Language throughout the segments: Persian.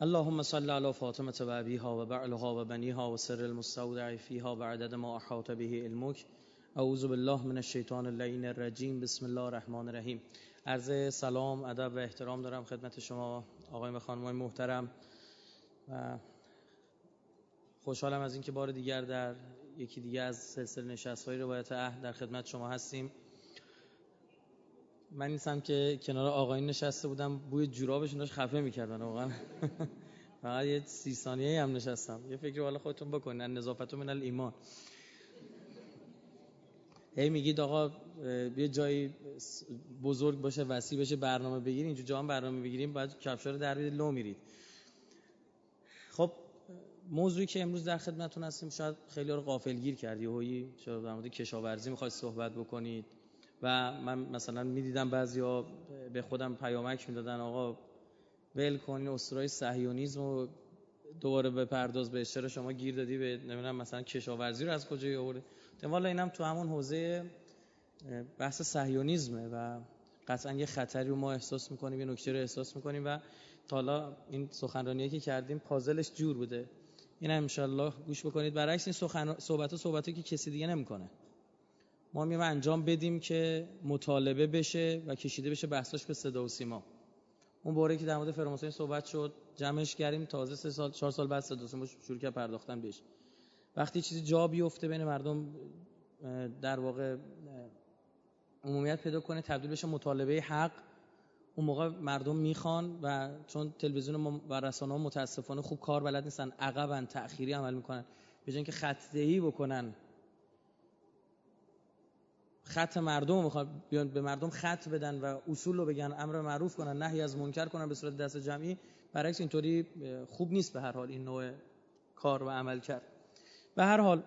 اللهم صل على فاطمة و ابیها و بعلها و بنیها و سر المستودع فیها و عدد ما احاط به علمک. اعوذ بالله من الشیطان اللعین الرجیم. بسم الله الرحمن الرحیم. عرض سلام ادب و احترام دارم خدمت شما آقای و خانمای محترم. و خوشحالم از اینکه بار دیگر در یکی دیگه از سلسله نشست های روایت عهد در خدمت شما هستیم. من نیستم که کنار آقایین نشسته بودم بوی جورابشون داشت خفه می‌کردن واقعا. فقط یه سی ثانیه هم نشستم. یه فکر والا خودتون بکنین نظافت من الایمان هی میگید آقا یه جایی بزرگ باشه وسیع بشه برنامه بگیریم اینجا جا هم برنامه بگیریم باید کفشا رو در لو میرید. خب موضوعی که امروز در خدمتتون هستیم شاید خیلی رو غافلگیر کردی. هویی چرا در مورد کشاورزی می‌خواید صحبت بکنید و من مثلا می‌دیدم بعضیا به خودم پیامک می‌دادن آقا ول کنین اسطورهای صهیونیسم و دوباره به پرداز به چرا شما گیر دادی به نمی‌دونم مثلا کشاورزی رو از کجا آورده والا اینم تو همون حوزه بحث صهیونیسمه و قطعا یه خطری رو ما احساس می‌کنیم یه نکته رو احساس می‌کنیم و تا حالا این سخنرانی که کردیم پازلش جور بوده. این هم انشالله گوش بکنید. برعکس این سخن صحبت و صحبت که کسی دیگه نمی‌کنه. ما میام انجام بدیم که مطالبه بشه و کشیده بشه بحثاش به صدا و سیما. اون باره که در مورد فراموسین صحبت شد جمعش کردیم تازه سه سال چهار سال بعد صدا و سیما شروع کرد پرداختن بهش. وقتی چیزی جا بیفته بین مردم در واقع عمومیت پیدا کنه تبدیل بشه مطالبه حق اون موقع مردم می‌خوان و چون تلویزیون و رسانه ها متاسفانه خوب کار بلد نیستن عقبا تأخیری عمل می‌کنن. به که خط بکنن خط مردم می‌خواد بیان به مردم خط بدن و اصول رو بگن امر معروف کنن نهی از منکر کنن به صورت دست جمعی. برعکس اینطوری خوب نیست به هر حال این نوع کار و عمل کرد. به هر حال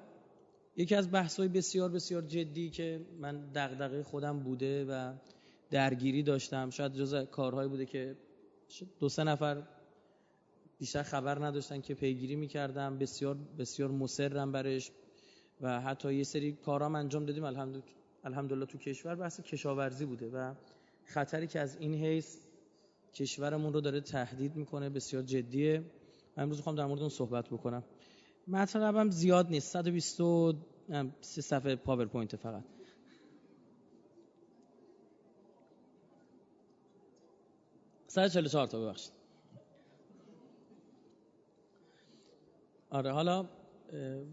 یکی از بحث‌های بسیار بسیار جدی که من دغدغه خودم بوده و درگیری داشتم شاید جز کارهایی بوده که دو سه نفر بیشتر خبر نداشتن که پیگیری می‌کردم بسیار بسیار مصرم برش و حتی یه سری کارام انجام دادیم. الحمدلله الحمدلله تو کشور بحث کشاورزی بوده و خطری که از این حیث کشورمون رو داره تهدید می‌کنه بسیار جدیه. من امروز می‌خوام در مورد اون صحبت بکنم. مطلبم زیاد نیست. 123 صفحه پاورپوینت فقط. چهار تا ببخشید. آره حالا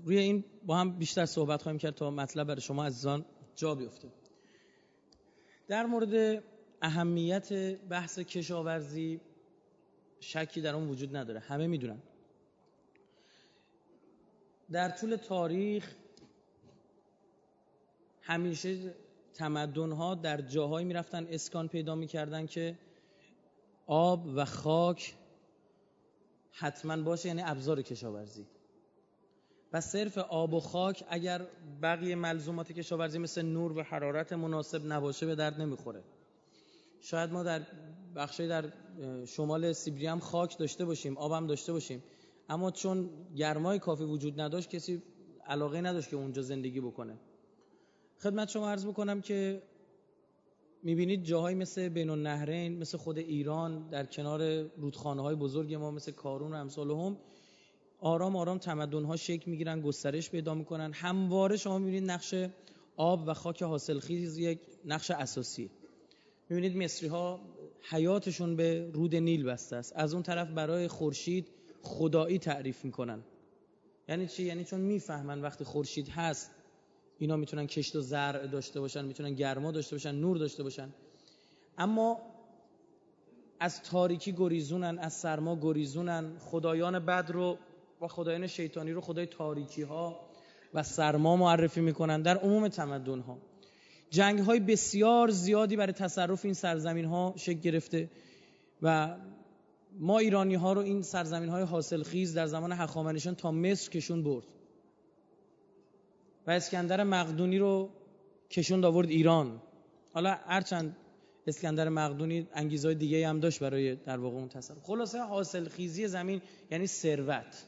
روی این با هم بیشتر صحبت خواهیم کرد تا مطلب برای شما عزیزان جا بیفته. در مورد اهمیت بحث کشاورزی شکی در اون وجود نداره. همه می‌دونن. در طول تاریخ همیشه تمدن ها در جاهایی می‌رفتن اسکان پیدا می‌کردن که آب و خاک حتما باشه یعنی ابزار کشاورزی. صرف آب و خاک اگر بقیه ملزومات کشاورزی مثل نور و حرارت مناسب نباشه به درد نمی‌خوره. شاید ما در بخشی در شمال سیبری هم خاک داشته باشیم آب هم داشته باشیم. اما چون گرمای کافی وجود نداشت کسی علاقه نداشت که اونجا زندگی بکنه. خدمت شما عرض بکنم که می‌بینید جاهایی مثل بین النهرین مثل خود ایران در کنار رودخانه های بزرگ ما مثل کارون و امثال هم آرام آرام تمدن ها شکل می‌گیرن گسترش پیدا می‌کنن. همواره شما می‌بینید نقش آب و خاک حاصلخیز یک نقش اساسی. می‌بینید مصری ها حیاتشون به رود نیل بسته است. از اون طرف برای خورشید خدایی تعریف می‌کنن. یعنی چی؟ یعنی چون می‌فهمن وقتی خورشید هست اینا می‌تونن کشت و زرع داشته باشن می‌تونن گرما داشته باشن نور داشته باشن. اما از تاریکی گریزونن از سرما گریزونن خدایان بد رو و خدایان شیطانی رو خدای تاریکی ها و سرما معرفی می‌کنن در عموم تمدن ها جنگ های بسیار زیادی برای تصرف این سرزمین ها شکل گرفته و ما ایرانی ها رو این سرزمین های حاصل خیز در زمان هخامنشیان تا مصر کشون برد. و اسکندر مقدونی رو کشون آورد ایران. حالا هرچند اسکندر مقدونی انگیزهای دیگه هم داشت برای در واقع اون تصرف. خلاصه حاصل خیزی زمین یعنی ثروت.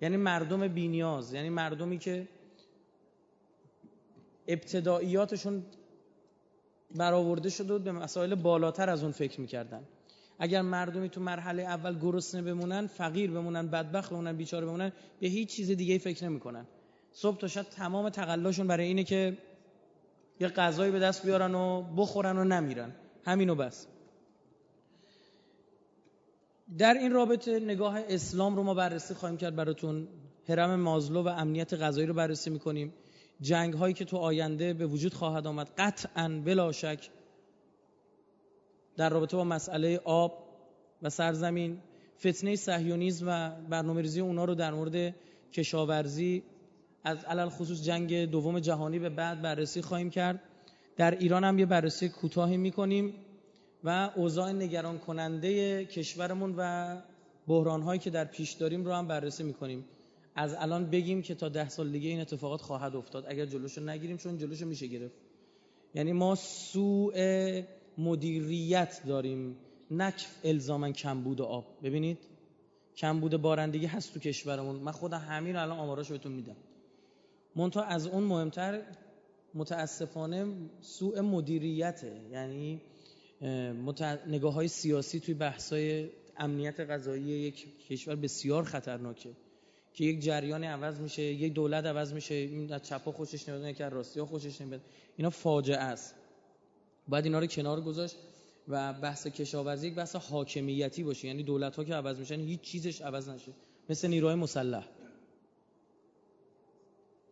یعنی مردم بینیاز یعنی مردمی که ابتداییاتشون برآورده شده و به مسائل بالاتر از اون فکر می‌کردن. اگر مردمی تو مرحله اول گرسنه بمونن فقیر بمونن بدبخت بمونن بیچاره بمونن به هیچ چیز دیگه فکر نمی‌کنن. صبح تا شب تمام تقلاشون برای اینه که یه غذایی به دست بیارن و بخورن و نمیرن. همینو بس. در این رابطه نگاه اسلام رو ما بررسی خواهیم کرد براتون. حرم مازلو و امنیت غذایی رو بررسی می‌کنیم. جنگ هایی که تو آینده به وجود خواهد آمد. قطعا بلا شک در رابطه با مسئله آب و سرزمین فتنه صهیونیسم و برنامه ریزی اونا رو در مورد کشاورزی از علل خصوص جنگ دوم جهانی به بعد بررسی خواهیم کرد. در ایران هم یه بررسی کوتاهی می‌کنیم. و اوضاع نگران کننده کشورمون و بحران هایی که در پیش داریم رو هم بررسی می‌کنیم. از الان بگیم که تا ده سال دیگه این اتفاقات خواهد افتاد. اگر جلوشو نگیریم چون جلوشو میشه گرفت. یعنی ما سوء مدیریت داریم. نکف الزاما کمبود آب. ببینید؟ کمبود بارندگی هست تو کشورمون. من خودم همین الان آماراشو بهتون میدم. منتها از اون مهمتر متاسفانه سوء مدیریته. یعنی نگاه های سیاسی توی بحث های امنیت غذایی یک کشور بسیار خطرناکه که یک جریان عوض میشه یک دولت عوض میشه این از چپا خوشش نمیاد که راستی ها خوشش نمیاد. اینا فاجعه است. باید اینا رو کنار گذاشت و بحث کشاورزی یک بحث حاکمیتی باشه. یعنی دولت ها که عوض میشن هیچ چیزش عوض نشه. مثل نیروهای مسلح.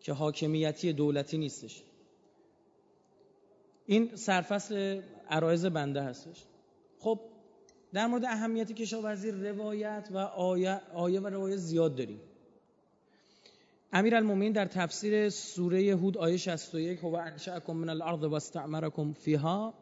که حاکمیتی دولتی نیستش. این سرفصل عرایز بنده هستش. خب در مورد اهمیت کشاورزی روایت و آیه, آیه و روایت زیاد داریم. امیر در تفسیر سوره هود آیه 61 هو انشأکم من الارض و استعمرکم فیها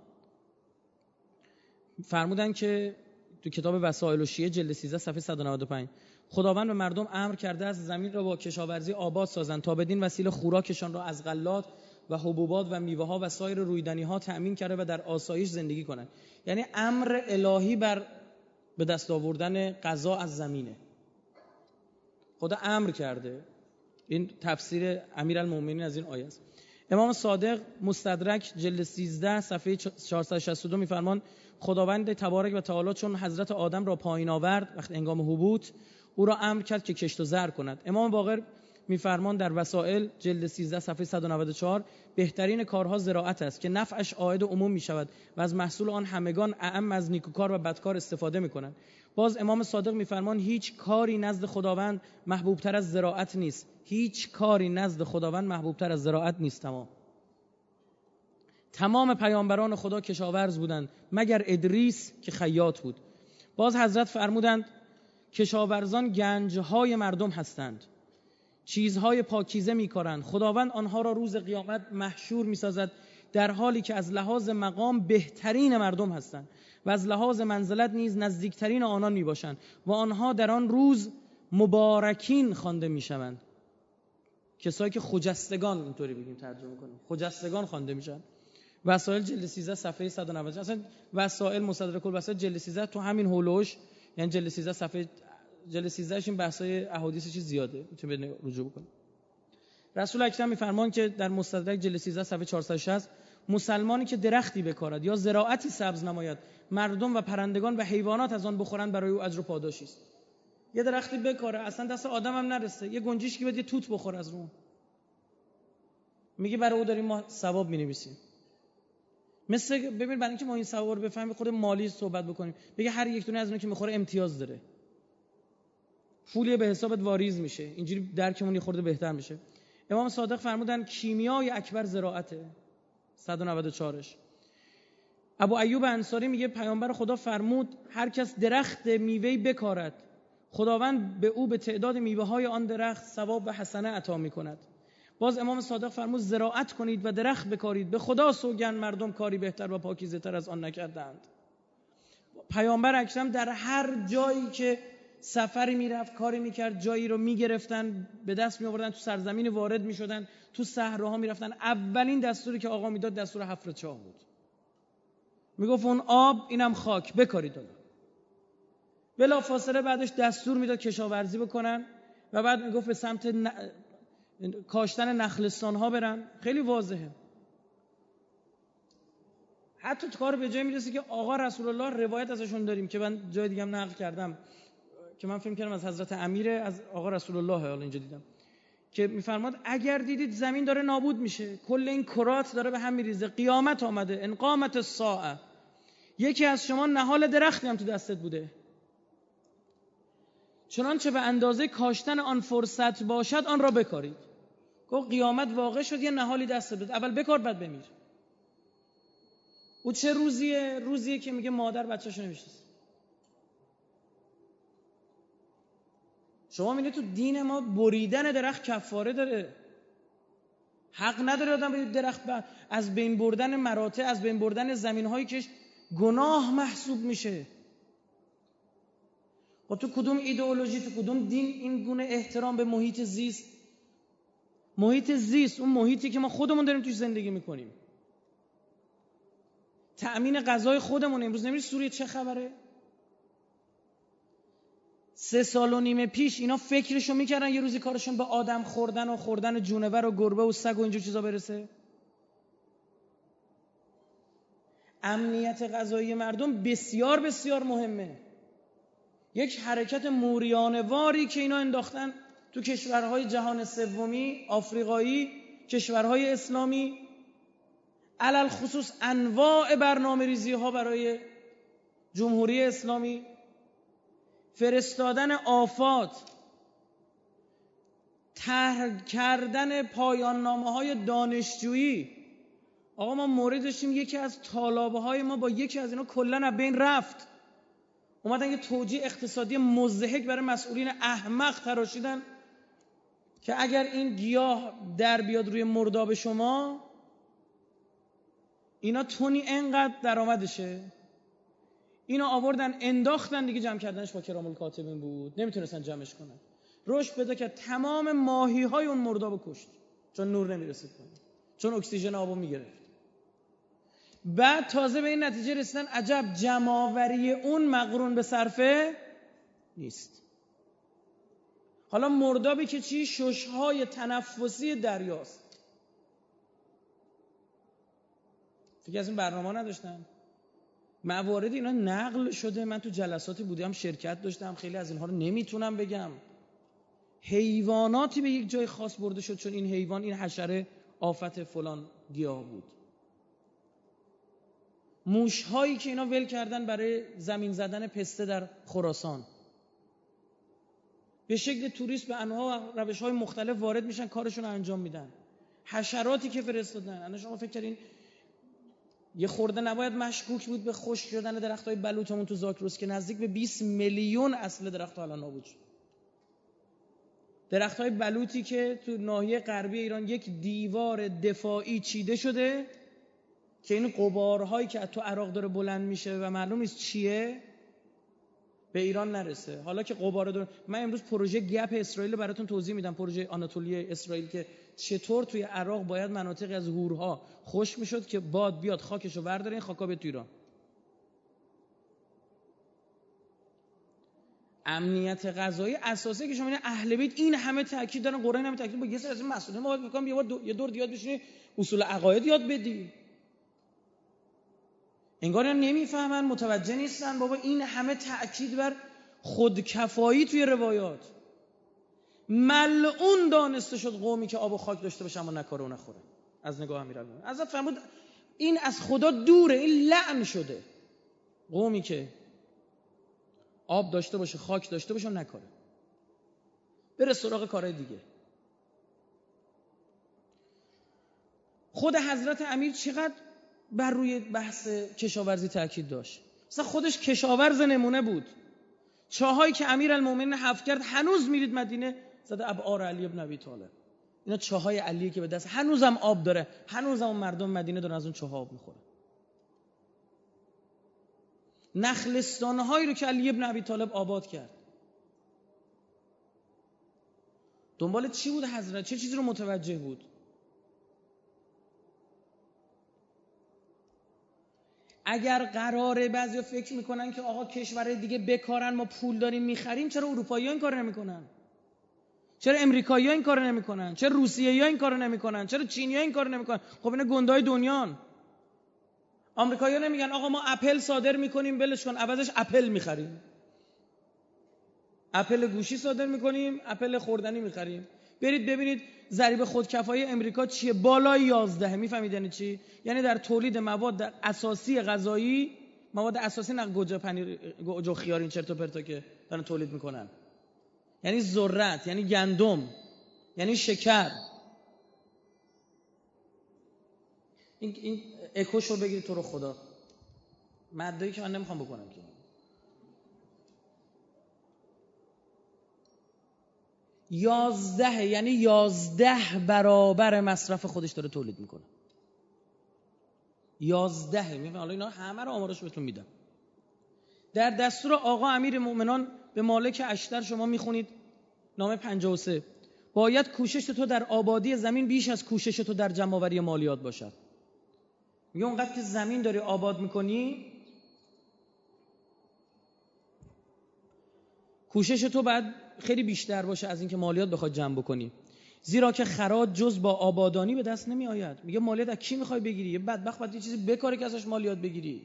فرمودن که تو کتاب وسائل و شیعه جلد 13 صفحه 195 خداوند به مردم امر کرده از زمین را با کشاورزی آباد سازند تا بدین وسیله خوراکشان را از غلات و حبوبات و میوه ها و سایر رویدنی ها تأمین کرده و در آسایش زندگی کنند یعنی امر الهی بر به دست آوردن غذا از زمینه. خدا امر کرده. این تفسیر امیرالمومنین از این آیه است. امام صادق مستدرک جلد 13 صفحه 462 میفرمان خداوند تبارک و تعالی چون حضرت آدم را پایین آورد وقت انگام حبوط او را امر کرد که کشت و زر کند. امام باقر میفرمان در وسائل جلد 13 صفحه 194 بهترین کارها زراعت است که نفعش عاید عموم می شود و از محصول آن همگان اعم از نیکوکار و بدکار استفاده می کنند باز امام صادق میفرمان هیچ کاری نزد خداوند محبوبتر از زراعت نیست. هیچ کاری نزد خداوند محبوبتر از زراعت نیست تمام. تمام پیامبران خدا کشاورز بودند مگر ادریس که خیاط بود. باز حضرت فرمودند کشاورزان گنجهای مردم هستند. چیزهای پاکیزه میکارند. خداوند آنها را روز قیامت محشور می‌سازد در حالی که از لحاظ مقام بهترین مردم هستند و از لحاظ منزلت نیز نزدیکترین آنان می‌باشند و آنها در آن روز مبارکین خوانده می‌شوند. کسایی که خجستگان اینطوری بگیم ترجمه کنیم خجستگان خوانده میشن وسائل جلد 13 صفحه 190 اصلا وسائل مصدرک الوسائل جلد 13 تو همین هولوش یعنی جلد 13 صفحه جلد 13 این بحثای احادیث چیز زیاده. می‌تونید رجوع بکنید رسول اکرم میفرمان که در مستدرک جلد 13 صفحه 460 مسلمانی که درختی بکارد یا زراعتی سبز نماید مردم و پرندگان و حیوانات از آن بخورند برای او اجر و پاداشی است. یه درختی بکاره اصلا دست آدم هم نرسه. یه گنجیش که بده یه توت بخور از رو میگه برای او داریم ما ثواب می‌نویسیم. مثل ببین برای اینکه ما این ثواب رو بفهمیم خود مالی صحبت بکنیم. بگه هر یک دونه از اون که می‌خوره امتیاز داره. پولی به حسابت واریز میشه. اینجوری درکمون یه خورده بهتر میشه. امام صادق فرمودن کیمیای اکبر زراعته. 194ش ابو ایوب انصاری میگه پیامبر خدا فرمود هر کس درخت میوه بکارد خداوند به او به تعداد میوه های آن درخت ثواب و حسنه عطا می‌کند. باز امام صادق فرمود زراعت کنید و درخت بکارید. به خدا سوگن مردم کاری بهتر و پاکیزه تر از آن نکردند. پیامبر اکرم در هر جایی که سفری می‌رفت کاری می‌کرد جایی رو می‌گرفتن به دست می آوردن تو سرزمین وارد می‌شدن تو صحراها می‌رفتن. اولین دستوری که آقا می‌داد دستور حفر چاه بود. می‌گفت اون آب اینم خاک بکارید اون بلا فاصله بعدش دستور می‌داد کشاورزی بکنن و بعد می‌گفت به سمت کاشتن نخلستان ها برن. خیلی واضحه. حتی کار به جای می‌رسه که آقا رسول الله روایت ازشون داریم که من جای دیگه هم نقل کردم. که من فکر کردم از حضرت امیر از آقا رسول الله حالا اینجا دیدم که میفرماد اگر دیدید زمین داره نابود میشه کل این کرات داره به هم میریزه قیامت آمده انقامت الساعه. یکی از شما نهال درختی هم تو دستت بوده. چنانچه به اندازه کاشتن آن فرصت باشد آن را بکارید. گفت قیامت واقع شد یه نهالی دست بود. اول بکار بعد بمیر. او چه روزیه؟ روزیه که میگه مادر بچه‌شو نمی‌شناسه. شما میگه تو دین ما بریدن درخت کفاره داره. حق نداره آدم به درخت از بین بردن مراتع از بین بردن زمین هایی که گناه محسوب میشه. و تو کدوم ایدئولوژی تو کدوم دین این گونه احترام به محیط زیست؟ محیط زیست اون محیطی که ما خودمون داریم توش زندگی می‌کنیم. تأمین غذای خودمون امروز نمیری سوریه چه خبره؟ سه سال و نیم پیش اینا فکرشو می‌کردن یه روزی کارشون به آدم خوردن و خوردن جونور و گربه و سگ و اینجور چیزا برسه. امنیت غذایی مردم بسیار بسیار مهمه. یک حرکت موریانواری که اینا انداختن تو کشورهای جهان سومی آفریقایی کشورهای اسلامی علل خصوص انواع برنامه ریزی ها برای جمهوری اسلامی. فرستادن آفات طرح کردن پایان نامه های دانشجویی. آقا ما مورد داشتیم یکی از طالابه های ما با یکی از اینا کلا از بین رفت. اومدن یه توجیه اقتصادی مزهک برای مسئولین احمق تراشیدن که اگر این گیاه در بیاد روی مرداب شما اینا تونی انقدر درآمدشه؟ اینا آوردن انداختن دیگه جمع کردنش با کرام الکاتبین بود. نمی‌تونستن جمعش کنن. رشد بده که تمام ماهی های اون مرداب کشت. چون نور نمی‌رسید کنه چون اکسیژن آبو می‌گرفت. بعد تازه به این نتیجه رسیدن عجب جمعآوری اون مقرون به صرفه نیست. حالا مردابی که چی؟ ششهای تنفسی دریاست. فکر از این برنامه نداشتن؟ موارد اینا نقل شده. من تو جلساتی بودم شرکت داشتم. خیلی از اینها رو نمی‌تونم بگم. حیواناتی به یک جای خاص برده شد چون این حیوان این حشره آفت فلان گیاه بود. موش هایی که اینا ول کردن برای زمین زدن پسته در خراسان. به شکل توریست به انواع روش های مختلف وارد میشن کارشون رو انجام میدن. حشراتی که فرستادن. الان شما فکر کردین یه خورده نباید مشکوک بود به خشک شدن درخت های بلوطمون تو زاکروس که نزدیک به 20 میلیون اصل درخت الان نابود شد. درخت های بلوطی که تو ناحیه غربی ایران یک دیوار دفاعی چیده شده که این قبارهایی که تو عراق داره بلند میشه و معلوم نیست چیه به ایران نرسه. حالا که قباره داره من امروز پروژه گپ اسرائیل براتون توضیح میدم پروژه آناتولی اسرائیل که چطور توی عراق باید مناطق از هورها خوش می‌شد که باد بیاد خاکشو برداره این خاکا به ایران امنیت غذایی اساسی که شما این اهل بیت این همه تاکید دارن قرآن همه تاکید با یه سری از مسئولین ما باید یه دو... یه دور یاد بشینی اصول عقاید یاد بدی. انگار نمی‌فهمن متوجه نیستن. بابا این همه تاکید بر خودکفایی توی روایات. ملعون دانسته شد قومی که آب و خاک داشته باشه اما نکاره و نخوره. از نگاه امیرالمومنین ازت فرمود این از خدا دوره این لعن شده. قومی که آب داشته باشه خاک داشته باشه نکاره. بره سراغ کارهای دیگه. خود حضرت امیر چقدر بر روی بحث کشاورزی تاکید داشت؟ مثلا خودش کشاورز نمونه بود. چاهایی که امیر المومنین حفظ کرد هنوز میرید مدینه زده ابعار علی ابن ابی طالب. اینا چاهای علیه که به دست هنوزم آب داره. هنوزم مردم مدینه دارن از اون چاه آب می‌خوره نخلستان هایی رو که علی ابن ابی طالب آباد کرد. دنبال چی بود حضرت؟ چه چیزی رو متوجه بود؟ اگر قراره بعضی فکر می‌کنن که آقا کشور دیگه بکارن ما پول داریم می‌خریم چرا اروپایی این کار نمی‌کنن؟ چرا امریکایی این کار نمی‌کنن؟ چرا روسیه این کار نمی‌کنن؟ چرا چینی این کار نمی‌کنن؟ خب اینا گندای دنیان. آمریکایی‌ها نمیگن آقا ما اپل صادر می‌کنیم بلش کن عوضش اپل می‌خریم. اپل گوشی صادر می‌کنیم اپل خوردنی می‌خریم. برید ببینید ضریب خودکفایی امریکا چیه؟ بالای 11 می‌فهمید یعنی چی؟ یعنی در تولید مواد اساسی غذایی مواد اساسی نه گوجه پنیر گوجه خیار این چرت و پرتا که دارن تولید می‌کنن. یعنی ذرت یعنی گندم یعنی شکر. این این اکوش رو تو رو خدا. مدایی که من نمی‌خوام بکنم که. یازده یعنی یازده برابر مصرف خودش داره تولید می‌کنه. یازده میفهم حالا اینا همه رو آمارش بهتون میدم. در دستور آقا امیر مؤمنان به مالک اشتر شما می‌خونید. نامه 53 باید کوشش تو در آبادی زمین بیش از کوشش تو در جمعآوری مالیات باشد. میگه اونقدر که زمین داری آباد می‌کنی کوشش تو باید خیلی بیشتر باشه از اینکه مالیات بخواد جمع بکنی. زیرا که خراج جز با آبادانی به دست نمی آید میگه مالیات از کی می‌خوای بگیری؟ یه بدبخت باید یه چیزی بکاره که ازش مالیات بگیری.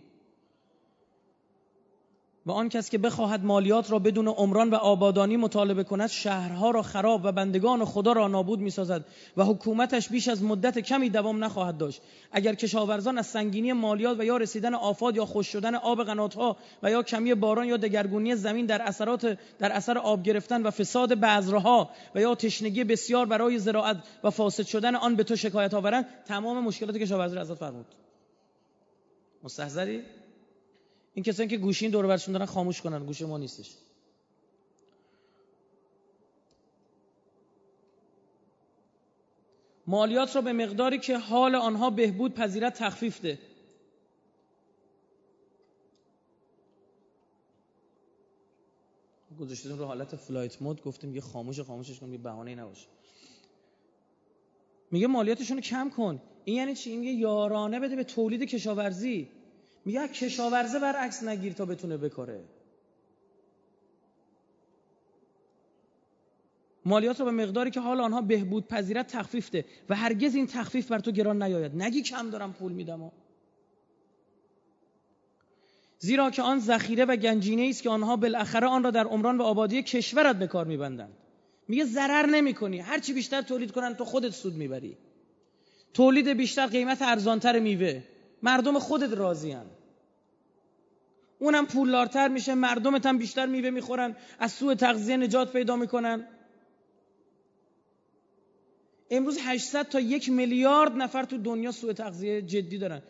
و آن کس که بخواهد مالیات را بدون عمران و آبادانی مطالبه کند شهرها را خراب و بندگان خدا را نابود می‌سازد و حکومتش بیش از مدت کمی دوام نخواهد داشت. اگر کشاورزان از سنگینی مالیات و یا رسیدن آفات یا خوش شدن آب قناتها و یا کمی باران یا دگرگونی زمین در اثرات در اثر آب گرفتن و فساد بذرها و یا تشنگی بسیار برای زراعت و فاسد شدن آن به تو شکایت آورند تمام مشکلات کشاورزی را ازت فرمود. مستحضری؟ این کسانی که گوشین دور برشون دارن خاموش کنن گوش ما نیستش. مالیات را به مقداری که حال آنها بهبود پذیرت تخفیف ده گذاشتیم رو حالت فلایت مود گفتیم یه خاموش خاموشش کن یه بهانه‌ای نباشه. میگه مالیاتشون رو کم کن. این یعنی چی؟ این یارانه بده به تولید کشاورزی. میگه کشاورزه برعکس نگیر تا بتونه بکاره. مالیات رو به مقداری که حال آنها بهبود پذیرت تخفیف ده و هرگز این تخفیف بر تو گران نیاید. نگی کم دارم پول میدم زیرا که آن ذخیره و گنجینه است که آنها بالاخره آن را در عمران و آبادی کشورت به کار میبندند. میگه ضرر نمی‌کنی. هر چی بیشتر تولید کنن تو خودت سود می‌بری. تولید بیشتر قیمت ارزانتر میوه. مردم خودت راضیان اونم پولدارتر میشه مردمت هم بیشتر میوه می‌خورن از سوء تغذیه نجات پیدا می‌کنن. امروز 800 تا یک میلیارد نفر تو دنیا سوء تغذیه جدی دارن.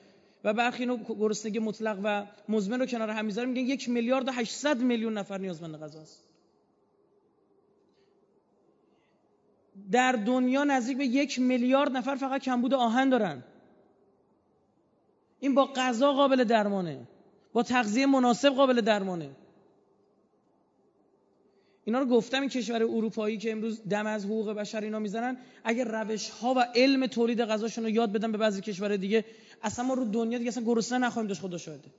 و برخی اینو گرسنگی مطلق و مزمن رو کنار هم می‌ذارن میگن یک میلیارد و 800 میلیون نفر نیازمند غذاست در دنیا نزدیک به یک میلیارد نفر فقط کمبود آهن دارن. این با غذا قابل درمانه. با تغذیه مناسب قابل درمانه. اینا رو گفتم این کشور اروپایی که امروز دم از حقوق بشر اینا می‌زنن اگر روش ها و علم تولید غذاشون رو یاد بدن به بعضی کشور دیگه اصلا ما رو دنیا دیگه اصلا گرسنه نخواهیم داشت خدا شاهده.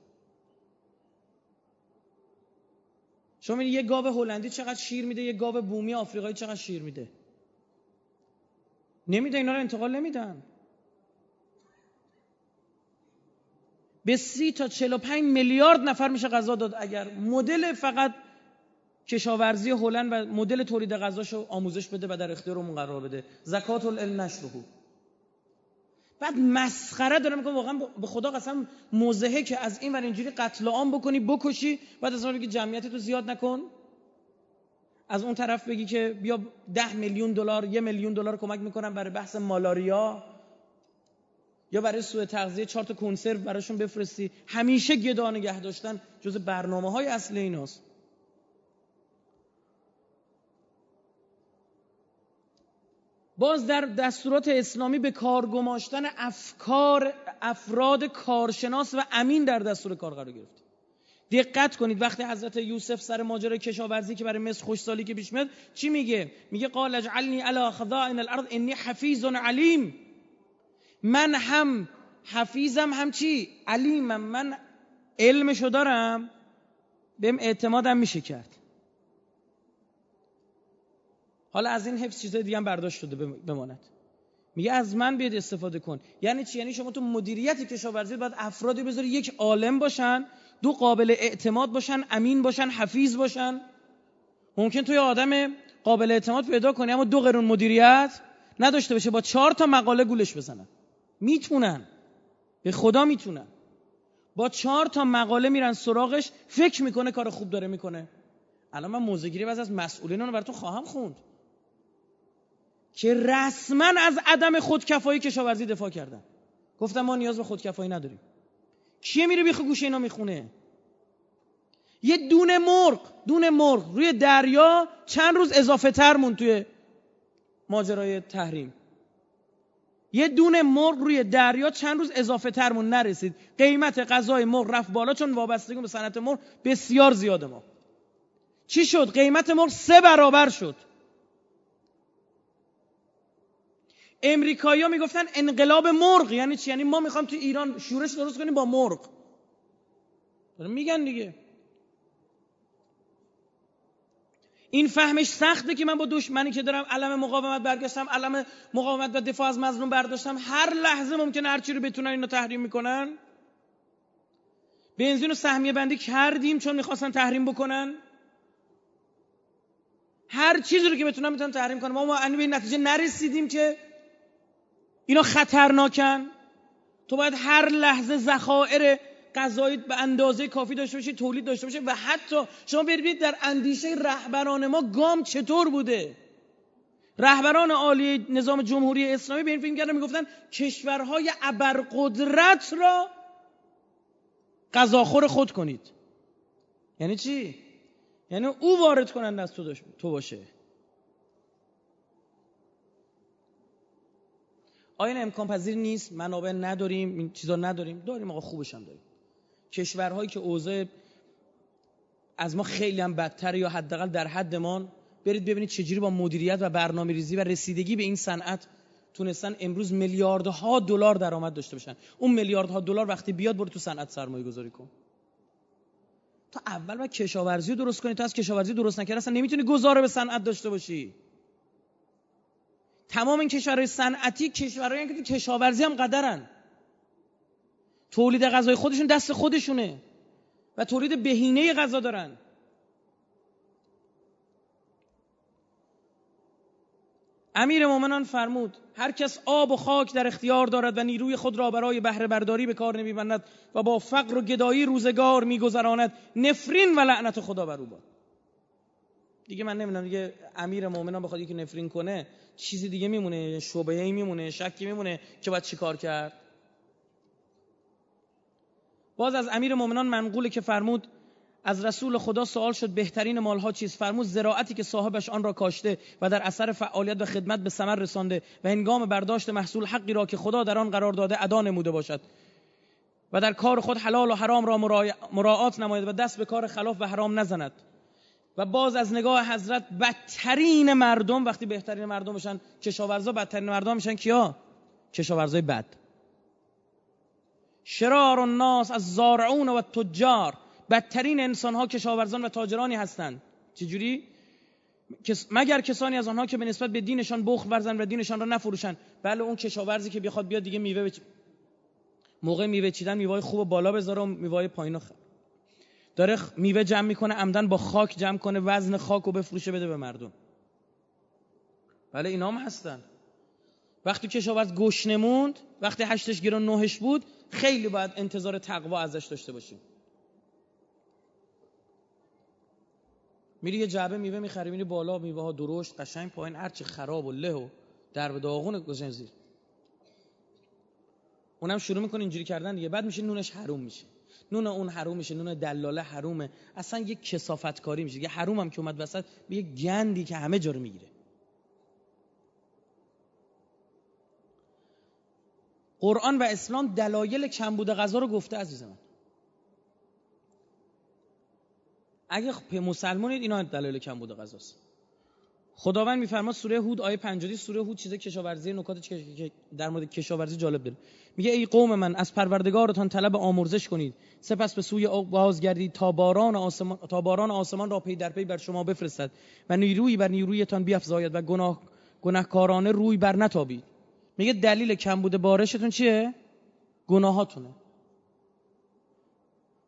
شما یه گاو هلندی چقدر شیر میده یه گاو بومی آفریقایی چقدر شیر میده. نمیده اینا رو انتقال نمیدن. به سی تا 45 میلیارد نفر میشه غذا داد. اگر مدل فقط کشاورزی هلند و مدل تولید غذاشو آموزش بده و در اختیارمون قرار بده. زکات العلم نشرهو. بعد مسخره داره می‌کنه. واقعا به خدا قسم موزهه که از این ور اینجوری قتل عام بکنی بکشی بعد از اون بگی جمعیت تو زیاد نکن. از اون طرف بگی که بیا ده میلیون دلار یه میلیون دلار کمک می‌کنم برای بحث مالاریا. یا برای سوء تغذیه چهار تا کنسرو براشون بفرستی. همیشه گدا نگه داشتن جز برنامه های اصل ایناست. باز در دستورات اسلامی به کار گماشتن افکار افراد کارشناس و امین در دستور کار قرار گرفت. دقت کنید وقتی حضرت یوسف سر ماجرای کشاورزی که برای مصر خوشسالی که پیش میاد چی میگه؟ میگه قال اجعلنی علی خضائن الارض انی حفیظ علیم. من هم حفیظم هم چی؟ علیمم. من علمشو دارم. بهم اعتمادم میشه کرد. حالا از این حفظ چیزای دیگه هم برداشت شده بماند. میگه از من بیاد استفاده کن. یعنی چی؟ یعنی شما تو مدیریت کشاورزی باید افرادی بذاری یک عالم باشن دو قابل اعتماد باشن امین باشن حفیظ باشن. ممکن توی آدم قابل اعتماد پیدا کنی اما دو قرون مدیریت نداشته باشه با چهار تا مقاله گولش بزنن. می‌تونن. به خدا می‌تونن. با چهار تا مقاله میرن سراغش فکر می‌کنه کار خوب داره می‌کنه. الان من موزگیری بعض از مسئولین رو براتون خواهم خوند. که رسما از عدم خودکفایی کشاورزی دفاع کردن. گفتم ما نیاز به خودکفایی نداریم. کیه میره بیخ گوشه اینا می‌خونه؟ یه دونه مرغ دونه مرغ روی دریا چند روز اضافه تر مون توی ماجرای تحریم. یه دونه مرغ روی دریا چند روز اضافه ترمون نرسید. قیمت غذای مرغ رفت بالا چون وابستگی به صنعت مرغ بسیار زیاده ما. چی شد؟ قیمت مرغ سه برابر شد. امریکایی‌ها می‌گفتن انقلاب مرغ. یعنی چی؟ یعنی ما می‌خوام تو ایران شورش درست کنیم با مرغ. میگن دیگه. این فهمش سخته که من با دشمنی که دارم علم مقاومت برگشتم علم مقاومت و دفاع از مظلوم برداشتم هر لحظه ممکنه هر چی رو بتونن اینو تحریم می‌کنن. بنزین و سهمیه بندی کردیم چون می‌خواستن تحریم بکنن. هر چیزی رو که بتونن می‌تونن تحریم کنن. ما ما به این نتیجه نرسیدیم که اینا خطرناکن. تو باید هر لحظه ذخایر غذایی به اندازه کافی داشته باشه تولید داشته باشه و حتی شما ببینید در اندیشه رهبران ما گام چطور بوده. رهبران عالی نظام جمهوری اسلامی به این فیلم کردن می‌گفتن کشورهای ابرقدرت را غذاخور خود کنید. یعنی چی؟ یعنی او وارد کننده از تو باشه. آیا امکان پذیر نیست؟ منابع نداریم این چیزا نداریم. داریم آقا خوبش هم داریم. کشورهایی که اوضاع از ما خیلی هم بدتر یا حداقل در حدمان برید ببینید چجوری با مدیریت و برنامه ریزی و رسیدگی به این صنعت تونستن امروز میلیاردها دلار درآمد داشته باشن. اون میلیاردها دلار وقتی بیاد برو تو صنعت سرمایه گذاری کن. تا اول و کشاورزی درست کنی تا از کشاورزی درست نکردی اصلا نمی‌تونی گذاره به صنعت داشته باشی. تمام این کشورهای صنعتی کشورهایی که تو کشاورزی هم قدرن. تولید غذای خودشون دست خودشونه. و تولید بهینه غذا دارن. امیر مومنان فرمود هر کس آب و خاک در اختیار دارد و نیروی خود را برای بهره برداری به کار نمیبندد و با فقر و گدایی روزگار میگذراند نفرین و لعنت خدا بر او باد. دیگه من نمی‌دونم دیگه امیر مومنان بخواد یکی نفرین کنه چیزی دیگه میمونه شبهه‌ای میمونه شکی میمونه که باید چیکار کرد؟ باز از امیر مؤمنان منقوله که فرمود از رسول خدا سوال شد بهترین مالها چیست؟ فرمود زراعتی که صاحبش آن را کاشته و در اثر فعالیت و خدمت به ثمر رسانده و هنگام برداشت محصول حقی را که خدا در آن قرار داده ادا نموده باشد و در کار خود حلال و حرام را مراعات نماید و دست به کار خلاف و حرام نزند. و باز از نگاه حضرت بدترین مردم وقتی بهترین مردم بشن کشاورزا بدترین مردم میشن کیا؟ کشاورزای بد. شرار الناس از زارعون و تجار بدترین انسان ها کشاورزان و تاجرانی هستند. چجوری؟ مگر کسانی از آنها که به نسبت به دینشان بخل ورزن و دینشان را نفروشند بله اون کشاورزی که بخواد بیاد دیگه میوه بچ... موقع میوه چیدن میوه خوب بالا بذاره و میوه پایین خ... داره میوه جمع می‌کنه عمدن با خاک جمع کنه وزن خاک رو بفروشه بده به مردم. بله اینا هم هستن. وقتی کشاورز گوش نموند وقتی هشتش گرون نهش بود خیلی باید انتظار تقوا ازش داشته باشیم. میری یه جعبه میوه می‌خری میری بالا میوه ها درشت قشنگ پایین هرچی خراب و له و در به داغون گذاشتن زیر. اونم شروع می‌کنه اینجوری کردن دیگه. بعد میشه نونش حروم میشه. نون اون حروم میشه نون دلاله حرومه. اصلا یه کسافت کاری میشه. یه حروم هم که اومد وسط یه گندی که همه جا رو می‌گیره. قرآن و اسلام دلایل کمبود غذا رو گفته عزیز من. اگه مسلمانید اینا دلایل کمبود غذاست. خداوند میفرماد سوره هود آیه 50 سوره هود چیز کشاورزی نکات در مورد کشاورزی جالب داره. میگه ای قوم من از پروردگارتان طلب آمرزش کنید. سپس به سوی بازگردید تا باران آسمان تا باران آسمان را پی در پی بر شما بفرستد و نیرویی بر نیرویتان بیفزاید و گناه گناهکارانه روی بر نتابید. میگه دلیل کمبود بارشتون چیه؟ گناهاتونه.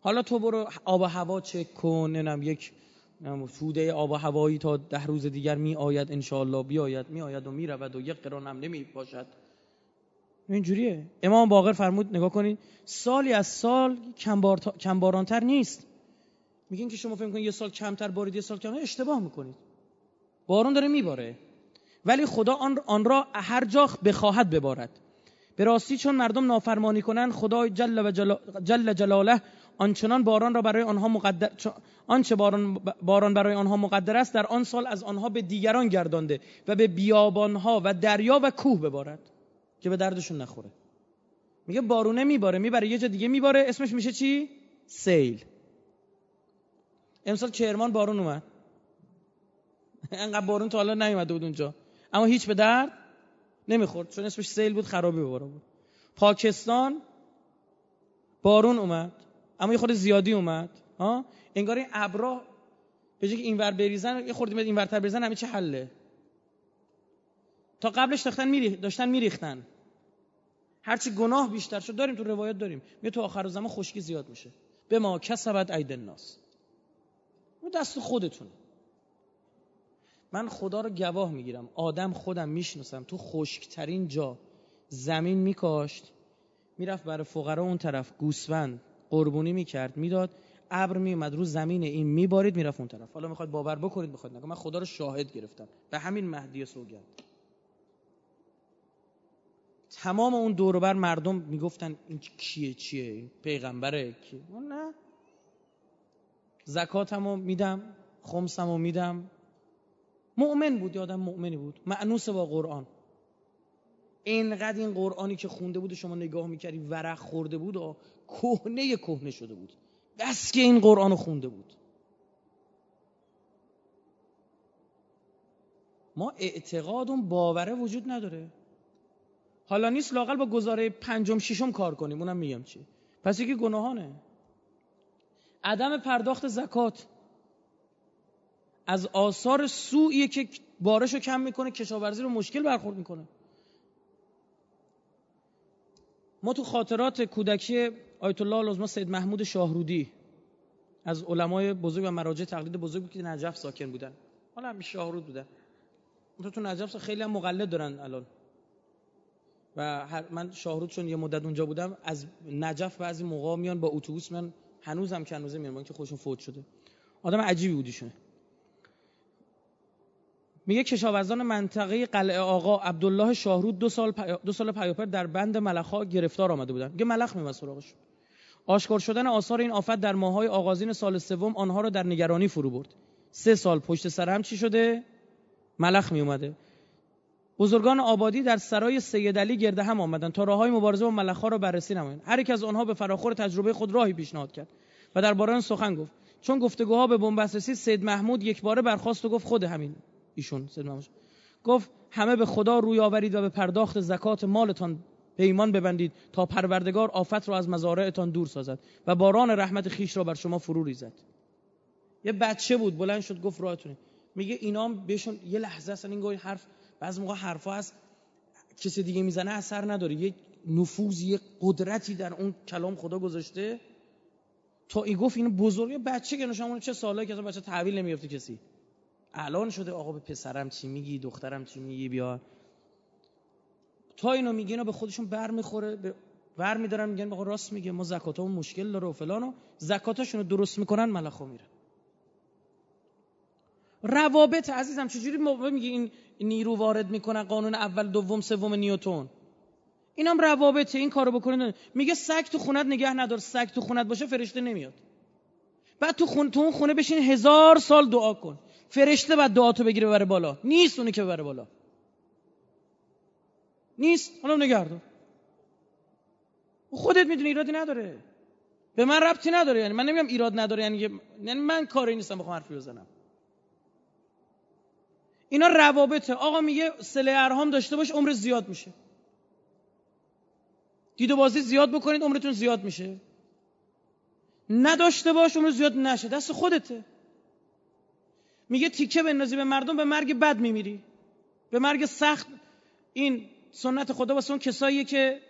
حالا تو برو آب و هوا چک کن نم یک توده آب و هوایی تا ده روز دیگر می آید انشاءالله بیاید. می آید و می رود و یک قران هم نمی باشد اینجوریه. امام باقر فرمود نگاه کنید سالی از سال کمبارانتر نیست. میگین که شما فکر کنید یه سال کمتر بارید یه سال کمتر اشتباه می‌کنید. بارون داره میباره. ولی خدا آن, آن را هر جا بخواهد ببارد. به راستی چون مردم نافرمانی کنند خدای جل و جل جلاله آنچنان باران را برای آنها مقدر آنچه باران, باران برای آنها مقدر است در آن سال از آنها به دیگران گردانده و به بیابانها و دریا و کوه ببارد که به دردشون نخوره. میگه بارونه میباره می‌بره یه جا دیگه میباره اسمش میشه چی؟ سیل. امسال کرمان بارون اومد. انقدر بارون تا حالا نیومده بود اونجا. اما هیچ به درد نمی‌خورد. چون اسمش سیل بود خرابی بباره بود. پاکستان بارون اومد. اما یه خود زیادی اومد. ها؟ انگار این ابرا به جای که اینور بریزن یه خورده این ورتر بریزن همه چه حله. تا قبلش داشتن میری داشتن میریختن. هرچی گناه بیشتر شد داریم تو روایت داریم. می تو آخر زمان خشکی زیاد میشه. به ما کسبت عید الناس. اون دست خودتونه. من خدا رو گواه می‌گیرم. آدم خودم می‌شناسم. تو خشکترین جا زمین میکاشت می‌رفت برای فقرا اون طرف گوسفند قربونی می‌کرد می‌داد ابر میومد رو زمین این میبارید می‌رفت اون طرف. حالا می‌خواد باور بکنید بخواد نگه من خدا رو شاهد گرفتم. به همین مهدی سوگند. تمام اون دوربر مردم می‌گفتن این کیه چیه؟ این پیغمبره کی؟ نه. زکاتمو میدم خمسمو میدم. مؤمن بود یادم مؤمنی بود. معنوس با قرآن. اینقدر این قرآنی که خونده بود شما نگاه می‌کردی ورق خورده بود و کهنه کهنه شده بود. بس که این قرآن خونده بود. ما اعتقاد اون باوره وجود نداره. حالا نیست لاقل با گزاره پنجم ششم کار کنیم. اونم میگم چی. پس یکی گناهانه. عدم پرداخت زکات. از آثار سوئیه که بارش رو کم می‌کنه کشاورزی رو مشکل برخورد می‌کنه. ما تو خاطرات کودکی آیت الله العظما سید محمود شاهرودی از علمای بزرگ و مراجع تقلید بزرگ که نجف ساکن بودن. حالا هم شاهرود بودن. تو تو نجف خیلی هم مقلد دارن الان. و من شاهرود چون یه مدت اونجا بودم از نجف بعضی موقع میان با اتوبوس من هنوزم که هنوزه میان که خودشون فوت شده. آدم عجیبی بودیشونه میگه کشاورزان منطقه قلعه آقا عبدالله شاهرود دو سال, دو سال پیاپر در بند ملخا گرفتار آمده بودن. میگه ملخ میومد سراغش. آشکار شدن آثار این آفت در ماهای آغازین سال سوم آنها را در نگرانی فرو برد. سه سال پشت سر هم چی شده؟ ملخ می اومده بزرگان آبادی در سرای سید علی گرده هم آمدند تا راههای مبارزه با ملخها را بررسی نمایند. هر یک از آنها به فراخور تجربه خود راهی پیشنهاد کرد و در باران سخن گفت. چون گفتگوها به بنبست سید محمود یک باره برخواست و گفت خود همین. ایشون سید گفت همه به خدا روی آورید و به پرداخت زکات مالتان پیمان ببندید تا پروردگار آفت را از مزارعتان دور سازد و باران رحمت خیش را بر شما فرو ریزد. یه بچه بود بلند شد گفت راهتونه. میگه اینام بهشون یه لحظه اصلا این گوی حرف بعض موقع حرفا هست کسی دیگه می‌زنه اثر نداره. یه نفوذ یه قدرتی در اون کلام خدا گذاشته تا ای گفت این بزرگ بچه که شما چه سالایی که بچه تحویل نمیافته کسی. الان شده آقا به پسرم چی میگی دخترم چی میگی بیا. تا اینو میگه اینا به خودشون بر می‌خوره به میدارن میگن بابا راست میگه ما زکاتمون مشکل داره و فلان و زکاتاشون رو درست می‌کنن ملخا میرن. روابط عزیزم چجوری موقع این نیرو وارد می‌کنن قانون اول دوم سوم نیوتون اینم روابطه این کارو بکنید میگه سگ تو خونت نگه ندار سگ تو خونت باشه فرشته نمیاد. بعد تو خون تو اون خونه بشین هزار سال دعا کن. فرشته بعد دعا تو بگیره ببره بالا. نیست اونی که ببره بالا. نیست. حالا نگردار خودت می‌دونی ایرادی نداره. به من ربطی نداره. یعنی من نمیگم ایراد نداره. یعنی یعنی من کاری نیستم بخوام حرفی بزنم. اینا روابطه. آقا میگه سله ارهام داشته باش عمر زیاد میشه. دید و بازی زیاد بکنید عمرتون زیاد میشه. نداشته باش عمر زیاد نشه. دست خودته. میگه تیکه بندازی به مردم به مرگ بد میمیری. به مرگ سخت. این سنت خدا واسه اون کساییه که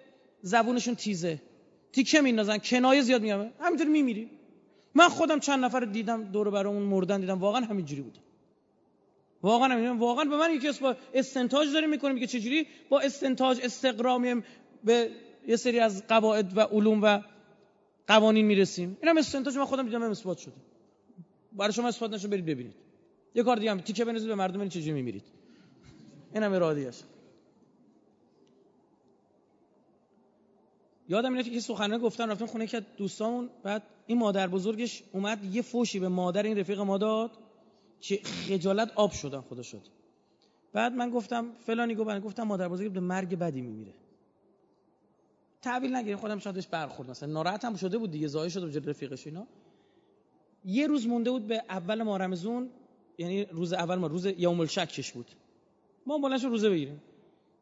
زبونشون تیزه. تیکه میندازن کنایه زیاد میگم همینطوری میمیری من خودم چند نفر دیدم دور برامون مردن دیدم. واقعا همینجوری بود. واقعا همین واقعا به من یکی با استنتاج داریم می‌کنیم که چجوری؟ با استنتاج استقرامیم به یه سری از قواعد و علوم و قوانین می‌رسیم. اینم استنتاج من خودم دیدم اثبات شده. برای شما اثبات نشه برید ببینید. یه کار دیگه هم تیکه بنزید به مردم این چجوری میمیرید؟ اینم ارادیش یادم میاد که سخنرانی گفتن رفتم خونه که دوستامون بعد این مادر بزرگش اومد یه فوشی به مادر این رفیق ما داد که خجالت آب شدن خدا شد. بعد من گفتم فلانی گفت گفتم مادر بزرگ به مرگ بدی میمیره. تحویل نگیریم خودم شادش برخورد مثلا. ناراحت هم شده بود دیگه زایه شده بود رفیقش اینا. یه روز مونده بود به اول ماه رمزون یعنی روز اول ما روز یوم الشکش بود. ما بلنش روزه بگیریم.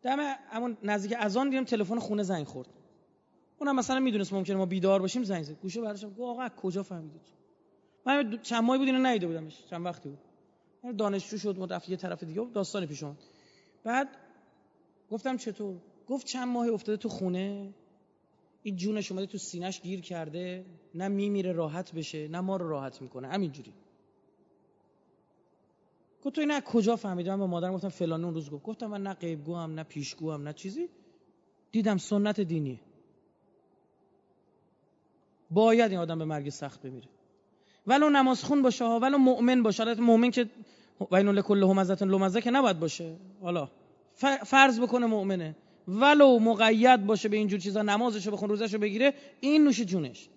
دم همون نزدیک اذان دیدم تلفن خونه زنگ خورد. اونم مثلا می‌دونست ممکنه ما بیدار باشیم زنگ زد. گوشه براشم گفت آقا کجا فهمیدید؟ من چند ماهی بود اینو ندیده بودمش چند وقتی بود. من دانشجو شد رفت یه طرف دیگه داستانی پیش اومد. بعد گفتم چطور؟ گفت چند ماهی افتاده تو خونه. این جونش اومده تو سینش گیر کرده. نه میمیره راحت بشه نه ما رو راحت می‌کنه. همینجوری. گفت تو نه کجا فهمیدم؟ من به مادرم گفتم فلان اون روز گفت. گفتم من نه غیبگو هم نه پیشگو هم نه چیزی. دیدم سنت دینیه. باید این آدم به مرگ سخت بمیره. ولو نماز خون باشه ولو مؤمن باشه. حالت مؤمن که وین لکل همزه لمزه که نباید باشه. حالا فرض بکنه مؤمنه. ولو مقید باشه به اینجور چیزا نمازشو بخون روزشو بگیره این نوش جونش.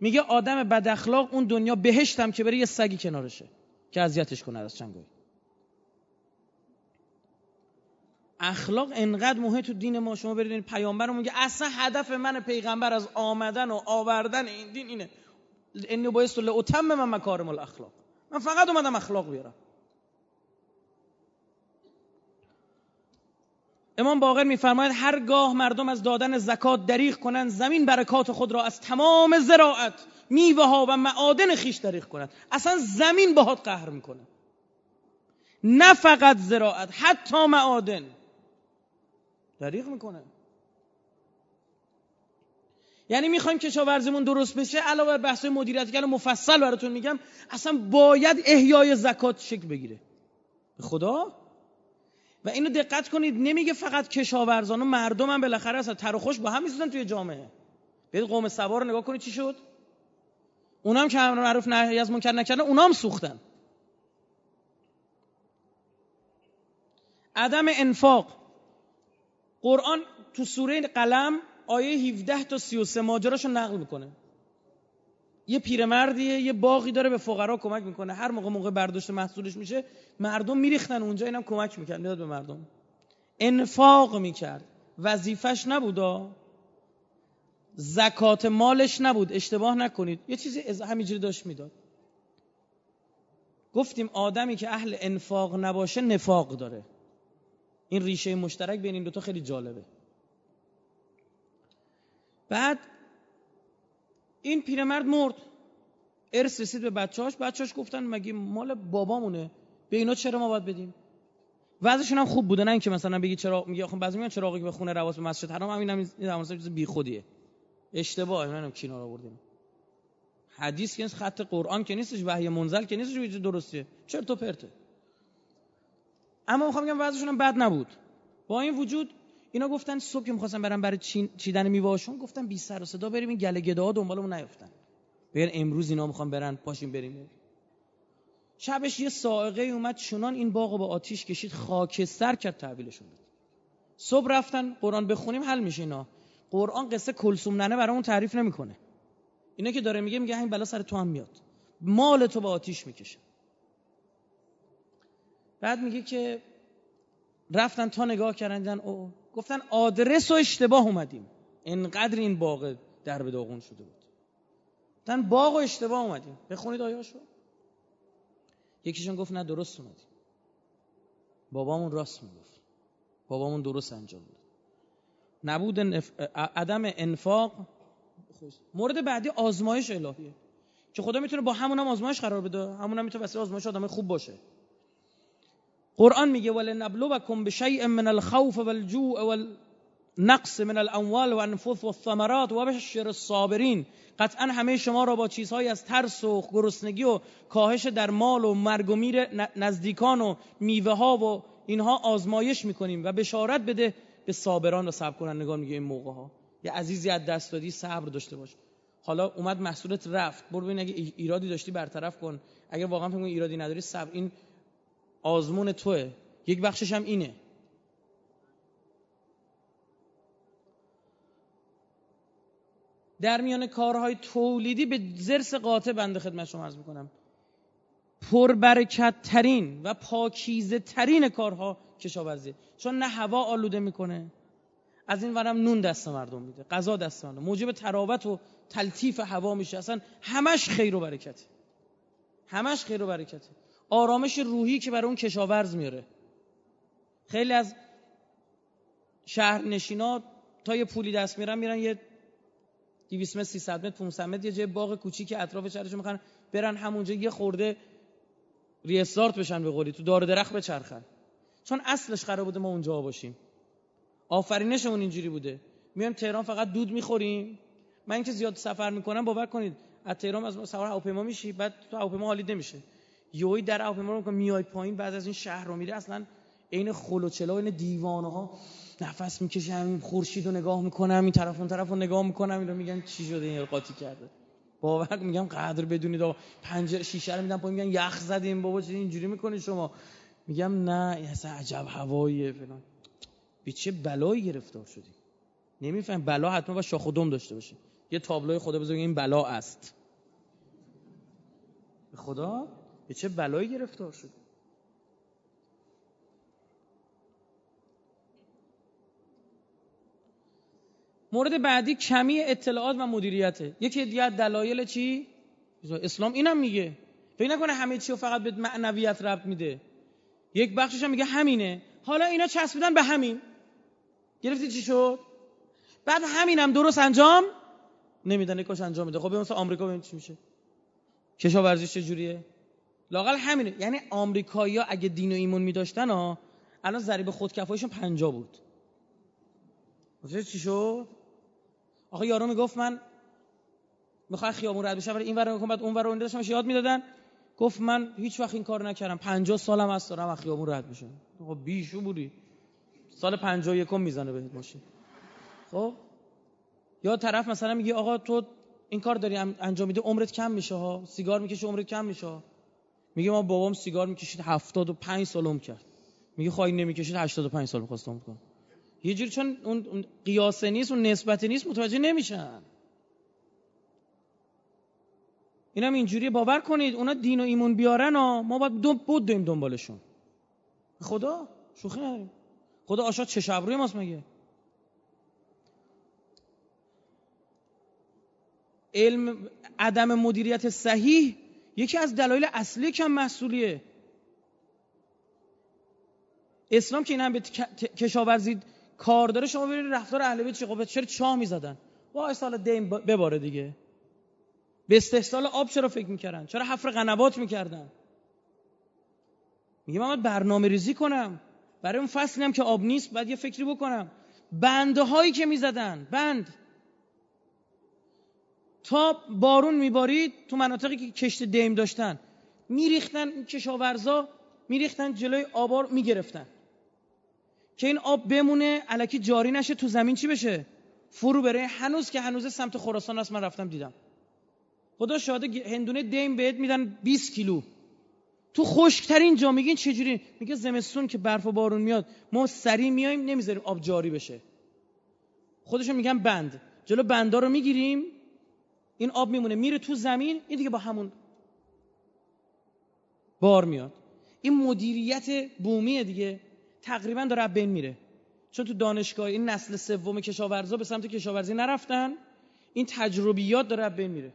میگه آدم بد اخلاق اون دنیا بهشتم که بره یه سگی کنارشه که اذیتش کنه از چنگوی اخلاق انقدر مهم تو دین ما شما برید پیامبر میگه اصلا هدف من پیغمبر از آمدن و آوردن این دین اینه. اینو باید اتم من مکارم الاخلاق. من فقط اومدم اخلاق بیارم. امام باقر میفرماید هرگاه مردم از دادن زکات دریغ کنند زمین برکات خود را از تمام زراعت میوه ها و معادن خیش دریغ کنند. اصلا زمین باهات قهر می‌کنه. نه فقط زراعت حتی معادن. دریغ می‌کنه. یعنی می‌خوایم کشاورزیمون درست بشه علاوه بر بحث مدیریتی که مفصل براتون میگم اصلا باید احیای زکات شکل بگیره. به خدا؟ و اینو دقت کنید نمیگه فقط کشاورزان و مردم هم بالاخره اصلا تر و خوش با هم میسوزن توی جامعه. برید قوم سوار رو نگاه کنید چی شد؟ اونام که امر معروف نهی از منکر نکردن اونام سوختن. عدم انفاق. قرآن تو سوره قلم آیه 17 تا 33 ماجراشو نقل می‌کنه. یه پیرمردیه یه باقی داره به فقرا کمک می‌کنه. هر موقع موقع برداشت محصولش میشه مردم میریختن اونجا اینم کمک می‌کرد می‌داد به مردم. انفاق می‌کرد. وظیفش نبودا زکات مالش نبود. اشتباه نکنید. یه چیزی همینجوری داشت می‌داد. گفتیم آدمی که اهل انفاق نباشه نفاق داره. این ریشه مشترک بین این دوتا خیلی جالبه. بعد این پیرمرد مرد. ارث رسید به بچه‌هاش. بچه‌هاش گفتن مگه مال بابامونه؟ به اینا چرا ما باید بدیم؟ وضعشون هم خوب بوده. نه اینکه مثلا بگی چرا میگه آخه بعضی میگن چراغی که به خونه رواس به مسجد حرام. همین هم این چیز بیخودیه اشتباه. منم کینا رو آوردیم. حدیث که خط قرآن که نیستش وحی منزل که نیستش درسته چرت و پرته. اما می‌خوام بگم وضعشون هم بد نبود. با این وجود اینا گفتن صبح که می‌خواستن برن برای چیدن میوهاشون گفتن بی سر و صدا بریم این گله گدا دنبالمون نیفتن. بگن امروز اینا می‌خوان برن پاشیم بریم. شبش یه سائقه اومد چنان این باغو با آتیش کشید خاکستر کرد تحویلشون داد. صبح رفتن قرآن بخونیم حل میشه اینا. قرآن قصه کلسوم ننه برامون تعریف نمی‌کنه. اینا که داره میگه میگه این بلا سر تو هم میاد. مال تو با آتیش می‌کشه. بعد میگه که رفتن تا نگاه کردن او گفتن آدرس و اشتباه اومدیم. انقدر این باغ در به داغون شده بود. گفتن باغ و اشتباه اومدیم. بخونید آیاشو. یکیشون گفت نه درست اومدیم. بابامون راست می‌گفت. بابامون درست انجام داد. نبود عدم انفاق. مورد بعدی آزمایش الهیه. که خدا می‌تونه با همون هم آزمایش قرار بده. همون هم می‌تونه وسیله آزمایش آدم خوب باشه. قرآن میگه ول نبلوکم بشیء من الخوف والجوع نقص من الاموال و انفس و الثمرات و بشر الصابرین. قطعا همه شما را با چیزهایی از ترس و گرسنگی و کاهش در مال و مرگ و میر نزدیکان و میوه ها و اینها آزمایش می‌کنیم و بشارت بده به صابران و صبر کنندگان میگه این موقع ها یه عزیزی از دست دادی صبر داشته باش. حالا اومد محصولت رفت. برو ببین اگه ایرادی داشتی برطرف کن. اگه واقعا فکر ایرادی نداری صبر این آزمون توه. یک بخشش هم اینه. در میان کارهای تولیدی به زرس قاطع بنده خدمت شما عرض می‌کنم. پربرکت ترین و پاکیزه ترین کارها کشاورزی. چون نه هوا آلوده می‌کنه. از این ورم نون دست مردم میده. غذا دست مردم. موجب تراوت و تلطیف هوا میشه. اصلا همش خیر و برکته. همش خیر و برکته. آرامش روحی که برای اون کشاورز میاره. خیلی از شهر نشینا تا یه پولی دست میرن میرن یه 200 متر 300 متر 500 متر یه جای باغ کوچیک اطراف شهرشون می‌خوان برن همونجا یه خورده ریستارت بشن به قولی تو دار درخت بچرخن. چون اصلش قرار بوده ما اونجا باشیم. آفرینشمون اینجوری بوده. میایم تهران فقط دود می‌خوریم. من اینکه زیاد سفر می‌کنم باور کنید از تهران از سوار هواپیما میشی بعد تو هواپیما حالی نمیشه. یوی در هواپیما رو میای پایین بعد از این شهر رو میره اصلا عین خل و این دیوانه ها نفس می‌کشم خورشید رو نگاه می‌کنم این طرف اون طرف رو نگاه می‌کنم اینو میگن چی شده این قاطی کرده. باور میگم قدر بدونید پنجره شیشه رو میدم پایین میگن یخ زدیم بابا چه اینجوری می‌کنید شما؟ میگم نه این اصلا عجب هواییه فلان. به چه بلایی گرفتار شدی؟ نمیفهم بلا حتما با شاخ و دم داشته باشه. یه تابلوی خدا بزرگ این بلا است. خدا؟ به چه بلایی گرفتار شدی مورد بعدی کمی اطلاعات و مدیریته. یکی دیگه دلایل چی؟ اسلام اینم میگه. فکر نکنه همه چی رو فقط به معنویت ربط میده. یک بخشش هم میگه همینه. حالا اینا چسبیدن به همین. گرفتی چی شد؟ بعد همینم درست انجام نمیدن. کاش انجام میده. خب مثلا آمریکا ببین چی میشه. کشاورزی چه جوریه لاقل همینه. یعنی آمریکایی‌ها اگه دین و ایمون میداشتن ها الان ضریب خودکفاییشون 50 بود. چی شد؟ آخه یارو می‌گفت من می‌خوام خیابون رد بشم ولی این ور میگم بعد اون ور رو داشتم یاد می‌دادن. گفت من هیچ وقت این کار نکردم. 50 سالم هست دارم از خیابون رد میشم. خب بیشو بودی. سال 51 می‌زنه بهت ماشین. خب؟ یا طرف مثلا میگه آقا تو این کار داری انجام میده عمرت کم میشه ها. سیگار می‌کشی عمرت کم میشه ها. میگه ما بابام سیگار می‌کشید 75 سال عمر کرد. میگه خواهی نمی‌کشید 85 سال می‌خواست عمر کنه یه جوری چون اون قیاسه نیست اون نسبتی نیست متوجه نمیشن. اینم اینجوری باور کنید اونا دین و ایمون بیارن ما باید دو بود دنبالشون. خدا؟ شوخی نداریم. خدا آشاد چه روی ماست مگه؟ علم عدم مدیریت صحیح یکی از دلایل اصلی کم محصولیه. اسلام که این هم به کشاورزی کار داره شما برید رفتار اهل بیت چه چرا چاه می‌زدن. وای سال دیم بباره دیگه. به استحصال آب چرا فکر می‌کردن؟ چرا حفر قنبات می‌کردن؟ میگه من برنامه ریزی کنم. برای اون فصلی هم که آب نیست باید یه فکری بکنم. بنده هایی که می‌زدن بند. تا بارون میبارید تو مناطقی که کشت دیم داشتن میریختن کشاورزا میریختن جلوی آبار می‌گرفتن. که این آب بمونه علکی جاری نشه تو زمین چی بشه؟ فرو بره. هنوز که هنوز سمت خراسان است من رفتم دیدم. خدا شاهده هندونه دیم بهت میدن 20 کیلو. تو خشکترین جا میگین چجوری؟ میگه زمستون که برف و بارون میاد ما سریع میایم نمی‌ذاریم آب جاری بشه. خودشون میگن بند. جلو بندا رو می‌گیریم این آب میمونه میره تو زمین این دیگه با همون بار میاد. این مدیریت بومیه دیگه تقریبا داره بین میره. چون تو دانشگاه این نسل سوم کشاورزا به سمت کشاورزی نرفتن این تجربیات داره بین میره.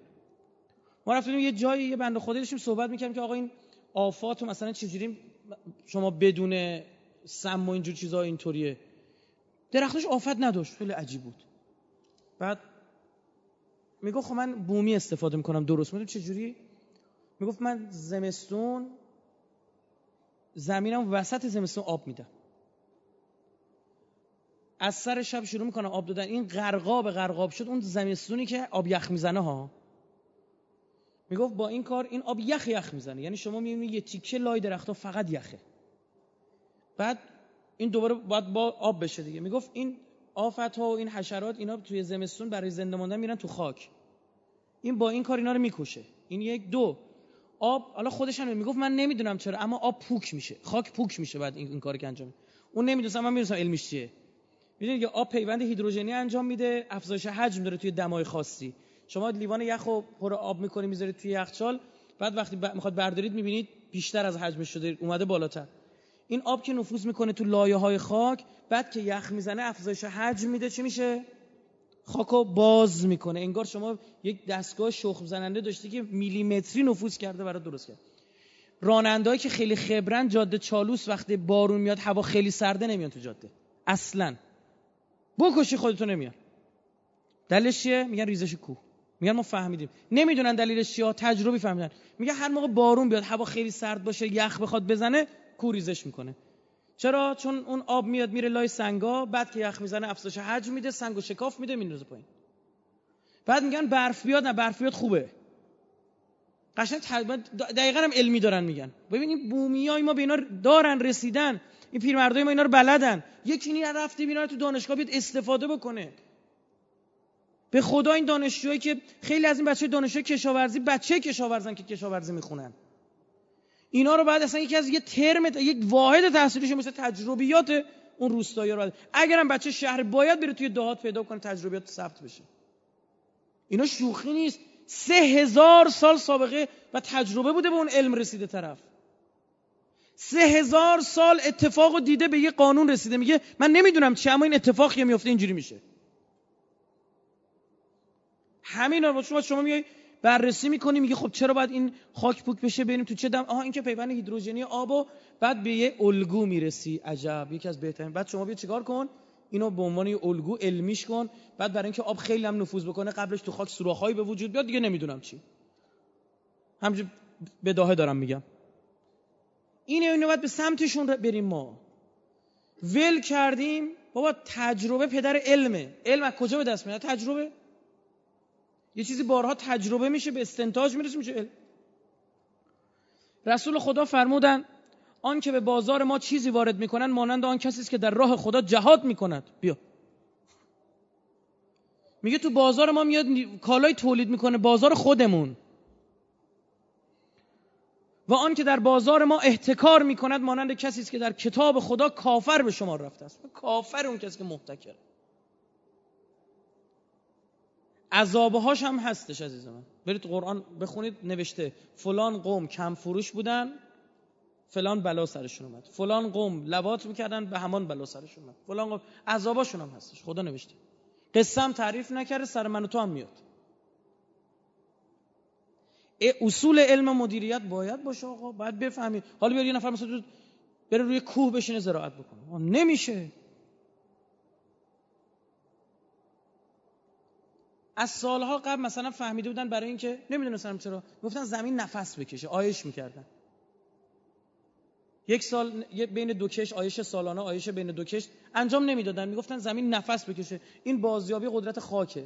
ما رفتیم یه جایی یه بنده خدا داشتیم صحبت می‌کردیم که آقا این آفات و مثلا چجوری شما بدون سم و اینجور چیزا اینطوریه. درختش آفت نداشت خیلی عجیب بود. بعد می‌گفت خب من بومی استفاده می‌کنم درست. می‌دونم چجوری؟ می‌گفت من زمستون زمینم وسط زمستون آب میدم. از سر شب شروع می‌کنه آب دادن. این غرقاب غرقاب شد. اون زمستونی که آب یخ می‌زنه ها. می‌گفت با این کار این آب یخ یخ می‌زنه. یعنی شما می‌بینید یه تیکه لای درختها فقط یخه. بعد این دوباره باید با آب بشه دیگه. می‌گفت این آفت ها و این حشرات اینا توی زمستون برای زنده ماندن میرن تو خاک. این با این کار اینا رو می‌کشه. این یک. دو. آب حالا خودش هم می‌گفت من نمی‌دونم چرا اما آب پوک میشه. خاک پوک میشه بعد این, این کاری که انجام اون نمی‌دونم من می‌دونم علمش چیه. می‌دونید که آب پیوند هیدروژنی انجام میده افزایش حجم داره توی دمای خاصی. شما لیوان یخ رو پر آب می‌کنید می‌ذارید توی یخچال بعد وقتی ب... می‌خواد بردارید می‌بینید بیشتر از حجمش شده اومده بالاتر. این آب که نفوذ می‌کنه تو لایه های خاک بعد که یخ می‌زنه افزایش حجم میده چی میشه؟ خاکو باز می‌کنه. انگار شما یک دستگاه شخم زننده داشتی که میلیمتری نفوذ کرده برای درست کرد. رانندهایی که خیلی خبرن جاده چالوس وقتی بارون میاد هوا خیلی سرده نمیان تو جاده. اصلا. بکشی خودتو نمیان. دلیلش چیه؟ میگن ریزش کوه. میگن ما فهمیدیم. نمی‌دونن دلیلش چیه؟ تجربی فهمیدن. میگه هر موقع بارون بیاد هوا خیلی سرد باشه یخ بخواد بزنه کوه ریزش می‌کنه. چرا؟ چون اون آب میاد میره لای سنگا بعد که یخ می‌زنه افزایش حجم میده سنگو شکاف میده میندازه پایین. بعد میگن برف بیاد نه برف بیاد خوبه. قشنگ دقیقا هم علمی دارن میگن. ببینید بومیای ما به اینا دارن رسیدن. این پیرمردای ما اینا رو بلدن. یکی نی رفته میره تو دانشگاه بیاد استفاده بکنه. به خدا این دانشجوهایی که خیلی از این بچه دانشجوی کشاورزی بچه کشاورزن که کشاورزی می‌خونن. اینا رو بعد اصلا یکی از یه ترم یک واحد تحصیلیش مثل تجربیات اون روستایی رو اگرم بچه شهر باید بره توی دهات پیدا کنه تجربیات ثبت بشه. اینا شوخی نیست. سه هزار سال سابقه و تجربه بوده به اون علم رسیده طرف. سه هزار سال اتفاق و دیده به یه قانون رسیده. میگه من نمی‌دونم چه اما این اتفاقی میفته اینجوری میشه. همین رو شما شما میای بررسی می‌کنی میگه خب چرا باید این خاک پوک بشه؟ ببینیم تو چه دم آها این که پیوند هیدروژنی آب بعد به یه الگو می‌رسی. عجب. یکی از بهترین بعد شما بیا چیکار کن؟ اینو به عنوان یه الگو علمیش کن. بعد برای اینکه آب خیلی هم نفوذ بکنه قبلش تو خاک سوراخ‌هایی به وجود بیاد دیگه نمی‌دونم چی. همینجوری بداهه دارم میگم. اینه اینو باید به سمتشون بریم ما. ول کردیم. بابا تجربه پدر علمه. علم از کجا به دست میاد؟ تجربه یه چیزی بارها تجربه میشه به استنتاج می‌رسه میشه علم رسول خدا فرمودن آن که به بازار ما چیزی وارد می‌کنن مانند آن کسی است که در راه خدا جهاد می‌کند. بیا. میگه تو بازار ما میاد کالای تولید می‌کنه بازار خودمون. و آن که در بازار ما احتکار می‌کند مانند کسی است که در کتاب خدا کافر به شما رفته است. کافر اون کسی که محتکر عذابهاش هم هستش عزیز من. برید قرآن بخونید نوشته فلان قوم کم فروش بودن فلان بلا سرشون اومد. فلان قوم لبات می‌کردن به همان بلا سرشون اومد. فلان قوم عذاباشون هم هستش خدا نوشته. قصه تعریف نکرده سر من و تو هم میاد. اصول علم مدیریت باید باشه آقا باید بفهمید حالا بیاد یه نفر مثلا بره روی کوه بشینه زراعت بکنه. نمیشه. از سالها قبل مثلا فهمیده بودن برای اینکه نمی‌دونستم چرا. گفتن زمین نفس بکشه. آیش می‌کردن. یک سال بین دو کش آیش سالانه آیش بین دو کش انجام نمی‌دادن. می‌گفتن زمین نفس بکشه. این بازیابی قدرت خاکه.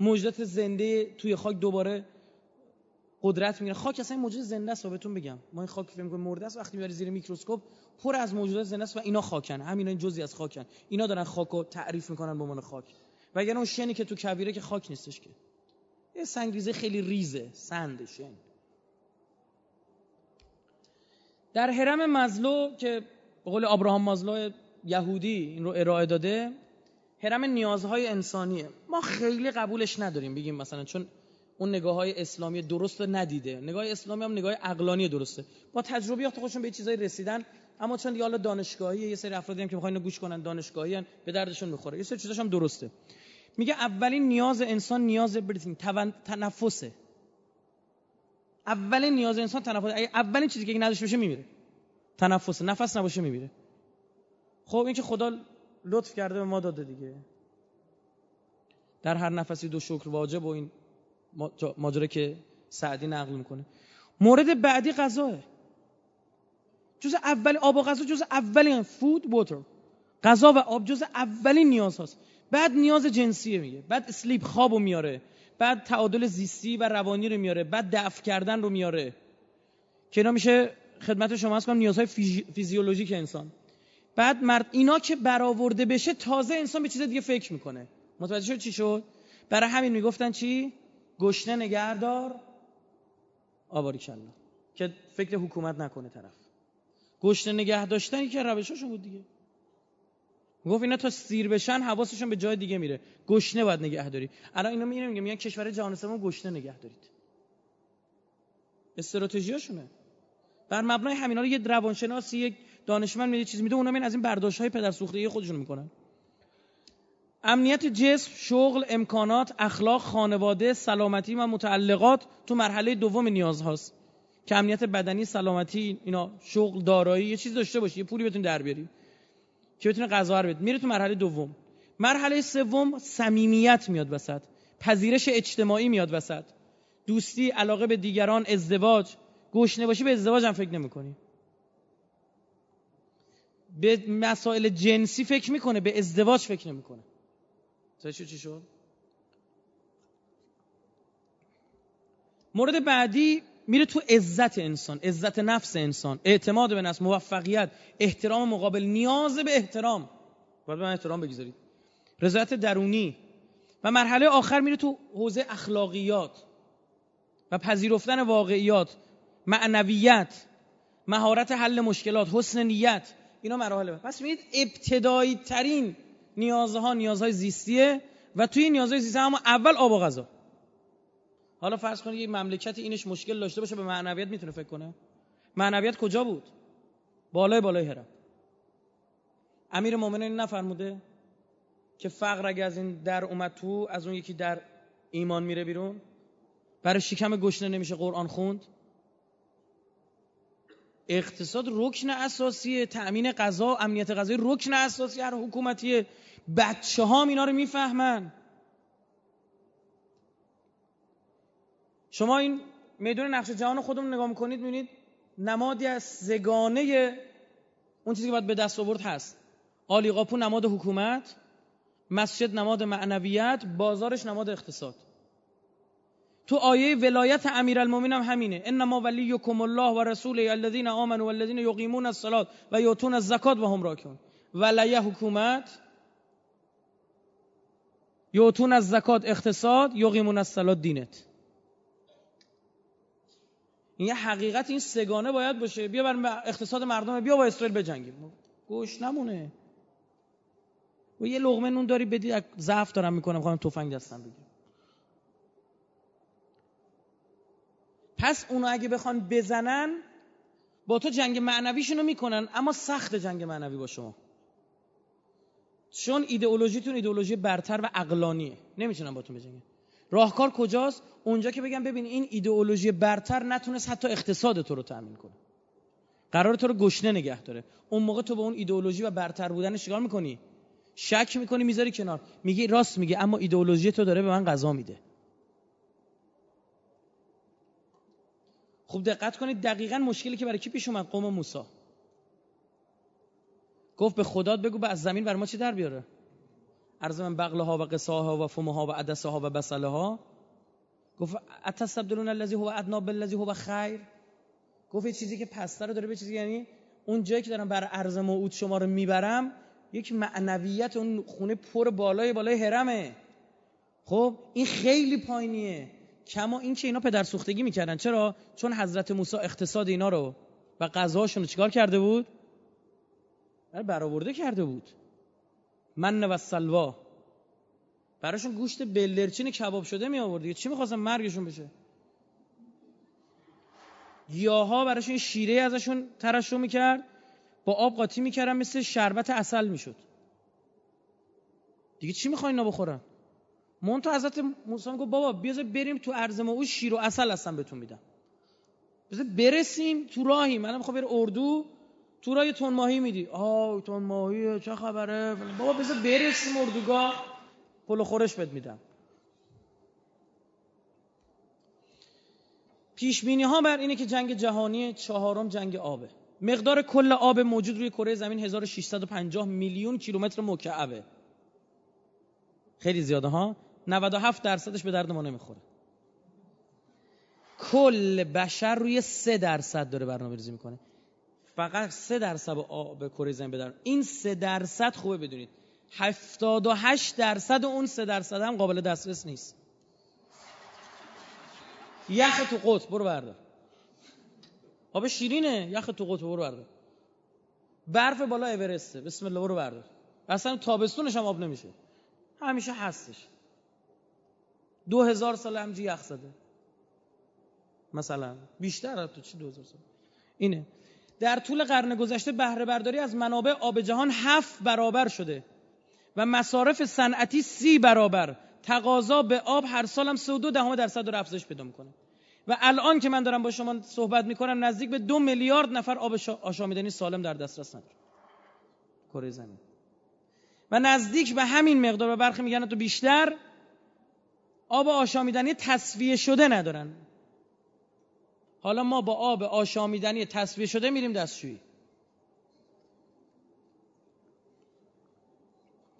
موجودات زنده توی خاک دوباره قدرت می‌گیره. خاک اصلا موجود زنده است بهتون بگم. ما این خاک فکر مرده است. وقتی می‌بری زیر میکروسکوپ پر از موجودات زنده است و اینا خاکن. همینا این جزئی از خاکن. اینا دارن خاکو تعریف می‌کنن به عنوان خاک. و اگر اون شنی که تو کویره که خاک نیستش که. یه سنگریزه خیلی ریزه سند شن در حرم مزلو که به قول ابراهام مازلو یهودی این رو ارائه داده حرم نیازهای انسانیه. ما خیلی قبولش نداریم بگیم مثلا چون اون نگاه های اسلامی درست ندیده. نگاه اسلامی هم نگاه عقلانی درسته. با تجربیات خودشون به چیزایی رسیدن اما چون دیگه دانشگاهی یه سری افرادی هم که می‌خوان گوش کنن دانشگاهی به دردشون می‌خوره. یه سری چیزاش هم درسته. میگه اولین نیاز انسان نیاز بریتینگ تنفسه. اولین نیاز انسان تنفس. اولین چیزی که نداشته باشه میمیره. تنفس نفس نباشه میمیره. خب این که خدا لطف کرده به ما داده دیگه. در هر نفسی دو شکر واجب و این ماجرا که سعدی نقل می‌کنه. مورد بعدی غذاه. جز اول آب و غذا جز اولین فود واتر غذا و آب جز اولین نیاز هاست. بعد نیاز جنسیه میگه. بعد اسلیپ خواب میاره. بعد تعادل زیستی و روانی رو میاره. بعد دفع کردن رو میاره. که اینا میشه خدمت شما از کنم نیازهای فیزیولوژیک انسان. بعد مرد اینا که برآورده بشه تازه انسان به چیز دیگه فکر می‌کنه. متوجه شد چی شد؟ برای همین می‌گفتن چی؟ گشنه نگهدار. آباری کلا که فکر حکومت نکنه طرف. گشنه نگه داشتن که روشاشون بود دیگه. گفت اینا تا سیر بشن حواسشون به جای دیگه میره. گشنه باید نگه داری. الان اینا میگن میگن میگن کشور جهان سوم گشنه نگه دارید. استراتژیاشونه. بر مبنای همینا رو یه روانشناسی یک دانشمند میده چیز میده اونا میان از این برداشت های پدر سوخته خودشون می‌کنن. امنیت جسم، شغل، امکانات، اخلاق، خانواده، سلامتی و متعلقات تو مرحله دوم نیاز هاست. که امنیت بدنی، سلامتی، اینا شغل، دارایی یه چیز داشته باشی، یه پولی بتون در بیاری. که بتونه غذا رو بده. میره تو مرحله دوم. مرحله سوم صمیمیت میاد وسط. پذیرش اجتماعی میاد وسط. دوستی علاقه به دیگران ازدواج. گشنه باشی به ازدواج هم فکر نمی‌کنی. به مسائل جنسی فکر می‌کنه به ازدواج فکر نمی‌کنه. چی شد؟ مورد بعدی میره تو عزت انسان عزت نفس انسان. اعتماد به نفس موفقیت احترام مقابل نیاز به احترام. باید به من احترام بگذارید. رضایت درونی. و مرحله آخر میره تو حوزه اخلاقیات و پذیرفتن واقعیات. معنویت مهارت حل مشکلات حسن نیت. اینا مراحل. پس می‌بینید ابتدایی ترین نیازها نیازهای زیستیه و توی نیازهای زیستی اما اول آب و غذا. حالا فرض کنید یه مملکتی اینش مشکل داشته باشه به معنویت می‌تونه فکر کنه. معنویت کجا بود؟ بالای بالای هرم امیر مومنین نفرموده که فقر اگه از این در اومد تو از اون یکی در ایمان میره بیرون برای شکم گشنه نمیشه قرآن خوند. اقتصاد رکن اساسیه تأمین غذا امنیت غذایی رکن اساسی هر حکومتیه بچه ها اینا رو می‌فهمن. شما این میدون نقش جهان خودمون نگاه می‌کنید می‌بینید نمادی از سگانه اون چیزی که باید به دست آورد هست. آلی قاپو نماد حکومت مسجد نماد معنویت بازارش نماد اقتصاد. تو آیه ولایت امیرالمومنین هم همینه. انما ولیکم الله و رسوله الذین آمنوا والذین یقیمون الصلاة و یؤتون الزکات و هم راکعون. ولیه حکومت یؤتون الزکات اقتصاد یقیمون الصلاة دینت. این حقیقت این سگانه باید باشه. بیا بر اقتصاد مردم بیا با اسرائیل بجنگیم. گوش نمونه. و یه لغمه نون داری بدی ضعف دارم می‌کنم خواهم تفنگ دستم بگیر. پس اونو اگه بخوان بزنن با تو جنگ معنویشونو می‌کنن اما سخت جنگ معنوی با شما. چون ایدئولوژیتون ایدئولوژی برتر و عقلانیه. نمی‌تونن با تو بجنگن. راهکار کجاست؟ اونجا که بگم ببین این ایدئولوژی برتر نتونست حتی اقتصاد تو رو تامین کنه. قرار تو رو گشنه نگه داره. اون موقع تو به اون ایدئولوژی و برتر بودن چیکار می‌کنی؟ شک می‌کنی می‌ذاری کنار. میگی راست میگه اما ایدئولوژی تو داره به من غذا میده. خوب دقت کنید دقیقا مشکلی که برای کی پیش اومد؟ قوم موسی. گفت به خدات بگو به از زمین بر ما چی در بیاره؟ عرض من بغلها و قصاها و فمها و عدسها و بسلها گفت اتستبدلون الذی هو ادنا بالذی هو خیر؟ گفت چیزی که پستر داره به چیزی یعنی اون جایی که دارم بر عرض موعود شما رو می‌برم یک معنویت اون خونه پر بالای بالای هرمه خب این خیلی پایینیه. کما این که اینا پدر سوختگی می‌کردن. چرا؟ چون حضرت موسی اقتصاد اینا رو و غذاشون رو چیکار کرده بود؟ برآورده کرده بود. من و سلوا. براشون گوشت بلدرچین کباب شده می آورد چی می‌خواستن مرگشون بشه؟ گیاها براشون شیره ازشون ترشو می‌کرد. با آب قاطی می‌کردن مثل شربت اصل می‌شد. دیگه چی می‌خواین اینا بخورن؟ مونتا حضرت موسی گفت بابا بیازه بریم تو ارز ما او شیر و اصل هستن بهتون میدم. بذار برسیم تو راهی منم می‌خوام بره اردو. تو راه تون ماهی میدی؟ آه تون ماهی چه خبره؟ بابا بذار برسیم اردوگاه پلو خورش بد میدم. پیش بینی ها بر اینه که جنگ جهانی چهارم جنگ آبه. مقدار کل آب موجود روی کره زمین 1650 میلیون کیلومتر مکعبه. خیلی زیاده ها؟ 97 درصدش به درد ما نمی‌خوره. کل بشر روی 3 درصد داره برنامه ریزی می‌کنه. فقط 3 درصد آب کره زمین بدن. این 3 درصد خوبه بدونید. 78 درصد اون 3 درصد هم قابل دسترس نیست. یخ تو قطب برو بردار. آب شیرینه یخ تو قطب برو بردار. برف بالا اورسته. بسم الله برو بردار. اصلا تابستونش هم آب نمیشه. همیشه هستش. دو هزار سال همجی یخ زده. مثلا بیشتر تو چی دو هزار سال؟ اینه. در طول قرن گذشته بهره برداری از منابع آب جهان هفت برابر شده و مصارف صنعتی سی برابر. تقاضا به آب هر سال هم 32 دهم درصد داره افزایش پیدا می‌کنه. و الان که من دارم با شما صحبت می‌کنم نزدیک به دو میلیارد نفر آب آشامیدنی سالم در دسترس نداره کره زمین. و نزدیک به همین مقدار و برخی میگن تو بیشتر آب آشامیدنی تصفیه شده ندارن. حالا ما با آب آشامیدنی تصفیه شده میریم دستشویی.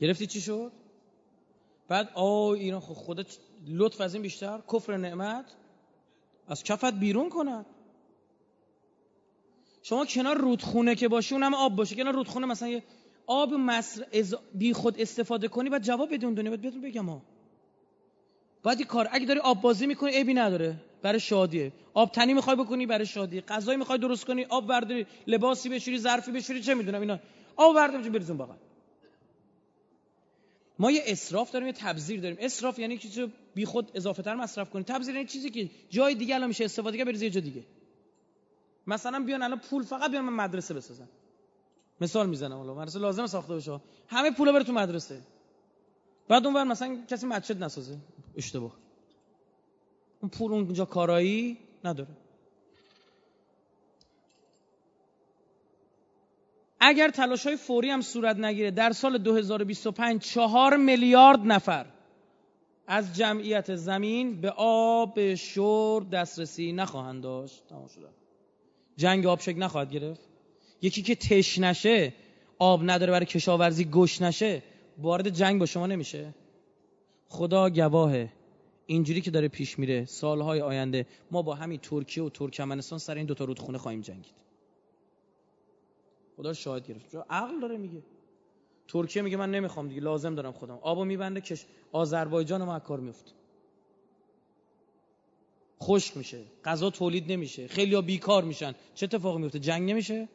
گرفتی چی شد؟ بعد آه ایران خدا لطف از این بیشتر. کفر نعمت. از کفت بیرون کنن شما کنار رودخونه که باشی اونم آب باشه. کنار رودخونه مثلا یه آب مصر بی خود استفاده کنی بعد جواب بدون دنیا. بعد بهتون بگم ها. باید کار اگه داری آب بازی می‌کنی عیبی نداره. برای شادیه. آب تنی می‌خوای بکنی برای شادی. غذایی می‌خوای درست کنی آب برداری لباسی بشوری ظرفی بشوری چه می‌دونم اینا. آب برداری بریزون بغل ما یه اسراف داریم یه تبذیر داریم. اسراف یعنی چیزی بی خود اضافه تر مصرف کنی. تبذیر یعنی چیزی که جای دیگه الان میشه استفاده کرد بریزی یه جا دیگه. مثلا بیان الان پول فقط بیان من مدرسه بسازن مثال می‌زنم الان مدرسه لازم ساخته بشه همه پولا بره تو مدرسه. بعد اونور مثلا کسی مسجد نسازه. اشتباه. اون پول اونجا کارایی نداره. اگر تلاش های فوری هم صورت نگیره در سال 2025 چهار میلیارد نفر از جمعیت زمین به آب شور دسترسی نخواهند داشت. تمام شده. جنگ آب شکل نخواهد گرفت. یکی که تش نشه آب نداره برای کشاورزی گوش نشه وارد جنگ با شما نمیشه. خدا گواهه اینجوری که داره پیش میره سالهای آینده ما با همین ترکیه و ترکمنستان سر این دوتا رودخونه خواهیم جنگید. خدا شاهد گرفت. عقل داره میگه. ترکیه میگه من نمی‌خوام دیگه لازم دارم خودم. آبو میبنده کش آذربایجان ما کار میفت خشک میشه. غذا تولید نمیشه. خیلی ها بیکار میشن. چه اتفاقی میفته؟ جنگ نمیشه؟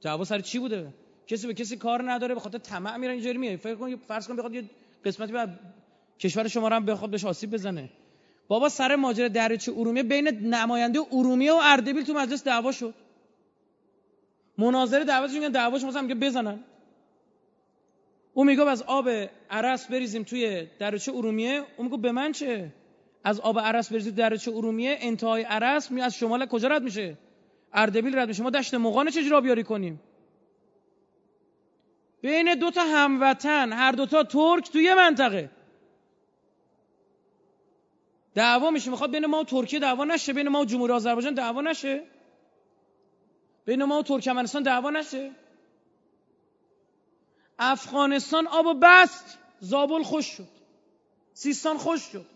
جواب سر چی بوده؟ کسی به کسی کار نداره به خاطر طمع میرن اینجوری میاد فکر کن فرض کن بخواد یه قسمتی بعد کشور شما رو هم بخواد بهش آسیب بزنه. بابا سر ماجرا دریاچه ارومیه بین نماینده ارومیه و اردبیل تو مجلس دعوا شد. مناظره دعوتش میگن دعواش مثلا میگه بزنن. او میگه از آب عرس بریزیم توی دریاچه ارومیه. اون میگه به من چه؟ از آب عرس بریزیم دریاچه ارومیه انتهای عرس می از شمال کجا رد میشه؟ اردبیل رد میشه. ما دشت مغان چجوری آبیاری کنیم؟ بین دو تا هموطن هر دو تا ترک توی منطقه. دعوا میشه می‌خواد بین ما و ترکیه دعوا نشه بین ما و جمهوری آذربایجان دعوا نشه. بین ما و ترکمنستان دعوا نشه. افغانستان آب بست زابل خوش شد. سیستان خوش شد.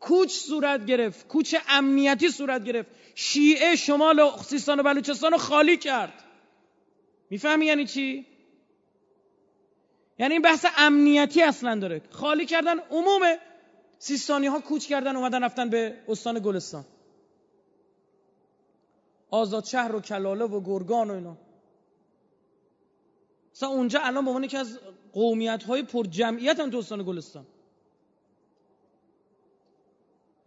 کوچ صورت گرفت کوچ امنیتی صورت گرفت. شیعه شمال سیستان و بلوچستان رو خالی کرد. می‌فهمی یعنی چی؟ یعنی این بحث امنیتی اصلا داره. خالی کردن عمومه. سیستانی ها کوچ کردن اومدن رفتن به استان گلستان. آزاد شهر و کلاله و گرگان و اینا. مثلا اونجا الان به عنوان یکی از قومیت های پر جمعیت هم تو استان گلستان.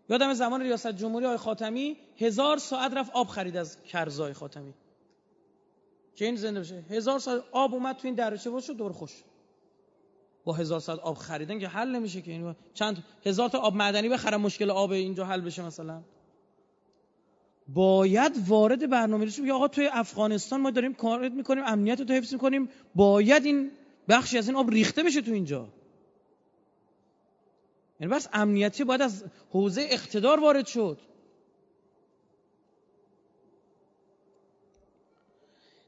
یادم زمان ریاست جمهوری آقای خاتمی هزار ساعت رفت آب خرید از کرزای خاتمی. که این زنده بشه. هزار ساعت آب اومد تو این دریاچه باشه دور خوش. با هزار ساعت آب خریدن که حل نمیشه که. این چند هزار تا آب معدنی بخرم مشکل آب اینجا حل بشه مثلا. باید وارد برنامه ریزی بگه آقا توی افغانستان ما داریم کار می‌کنیم امنیت رو حفظ می‌کنیم. باید این بخشی از این آب ریخته بشه تو اینجا. یعنی بس امنیتی باید از حوزه اقتدار وارد شد.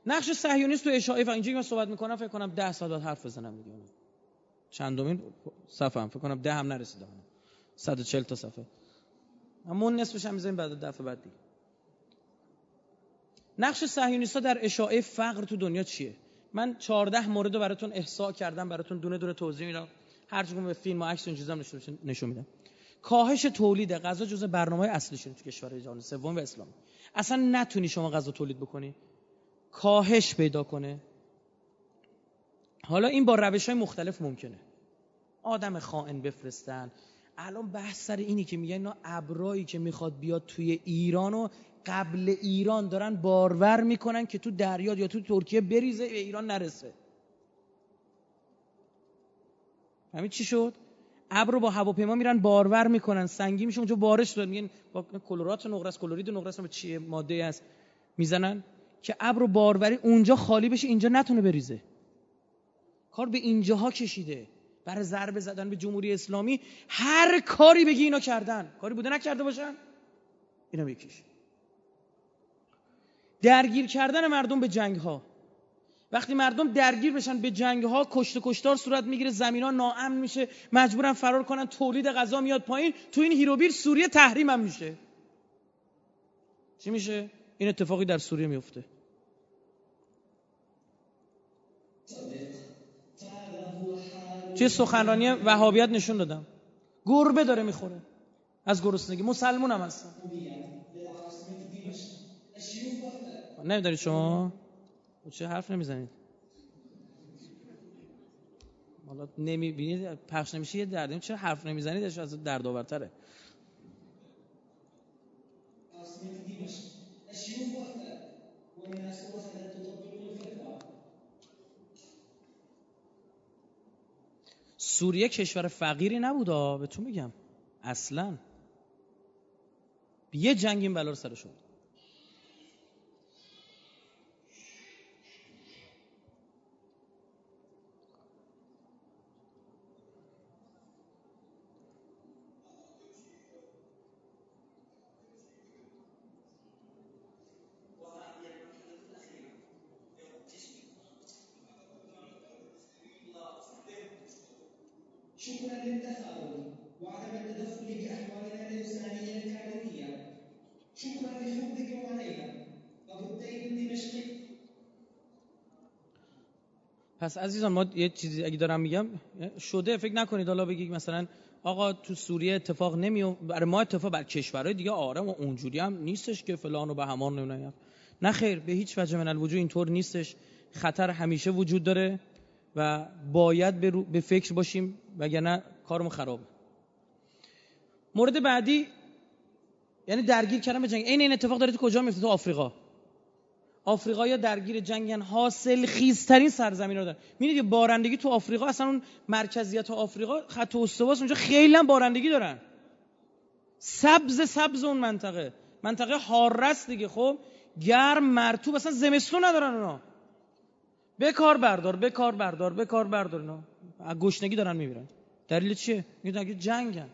نقش صهیونیست تو اشاعه و اینجا من صحبت می‌کنم فکر کنم ده سال حرف بزنم دیگه. چندمین صفحه فکر کنم ده هم نرسیدم 140 تا صفحه. همون نصفش هم می‌ذاریم بعد دفعه بعد دیگه. نقش صهیونیست‌ها در اشاعه فقر تو دنیا چیه؟ من 14 مورد رو براتون احسا کردم براتون دونه دونه توضیح میدم. هر چیزی به فیلم و عکس این چیزا نشون میدم. کاهش تولید غذا جزء برنامه اصلیشون تو کشورهای جهان سوم و اسلام اصلا نتونی شما غذا تولید بکنی. کاهش پیدا کنه. حالا این با روش های مختلف ممکنه. آدم خائن بفرستن. الان بحث سر اینی که میگن اینا ابرایی که می‌خواد بیاد توی ایران و قبل ایران دارن بارور می‌کنن که تو دریا یا تو ترکیه بریزه به ایران نرسه. همین چی شد؟ ابر با هواپیما میرن بارور می‌کنن سنگی میشه اونجا بارش داد میگن با کلورات نقرس کلورید نقرس چیه؟ ماده است. می‌زنن که ابر باروری اونجا خالی بشه اینجا نتونه بریزه. کار به اینجاها کشیده. برای ضربه زدن به جمهوری اسلامی هر کاری بگی اینا کردن. کاری بوده نکرده باشن؟ اینا بکش درگیر کردن مردم به جنگ ها وقتی مردم درگیر بشن به جنگ ها کشت کشتار صورت می‌گیره زمین ها ناامن میشه مجبورن فرار کنن تولید غذا میاد پایین. تو این هیروبیر سوریه تحریم هم میشه. چی میشه؟ این اتفاقی در سوریه میفته چه سخنرانی وهابیت نشون دادم. گربه داره می‌خوره. از گرسنگی. مسلمون هم هستن نمیدارید شما چه حرف نمی‌زنید؟ حالا نمی‌بینید پخش نمیشه یه دردیم. چه حرف نمی‌زنید؟ از دردآورتره سوریه کشور فقیری نبود به تو میگم. اصلا. یه جنگ این بلا رو سر پس عزیزان ما یه چیزی اگه دارم میگم شده فکر نکنید. حالا بگید مثلا آقا تو سوریه اتفاق نمی برای ما اتفاق بر کشورهای دیگه آره و اونجوری هم نیستش که فلان و به همان نمی‌دونم نه خیر به هیچ وجه من الوجود اینطور نیستش. خطر همیشه وجود داره و باید به, به فکر باشیم وگرنه کارمون خرابه. مورد بعدی یعنی درگیر کردن به جنگ. این این اتفاق داره تو کجا میفته؟ تو آفریقا. آفریقا درگیر جنگن حاصل خیزترین سرزمین رو دارن. می‌بینید بارندگی تو آفریقا اصلا اون مرکزیت آفریقا خط استواس اونجا خیلی هم بارندگی دارن. سبز سبز اون منطقه. منطقه حارس دیگه خب؟ گرم مرتوب اصلا زمستون ندارن اونا. به کار بردار به کار بردار به کار بردار اینا. گشنگی دارن میبیرن. دلیل چیه؟ میگن جنگن.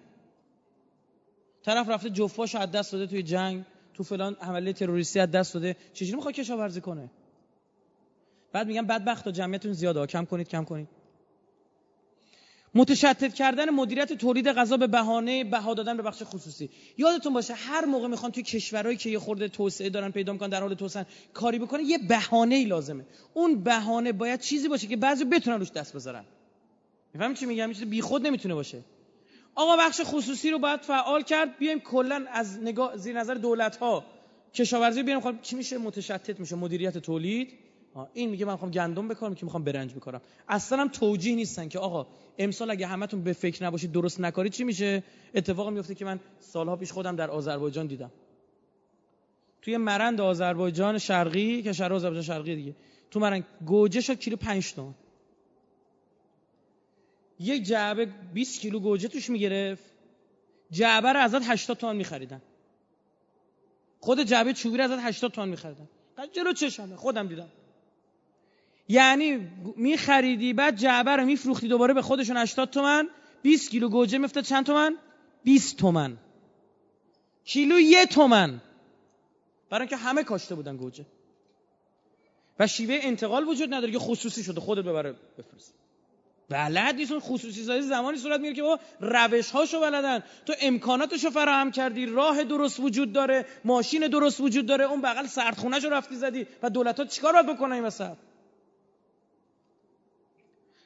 طرف رفته جفاش از دست داده توی جنگ. تو فلان حمله تروریستی از دست داده. چجوری می‌خواد کشاورزی کنه؟ بعد میگم بدبخت تا جمعیتون زیاده. کم کنید کم کنید. متشتت کردن مدیریت تولید غذا به بهانه بها دادن به بخش خصوصی. یادتون باشه هر موقع می‌خوان توی کشورهایی که یه خورده توسعه دارن پیدا می‌کنن در حال توسعه کاری بکنه یه بهانه ای لازمه. اون بهانه باید چیزی باشه که بعضی بتونن روش دست بذارن. می‌فهمی چی میگم؟ چیز بیخود نمی‌تونه باشه. آقا بخش خصوصی رو باید فعال کرد. بیایم کلا از نگاه زیر نظر دولت ها کشاورزی بیاریم. خب چی میشه؟ متشتت میشه. مدیریت تولید. این میگه من می‌خوام گندم بکارم که می‌خوام برنج بکارم. اصلا هم توجیه نیستن که آقا امسال اگه همتون به فکر نباشید درست نکارید چی میشه؟ اتفاق میفته که من سالها پیش خودم در آذربایجان دیدم. توی مرند آذربایجان شرقی که شهر آذربایجان شرقی دیگه. تو مرند گوجه شد کیلو 5 تومن یک جعبه 20 کیلو گوجه توش می‌گرفت. جعبه رو ازت 80 تومن میخریدن. خود جعبه چوبی رو ازت 80 تومن میخریدن. جلو چشمه خودم دیدم. یعنی میخریدی بعد جعبه رو میفروختی دوباره به خودشون 80 تومن 20 کیلو گوجه میفته چند تومن؟ 20 تومن. کیلو یه تومن. برای اینکه همه کاشته بودن گوجه. و شیوه انتقال وجود نداره که خصوصی شده خودت ببره بفرست. بلد نیست خصوصی سازی زمانی صورت می‌گیره که با روش هاشو بلدن. تو امکاناتشو فراهم کردی راه درست وجود داره ماشین درست وجود داره اون بغل سردخونه رو رفتی زدی. و دولت ها چیکار باید بکنن این وسط؟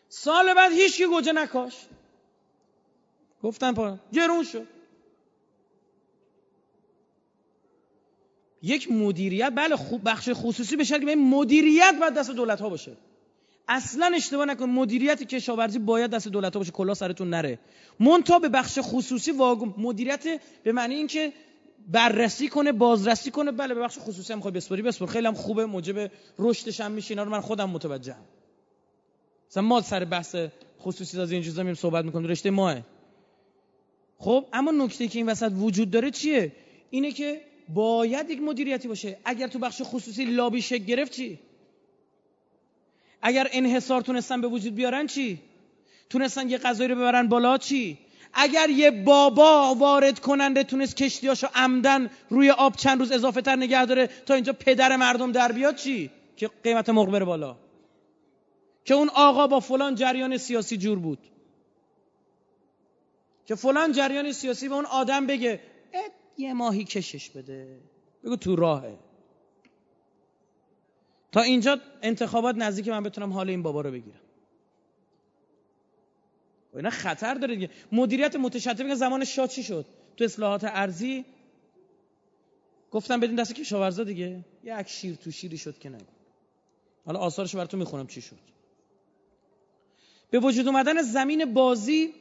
سال بعد هیچ کی گوجه نکاش. گفتن پا گرون شد. یک مدیریت بله خوب بخش خصوصی بشه که مدیریت باید دست دولت ها باشه. اصلا اشتباه نکن مدیریت کشاورزی باید دست دولت ها باشه کلا سرتون نره. مونتا به بخش خصوصی واگم مدیریت به معنی اینکه بررسی کنه بازرسی کنه. بله به بخش خصوصی هم می‌خوای بسپاری بسپار. خیلی هم خوبه موجب رشدش هم میشه. اینا رو من خودم متوجهم. مثلا ما سر بحث خصوصی سازی این چیزا میریم صحبت می‌کنیم رشته ماه. خب اما نکته که این وسط وجود داره چیه؟ اینه که باید یک مدیریتی باشه. اگر تو بخش خصوصی لابی شک گرفت چی اگر انحصار تونستن به وجود بیارن چی؟ تونستن یه غذایی رو ببرن بالا چی؟ اگر یه بابا وارد کننده تونست کشتیاشو عمدن روی آب چند روز اضافه تر نگه داره تا اینجا پدر مردم در بیاد چی؟ که قیمت مرغ بره بالا. که اون آقا با فلان جریان سیاسی جور بود. که فلان جریان سیاسی به اون آدم بگه یه ماهی کشش بده. بگو تو راهه. تا اینجا انتخابات نزدیک من بتونم حال این بابا رو بگیرم. و اینا خطر داره دیگه. مدیریت متشدد میگه زمان شاه چی شد؟ تو اصلاحات ارزی گفتم بدین دست کشاورزا دیگه. یک شیر تو شیری شد که نگو. حالا آثارش براتون می‌خونم چی شد. به وجود اومدن زمین بازی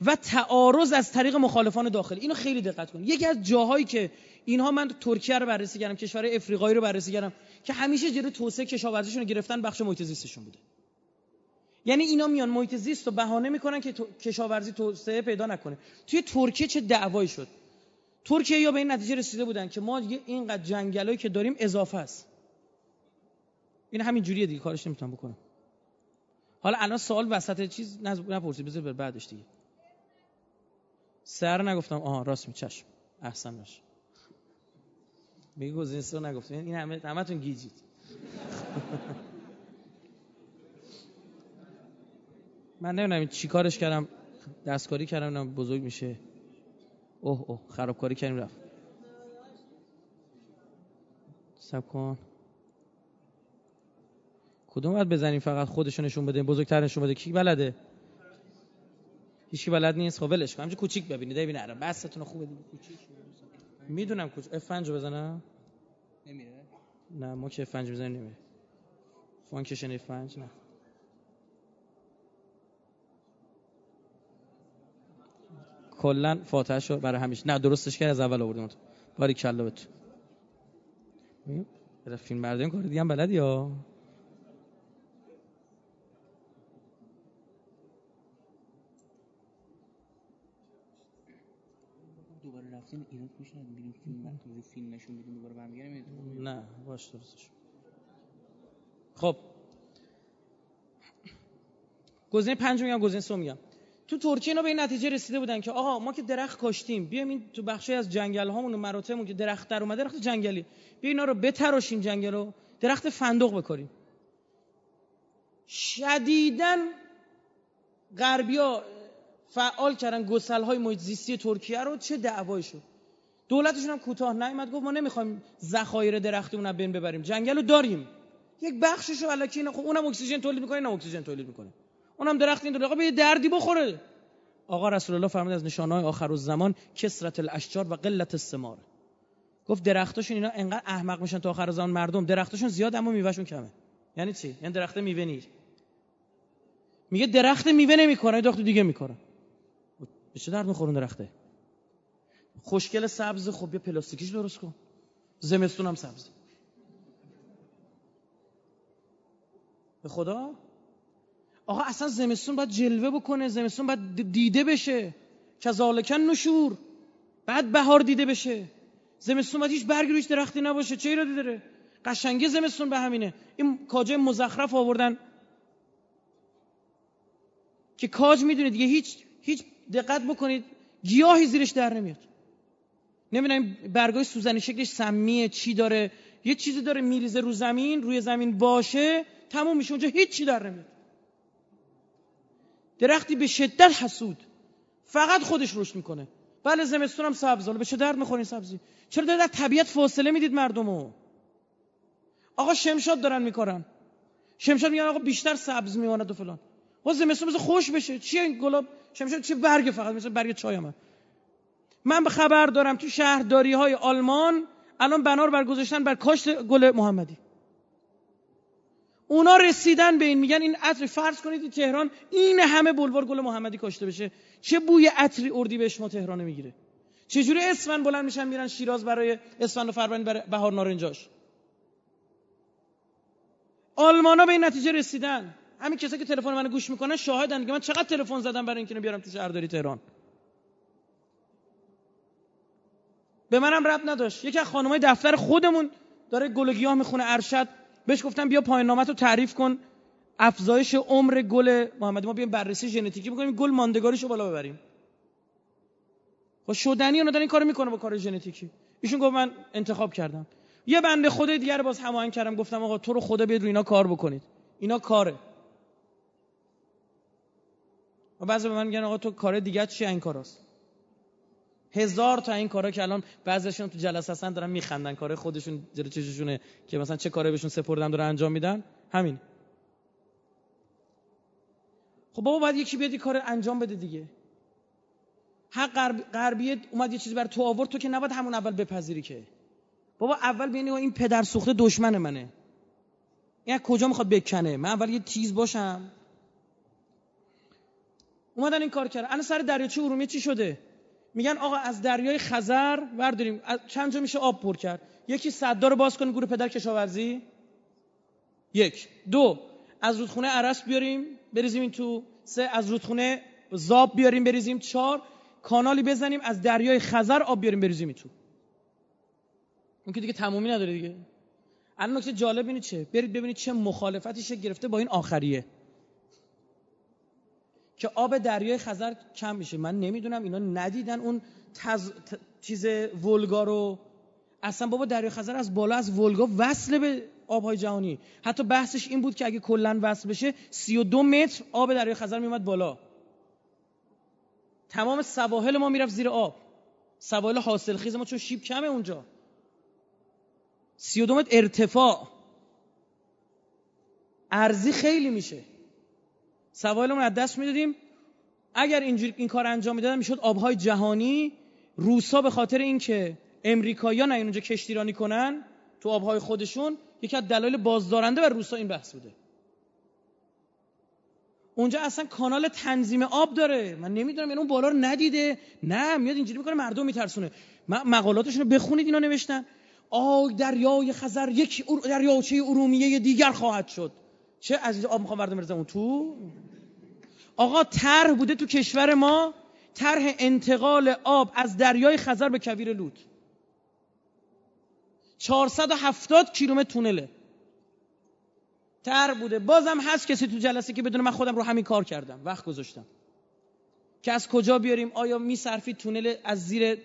و تعارض از طریق مخالفان داخلی. اینو خیلی دقت کنید یکی از جاهایی که اینها من ترکیه رو بررسی کردم کشور افریقایی رو بررسی کردم که همیشه جلوی توسعه کشاورزیشون رو گرفتن بخش محیط زیستشون بوده. یعنی اینا میان محیط زیست رو بهانه می‌کنن که کشاورزی توسعه پیدا نکنه. توی ترکیه چه دعوایی شد؟ ترکیه یا به این نتیجه رسیده بودن که ما دیگه اینقدر جنگلایی که داریم اضافه است. این همین جوریه دیگه کارش نمی‌تونم بکنم. حالا الان سوال وسط چیز نپرسی بذار بعدش دیگه. سر نگفتم. آها راست می چشم. احسن باش. میگه گزینه نگفتم این همه همتون گیجید. من نمی‌دونم چی کارش کردم. دستکاری کردم بزرگ میشه. اوه اوه خرابکاری کردیم رفت. صبر کن. کدوم باید بزنیم؟ فقط خودشو نشون بده بزرگتر نشون بده. کی بلده؟ هیچ بلد نیست؟ خب ولش کن. همینجوری کوچیک ببینید. ببین آره بستون خوبه دیگه کوچیک. می‌دونم کوچ F 5 بزنم؟ نمیره. نه ما که F 5 بزنیم نمیره. function F 5 نه. کلا فاتحه شو برای همیشه. نه درستش کرد از اول آوردیم تو باری کلا به تو فیلم برداری کار دیگه هم بلدی یا؟ رفتین ایران میشه بریم فیلم رو فیلم نشون بدیم دوباره برمیگردیم نه باش درستش. خب. گزینه پنج میگم گزینه سه میگم. تو ترکیه اینا به این نتیجه رسیده بودن که آقا ما که درخت کاشتیم بیایم این تو بخشی از جنگل هامون و مراتعمون که درخت در اومده درخت جنگلی. بیا اینا رو بتراشیم جنگل رو درخت فندق بکاریم. شدیدن غربیا فعال کردن گسل های محیط زیستی ترکیه رو چه دعوایی شد؟ دولتشون هم کوتاه نیامد گفت ما نمی‌خوایم ذخایر درختمون رو بین ببریم. جنگل رو داریم. یک بخشش رو الکی خب اونم اکسیژن تولید می‌کنه نه اکسیژن تولید می‌کنه. اونم درخت این آقا به دردی بخوره. آقا رسول الله فرمود از نشانهای آخر الزمان کسرت الاشجار و قلت الثمار. گفت درختاشون اینا انقدر احمق میشن تا آخر زمان مردم درختاشون زیاد اما میوهشون کمه. یعنی چی؟ یعنی درخت میوه نیست. میگه درخت میوه نمی‌کنه درخت دیگه می‌کنه به چه درد میخورون درخته؟ خوشگل سبز خب یه پلاستیکیش درست کن. زمستون هم سبز. به خدا؟ آقا اصلا زمستون باید جلوه بکنه زمستون باید دیده بشه. کذالکن نشور. بعد بهار دیده بشه. زمستون باید هیچ برگی رویش درختی نباشه. چه ایرادی داره؟ قشنگه زمستون به همینه. این کاجه مزخرف آوردن. که کاج می‌دونه دیگه هیچ هیچ دقت بکنید گیاهی زیرش در نمیاد. نمی‌دونم برگای سوزنی شکلش سمیه چی داره؟ یه چیزی داره میریزه رو زمین روی زمین باشه تموم میشه اونجا هیچی در نمیاد. درختی به شدت حسود. فقط خودش رشد می‌کنه. بله زمستون هم سبز به چه درد می‌خورین سبزی؟ چرا در طبیعت فاصله می‌دید مردمو؟ آقا شمشاد دارن میکارن. شمشاد میگن آقا بیشتر سبز میماند و فلان. و زمستون خوش بشه. چیه این گلاب؟ شمشاد چه برگ فقط مثل برگ چای من من به خبر دارم تو شهرداری های آلمان الان بنار برگذاشتن بر کاشت گل محمدی. اونا رسیدن به این میگن این عطر فرض کنید تهران این همه بلوار گل محمدی کاشته بشه. چه بوی عطری اردی به شما تهران می‌گیره؟ چجوری اسفن بلند میشن میرن شیراز برای اسفن و فروردین برای بهار نارنجاش؟ آلمانا به این نتیجه رسیدن. همین کسایی که تلفن منو گوش می‌کنن شاهدن که من چقدر تلفن زدم برای اینکه بیارم تو شهرداری تهران؟ به منم رب نداشت. یکی از خانمای دفتر خودمون داره گل می‌خونه ارشد. بهش گفتم بیا پایان نامت رو تعریف کن. افزایش عمر گل محمدی. ما بیایم بررسی ژنتیکی بکنیم گل ماندگاریشو بالا ببریم. خب شدنی اونا دارن این کارو می‌کنه با کار ژنتیکی. ایشون گفت من انتخاب کردم. یه بنده خود دیگر باز هماهنگ کردم. گفتم آقا تو رو خدا بیاد رو اینا کار بکنید. اینا کاره. و بعضی به من میگن آقا تو کار دیگه چی این کاراست؟ هزار تا این کارا که الان بعضیشون تو جلسه هستن دارن میخندن. کار خودشون جلو چششونه که مثلا چه کاری بهشون سپردن دارن انجام میدن. همین. خب بابا باید یکی بیاد کار انجام بده دیگه. حق غربیه اومد یه چیزی بر تو آورد تو که نباید همون اول بپذیری که. بابا اول بینی این پدر سوخته دشمن منه. این کجا می‌خواد بکنه؟ من اول یه تیز باشم. اومدن این کار کردن. الان سر دریاچه ارومیه چی شده؟ میگن آقا از دریای خزر برداریم. چند جا میشه آب پر کرد؟ یکی صدا رو باز کنیم گروه پدر کشاورزی. یک. دو. از رودخونه عرس بیاریم بریزیم این تو. سه. از رودخونه زاب بیاریم بریزیم. چهار. کانالی بزنیم از دریای خزر آب بیاریم بریزیم تو. اون که دیگه تمومی نداره دیگه. الان نکته جالب اینه چه؟ برید ببینید چه مخالفتی گرفته با این آخریه. که آب دریای خزر کم میشه. من نمی‌دونم اینا ندیدن اون تز... چیز ولگا رو. اصلا بابا دریای خزر از بالا از ولگا وصل به آبهای جهانی. حتی بحثش این بود که اگه کلا وصل بشه 32 متر آب دریای خزر میومد بالا. تمام سواحل ما می‌رفت زیر آب. سواحل حاصل خیز ما چون شیب کمه اونجا. 32 متر ارتفاع. ارزی خیلی میشه. سوالمون از دست می‌دادیم. اگر اینجوری این کار انجام می‌دادن می‌شد آبهای جهانی روسا به خاطر اینکه امریکایی‌ها نه اونجا کشتیرانی کنن تو آبهای خودشون یکی از دلایل بازدارنده بر روسا این بحث بوده. اونجا اصلا کانال تنظیم آب داره. من نمی‌دونم یعنی اون بالا رو ندیده. نه میاد اینجوری می‌کنه مردم میترسونه. مقالاتشون رو بخونید اینا نوشتن. آی دریای خزر یک دریاچه ارومیه دیگر خواهد شد. چه از آب می‌خوام مردم اون تو؟ آقا طرح بوده تو کشور ما طرح انتقال آب از دریای خزر به کویر لود 470 کیلومتر تونله. تر بوده. بازم هست کسی تو جلسه که بدونه من خودم رو همین کار کردم. وقت گذاشتم. که از کجا بیاریم؟ آیا میصرفید تونل از زیر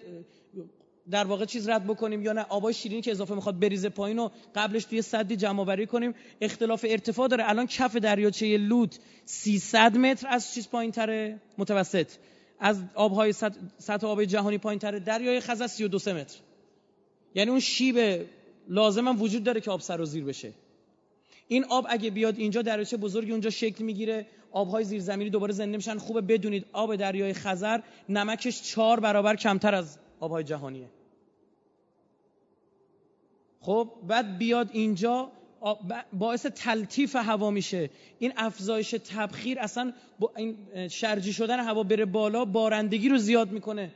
در واقع چیز رد بکنیم یا نه؟ آبای شیرینی که اضافه می‌خواد بریزه پایین و قبلش توی صدی جمع آوری کنیم. اختلاف ارتفاع داره. الان کف دریاچه لود 300 متر از چیز پایینتره؟ متوسط. از آبهای سطح آب جهانی پایینتره. دریای خزر 32 متر. یعنی اون شیب لازم هم وجود داره که آب سر و زیر بشه. این آب اگه بیاد اینجا دریاچه بزرگی اونجا شکل می‌گیره. آبهای زیرزمینی دوباره زنده میشن. خوبه بدونید آب دریای خزر نمکش چهار برابر کمتر از آبهای جهانیه. خب بعد بیاد اینجا باعث تلطیف هوا میشه. این افزایش تبخیر اصلا با این شرجی شدن هوا بره بالا بارندگی رو زیاد می‌کنه.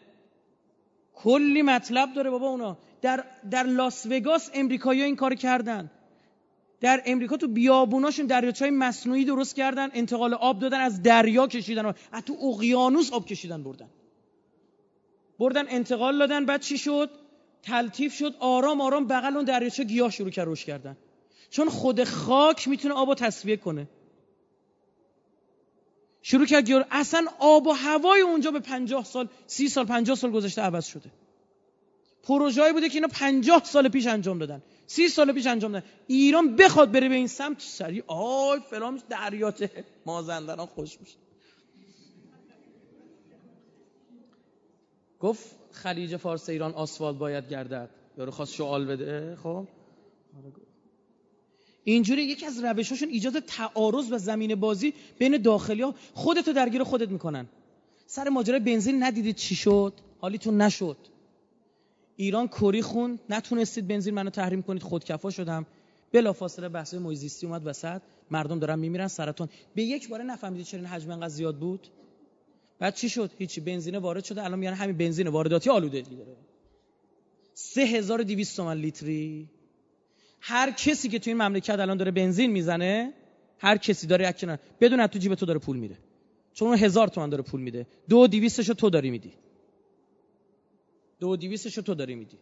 کلی مطلب داره بابا اونا. در, در لاس وگاس امریکایی این کار کردن. در امریکا تو بیابوناشون دریاچه مصنوعی درست کردن انتقال آب دادن از دریا کشیدن. و تو اقیانوس آب کشیدن بردن. بردن انتقال دادن بعد چی شد؟ تلطیف شد آرام آرام بغل اون دریاچه گیاه شروع کرد روش کردن. چون خود خاک می‌تونه آب تصویه کنه. شروع کرد گیاه. اصلا آب و هوای اونجا به پنجاه سال سی سال پنجاه سال گذشته عوض شده. پروژه‌ای بوده که اینا 50 سال پیش انجام دادن. سی سال پیش انجام دادن. ایران بخواد بره به این سمت سری آی فلان دریاته مازندران خوش میشه. گفت خلیج فارس ایران آسفالت باید گردد. یارو خواست شعال بده. خب. اینجوری یکی از روشاشون ایجاد تعارض و زمین بازی بین داخلی ها خودتو درگیر خودت می‌کنن. سر ماجرای بنزین ندیدید چی شد؟ حالیتون نشد. ایران کری خون. نتونستید بنزین منو تحریم کنید. خودکفا شدم. بلافاصله بحث محیط اومد وسط. مردم دارن میمیرن سرطان. به یک باره نفهمیدید چرا این حجم انقدر زیاد بود؟ بعد چی شد؟ هیچی بنزین وارد شده. الان میگن همین بنزین وارداتی آلودگی داره. 3200 تومن لیتری. هر کسی که تو این مملکت الان داره بنزین می‌زنه هر کسی داره یک بدون تو جیب تو داره پول میده. چون اون هزار تومن داره پول میده. دو دیویستشو تو داری میدی. دو دیویستشو تو داری میدی.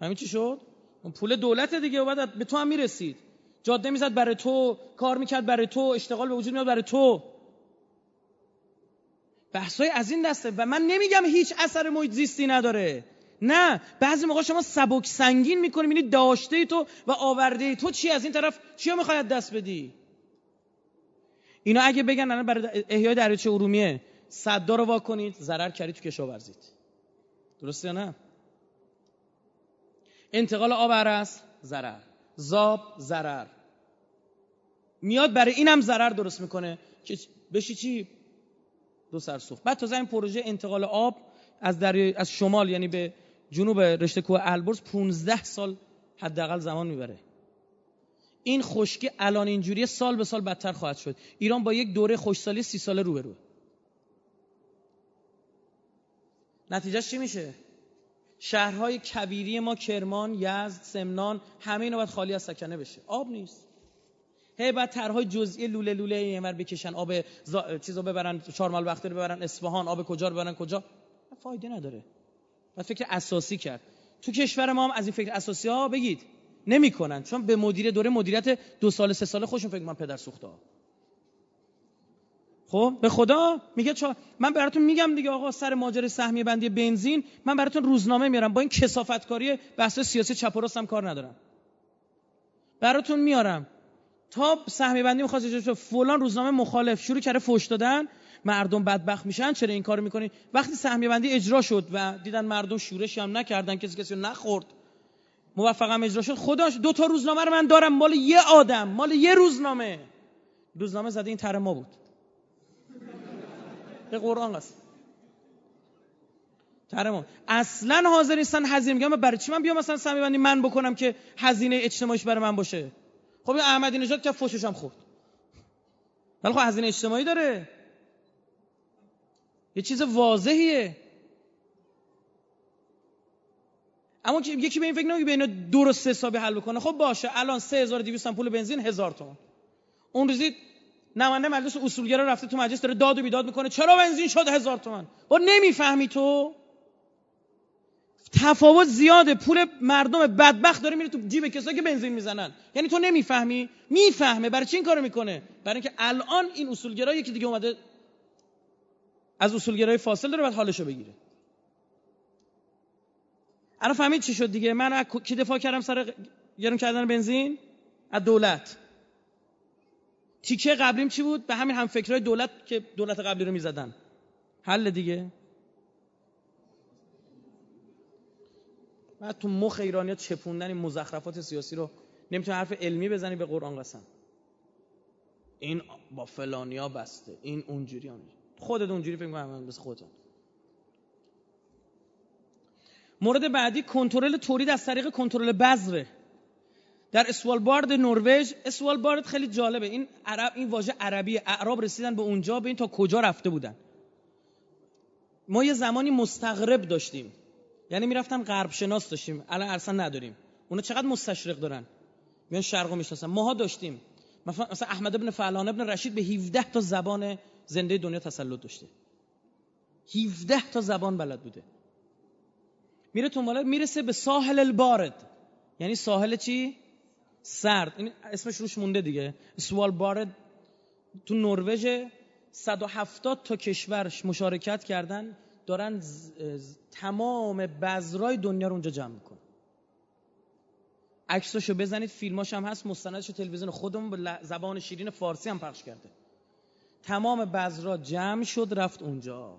همین چی شد؟ اون پول دولت دیگه و بعد به تو هم می‌رسید. جاده می‌زد برای تو کار می‌کرد برای تو اشتغال به وجود میاد برای تو. بحثای از این دسته. و من نمیگم هیچ اثر محیط زیستی نداره. نه بعضی موقع شما سبک سنگین می‌کنی می‌بینی داشته تو و آورده تو چی؟ از این طرف چی رو می‌خواید دست بدی؟ اینا اگه بگن الان برای احیای دریاچه ارومیه صدا رو وا کنید ضرر کردید تو کشاورزید درسته یا نه؟ انتقال آب است ضرر. زاب ضرر. میاد برای اینم ضرر درست می‌کنه. که بشی چی؟ دو سرسوخت بعد تازه این پروژه انتقال آب از در از شمال یعنی به جنوب رشته کوه البرز 15 سال حداقل زمان می‌بره. این خشکی الان اینجوری سال به سال بدتر خواهد شد. ایران با یک دوره خوشسالی سی ساله روبروه. نتیجه چی میشه؟ شهرهای کبیری ما کرمان یزد سمنان همه اینا باید خالی از سکنه بشه. آب نیست. هی بعد طرحهای جزئی لوله لوله اینور بکشن آب زا... چیزا ببرن چهارمال وقت رو ببرن اصفهان آب کجا رو ببرن کجا؟ فایده نداره. و فکر اساسی کرد. تو کشور ما هم از این فکر اساسی ها بگید. نمی‌کنن. چون به مدیر دوره مدیریت دو سال سه ساله خوشون فکر من پدر سوخته خب به خدا؟ میگه چا من براتون میگم دیگه آقا سر ماجرای سهمیه بندی بنزین من براتون روزنامه میارم. با این کسافتکاری بحث سیاسی چپ و هم کار ندارم. براتون میارم. تا سهمیه بندی می‌خواست فلان روزنامه مخالف شروع کرده فوش دادن. مردم بدبخت میشن چرا این کارو می‌کنی؟ وقتی سهمیه بندی اجرا شد و دیدن مردم شورشی هم نکردن کسی کسی نخورد. موفقم اجرا شد. خداش دو تا روزنامه رو من دارم. مال یه آدم مال یه روزنامه. روزنامه زده این تر ما بود. به قرآن قسم ترمون اصلا حاضر نیستن هزینه میگم برای چی من بیام مثلا سمی بندی من بکنم که هزینه اجتماعیش برای من باشه؟ خب این احمدی نژاد که فوشش هم خورد. ولی خب هزینه اجتماعی داره. یه چیز واضحیه. اما یکی به این فکر نمیگه به اینا درست حسابی حل بکنه. خب باشه الان 3200 پول بنزین هزار تومان. اون روزی نماینده مجلس اصولگرا رفته تو مجلس داره داد و بیداد می‌کنه. چرا بنزین شد هزار تومن با نمی‌فهمی تو؟ تفاوت زیاده. پول مردم بدبخت داره میره تو جیب کسایی که بنزین می‌زنن. یعنی تو نمی‌فهمی؟ می‌فهمه. برای چی این کارو می‌کنه؟ برای اینکه الان این اصولگرا یکی دیگه اومده از اصولگرای فاصل داره باید حالشو بگیره. الان فهمید چی شد دیگه؟ من کی دفاع کردم سر گرم کردن بنزین؟ از دولت. تیکه قبلیم چی بود؟ به همین هم فکرهای دولت که دولت قبلی رو می‌زدن. حل دیگه؟ بعد تو مخ ایرانیا چپوندن این مزخرفات سیاسی رو نمی‌تونه حرف علمی بزنی به قرآن قسم. این با فلانیا بسته این اونجوری اونجوری خودت اونجوری فکر کنم بس خودت مورد بعدی کنترل تولید از طریق کنترل بذره. در اسوالبارد نروژ اسوالبارد خیلی جالبه. این عرب این واژه عربی اعراب رسیدن به اونجا به این تا کجا رفته بودن. ما یه زمانی مستغرب داشتیم. یعنی می‌رفتن غرب شناس داشتیم. الان اصلا نداریم. اونا چقدر مستشرق دارن؟ میان شرقو می‌شناسن. ماها داشتیم. مثلا احمد ابن فعلان ابن رشید به 17 تا زبان زنده دنیا تسلط داشته. 17 تا زبان بلد بوده. میره تو می‌رسه به ساحل البارد. یعنی ساحل چی؟ سرد. این اسمش روش مونده دیگه. بارد تو نروژ 170 تا کشورش مشارکت کردن. دارن تمام بذرای دنیا رو اونجا جمع می‌کنن. عکساشو بزنید فیلماش هم هست مستندش تلویزیون خودمون به زبان شیرین فارسی هم پخش کرده. تمام بذرا جمع شد رفت اونجا.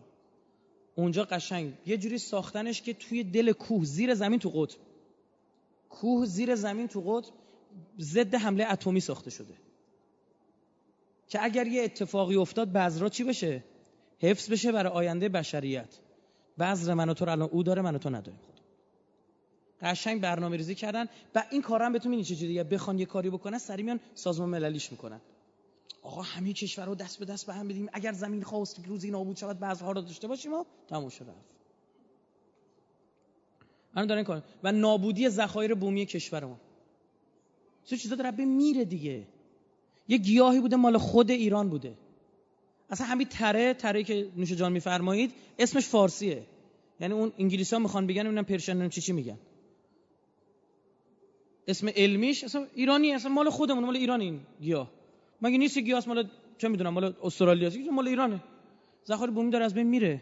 اونجا قشنگ. یه جوری ساختنش که توی دل کوه زیر زمین تو قطب. کوه زیر زمین تو قطب ضد حمله اتمی ساخته شده. که اگر یه اتفاقی افتاد بذرا چی بشه؟ حفظ بشه برای آینده بشریت. بذر من و تو الان او داره من و تو نداریم. خود قشنگ برنامه ریزی کردن و این کارا هم بهتون چه جوریه بخوان یه کاری بکنن سری میان سازمان مللیش می‌کنن. آقا همه کشور رو دست به دست به هم بدیم. اگر زمین خواست که روزی نابود شود بعضها رو داشته باشیم و تموم شد رفت الان دارن کار. و نابودی ذخایر بومی کشورمون چه چیزا داره به میره دیگه. یه گیاهی بوده مال خود ایران بوده. اصلا همین تره تره که نوش جان میفرمایید اسمش فارسیه. یعنی اون انگلیسی ها می‌خوان بگن ببینم پرشن چی چی میگن. اسم علمیش اصلا ایرانی اصلا مال خودمون مال ایران این گیاه. مگه نیست گیاه مال چه می‌دونم مال استرالیا است مال ایرانه. ذخایر بومی داره از بین میره.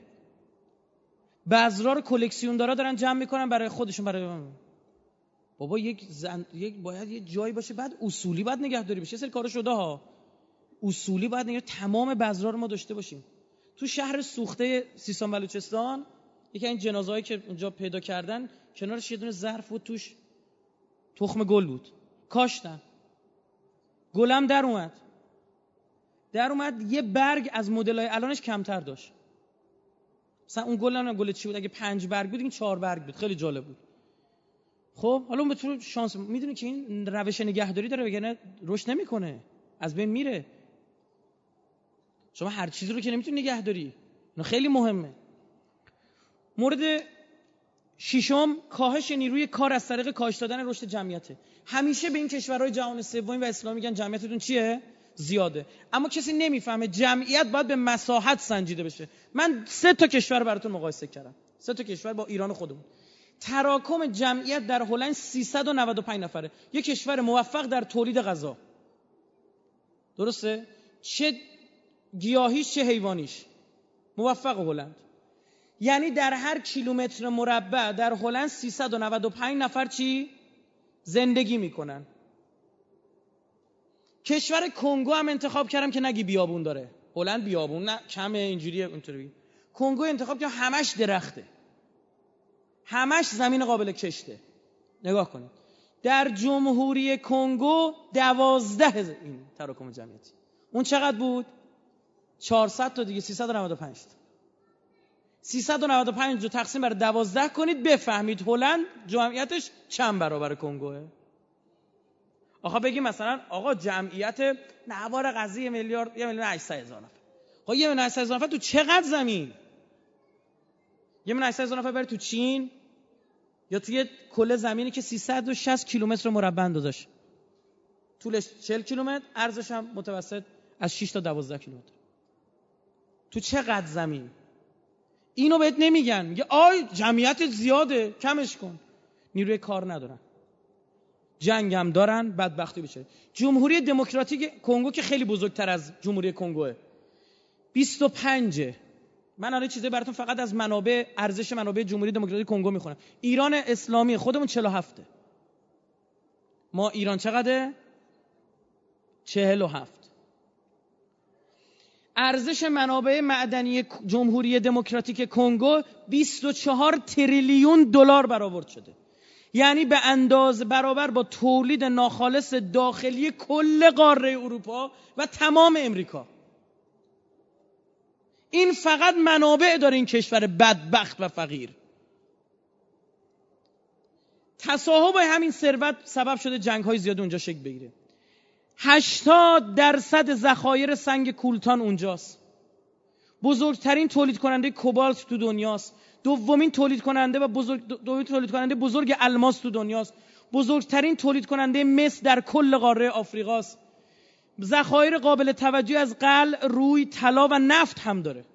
بذرا رو کلکسیون دارا دارن جمع می‌کنن برای خودشون برای بابا یک زن... یک باید یه جایی باشه بعد اصولی بعد نگهداری بشه. سری کارو شده ها. اصولی باید نگه تمام بذرا رو ما داشته باشیم. تو شهر سوخته سیستان بلوچستان یکی این جنازه‌ای که اونجا پیدا کردن کنارش یه دونه ظرف بود توش تخم گل بود. کاشتن. گلم در اومد. در اومد یه برگ از مدلای الانش کمتر داشت. مثلا اون گل گل چی بود اگه پنج برگ بود این چهار برگ بود. خیلی جالب بود. خب حالا به طور شانس می‌دونی که این روش نگهداری داره بگنه رشد نمی‌کنه. از بین میره. شما هر چیزی رو که نمی‌تونی نگهداری نه خیلی مهمه. مورد ششم کاهش نیروی کار از طریق کاهش دادن رشد جمعیته. همیشه به این کشورهای جهان سومی و اسلامی میگن جمعیتتون چیه؟ زیاده. اما کسی نمی‌فهمه جمعیت باید به مساحت سنجیده بشه. من سه تا کشور براتون مقایسه کردم. سه تا کشور با ایران خودمون. تراکم جمعیت در هلند 395 نفره. یک کشور موفق در تولید غذا. درسته؟ چه گیاهیش چه حیوانیش؟ موفق هلند. یعنی در هر کیلومتر مربع در هلند 395 نفر چی؟ زندگی می‌کنن. کشور کنگو هم انتخاب کردم که نگی بیابون داره. هلند بیابون نه کمه اینجوریه اونطوری. کنگو انتخاب کردم همش درخته. همش زمین قابل کشته. نگاه کنید. در جمهوری کنگو دوازده این تراکم جمعیتی. اون چقدر بود؟ 400 تا دیگه 395 تا. 395 رو تقسیم بر 12 کنید بفهمید هلند جمعیتش چند برابر کنگوه. آقا بگیم مثلا آقا جمعیت نوار قضیه میلیارد یه میلیون 800 هزار نفر. خب یه میلیون 800 هزار نفر تو چقدر زمین؟ یه میلیون 800 هزار نفر بره تو چین؟ یا توی کل زمینی که 360 کیلومتر مربع داشت طولش 40 کیلومتر ارزش هم متوسط از 6 تا 12 کیلومتر. تو چقدر زمین؟ اینو بهت نمیگن. میگه آی جمعیت زیاده. کمش کن. نیروی کار ندارن. جنگ هم دارن بدبختی بشه جمهوری دموکراتیک کنگو که خیلی بزرگتر از جمهوری کنگوه. 25 من الان چیزی براتون فقط از منابع ارزش منابع جمهوری دموکراتیک کنگو می‌خونم. ایران اسلامی خودمون 47 ما ایران چقدره؟ 47 ارزش منابع معدنی جمهوری دموکراتیک کنگو 24 تریلیون دلار برآورد شده. یعنی به اندازه برابر با تولید ناخالص داخلی کل قاره اروپا و تمام امریکا. این فقط منابع داره این کشور بدبخت و فقیر. تصاحب همین ثروت سبب شده جنگ های زیاد اونجا شکل بگیره. 80 درصد ذخایر سنگ کولتان اونجاست. بزرگترین تولید کننده کوبالت تو دنیاست. دومین تولید کننده و بزرگ دومین تولید کننده بزرگ الماس تو دنیاست. بزرگترین تولید کننده مس در کل قاره آفریقاست. ذخایر قابل توجهی از قل، روی، طلا و نفت هم داره.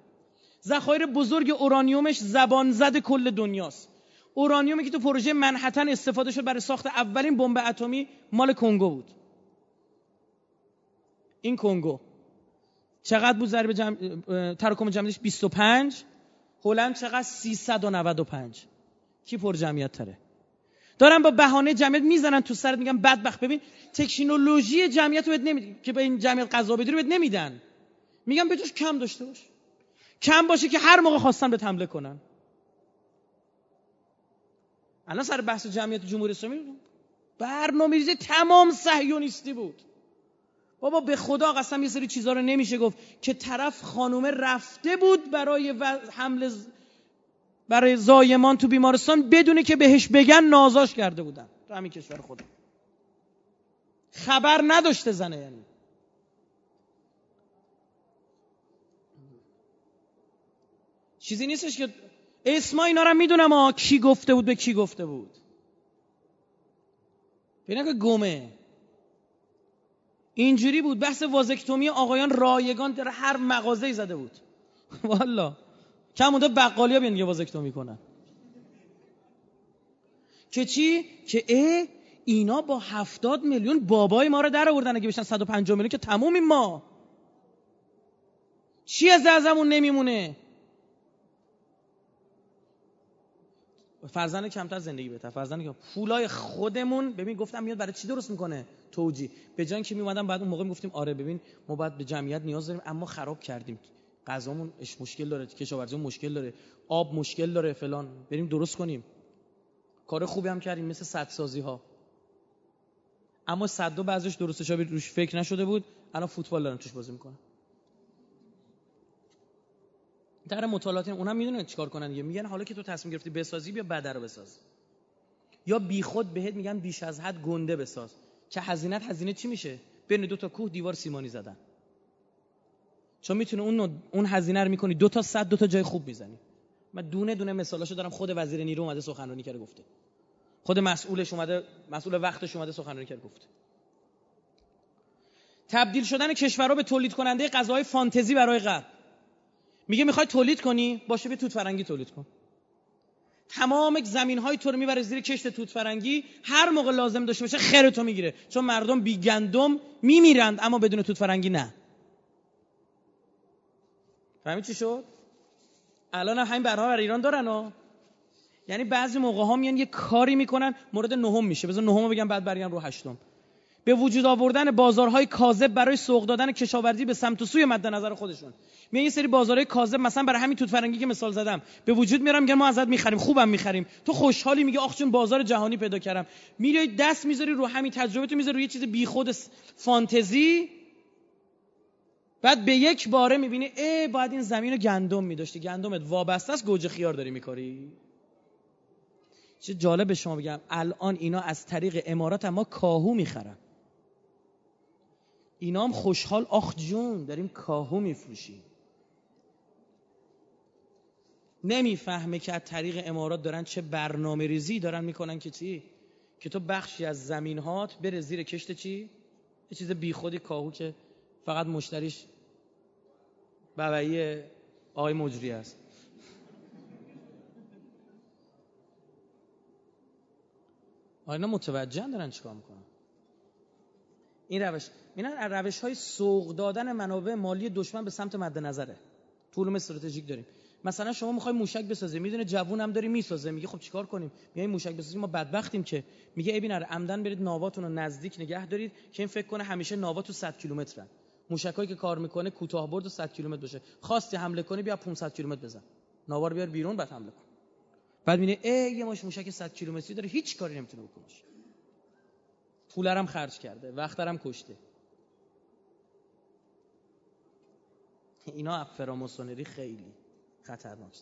ذخایر بزرگ اورانیومش زبان زد کل دنیاست. اورانیومی که تو پروژه منحتن استفاده شد برای ساخت اولین بمب اتمی مال کنگو بود. این کنگو. چقدر بود ضریب جمع... تراکم جمعیتش؟ 25 هلند چقدر؟ 395 کی پر جمعیت تره؟ دارن با بهانه جمعیت می‌زنن تو سرت میگن بدبخت. ببین تکنولوژی جمعیت رو بهت که به این جمعیت قضا بدی رو بهت نمیدن. میگن بجوش کم داشته باش. کم باشه که هر موقع خواستن به حمله کنن. الان سر بحث جمعیت جمهوری اسلامی برنامه‌ریزی تمام صهیونیستی بود. بابا به خدا قسم یه سری چیزا رو نمیشه گفت که طرف خانومه رفته بود برای حمله برای زایمان تو بیمارستان بدونه که بهش بگن نازاش کرده بودن. تو همین کشور خدا خبر نداشته زنه یعنی. چیزی نیستش که اسما اینا رو می‌دونم ها کی گفته بود به کی گفته بود. ببین که گمه. اینجوری بود بحث وازکتومی آقایان رایگان در هر مغازه‌ای زده بود. والا کم مونده بقالیا بیان یه وازکتومی کنن. که چی؟ که اه اینا با هفتاد میلیون بابای ما رو در آوردن اگه بشن 150 میلیون که تمومیم ما. چی از ازمون نمیمونه؟ فرزند کمتر زندگی بهتر. فرزند که پولای خودمون ببین گفتم میاد برای چی درست می‌کنه؟ توجی به جای که میومدم بعد اون موقع می‌گفتیم آره ببین ما باید به جمعیت نیاز داریم اما خراب کردیم. غذامون مشکل داره کشاورزی مشکل داره آب مشکل داره فلان. بریم درست کنیم. کار خوبی هم کردیم مثل صد سازی ها اما صدو بعضیش درستش روش فکر نشده بود. الان فوتبال دارن توش بازی می‌کنن. در مطالعات اونم می‌دونن چیکار کنن دیگه. میگن حالا که تو تصمیم گرفتی بسازی بیا بدر رو بساز. یا بیخود بهت میگن بیش از حد گنده بساز. که هزینت هزینه چی میشه؟ بین دو تا کوه دیوار سیمانی زدن. چون می‌تونه اون اون هزینه رو می‌کنی. دو تا صد دو تا جای خوب می‌زنی. من دونه دونه مثالاشو دارم. خود وزیر نیرو اومده سخنرانی کرده گفته. خود مسئولش اومده مسئول وقتش اومده سخنرانی کرده گفته. تبدیل شدن کشورها به تولید کننده غذاهای فانتزی برای غرب. میگه می‌خوای تولید کنی؟ باشه به توت فرنگی تولید کن. تمام زمین های تو رو می‌بره زیر کشت توت فرنگی هر موقع لازم داشته باشه خیر تو می‌گیره. چون مردم بی گندم میمیرند اما بدون توت فرنگی نه. فهمید چی شد؟ الان هم همین برنامه برای ایران دارن ها. یعنی بعضی موقع ها میان یه کاری می‌کنن مورد نهم میشه. بذار نهم بگم بعد برگردم رو هشتم. به وجود آوردن بازارهای کاذب برای سوق دادن کشاورزی به سمت و سوی مد نظر خودشون. میان یه سری بازارهای کاذب مثلا برای همین توت فرنگی که مثال زدم. به وجود میارم میگن ما ازت می‌خریم خوبم می‌خریم. تو خوشحالی میگه آخ چون بازار جهانی پیدا کردم. میری دست می‌ذاری رو همین تجربه تو می‌ذاری روی یه چیز بیخود فانتزی. بعد به یک باره می‌بینی ای باید این زمین رو گندم میداشتی. گندمت وابسته است گوجه خیار داری میکاری. چه جالب به شما بگم الان اینا از طریق امارات ما کاهو می‌خرن. اینا هم خوشحال. آخ جون داریم کاهو میفروشیم. نمی‌فهمه که از طریق امارات دارن چه برنامه ریزی دارن می‌کنن که چی؟ که تو بخشی از زمین هات بره زیر کشت چی؟ یه چیز بیخودی کاهو که فقط مشتریش بابایی آقای مجری است. اینا متوجه دارن چیکار می‌کنن. این روش اینا روش های سوق دادن منابع مالی دشمن به سمت مد نظره. طول استراتژیک داریم. مثلا شما می‌خوای موشک بسازی می‌دونه جوون هم داری می‌سازه. میگه خب چیکار کنیم؟ میگه موشک بسازیم ما بدبختیم که. میگه ابین عمدن برید ناواتون رو نزدیک نگه دارید که این فکر کنه همیشه ناوا تو 100 کیلومترن. موشکایی که کار می‌کنه کوتاه برد و 100 کیلومتر باشه. خواستی حمله کنی بیا 500 کیلومتر بزن. ناوار بیار بیرون بعد حمله کن. بعد می‌بینه ای یه ماش موشک 100 کیلومتری داره هیچ کاری نمی‌تونه بکنه. پولرم خرج کرده وقترم کشته. اینا فراماسونری خیلی خطرناکه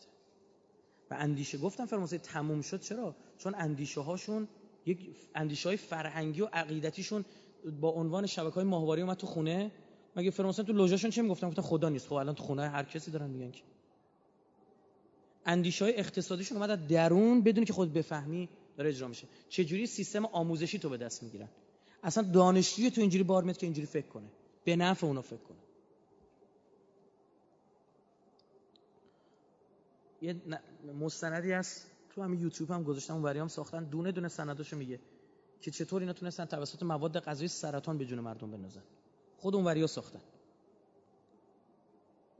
و اندیشه گفتم فراماسونری تموم شد. چرا؟ چون اندیشه هاشون یک اندیشه های فرهنگی و عقیدتیشون با عنوان شبکه های ماهواری اومد تو خونه. مگه فراماسون تو لوژاشون چه می‌گفتن گفتن خدا نیست. خب الان تو خونه هر کسی دارن میگن که. اندیشه های اقتصادیشون اومد از درون بدون که خود بفهمی داره اجرا میشه. چجوری سیستم آموزشی تو به دست می‌گیرن؟ اصلا دانشجوی تو اینجوری بار میاد که اینجوری فکر کنه. به نفع اونا فکر کنه. یه مستندی هست. تو همین یوتیوب هم گذاشتم اون هم ساختن. دونه دونه سنداشو میگه که چطور اینا تونستن توسط مواد غذایی سرطان به جون مردم بندازن. خود اون وریا ساختن.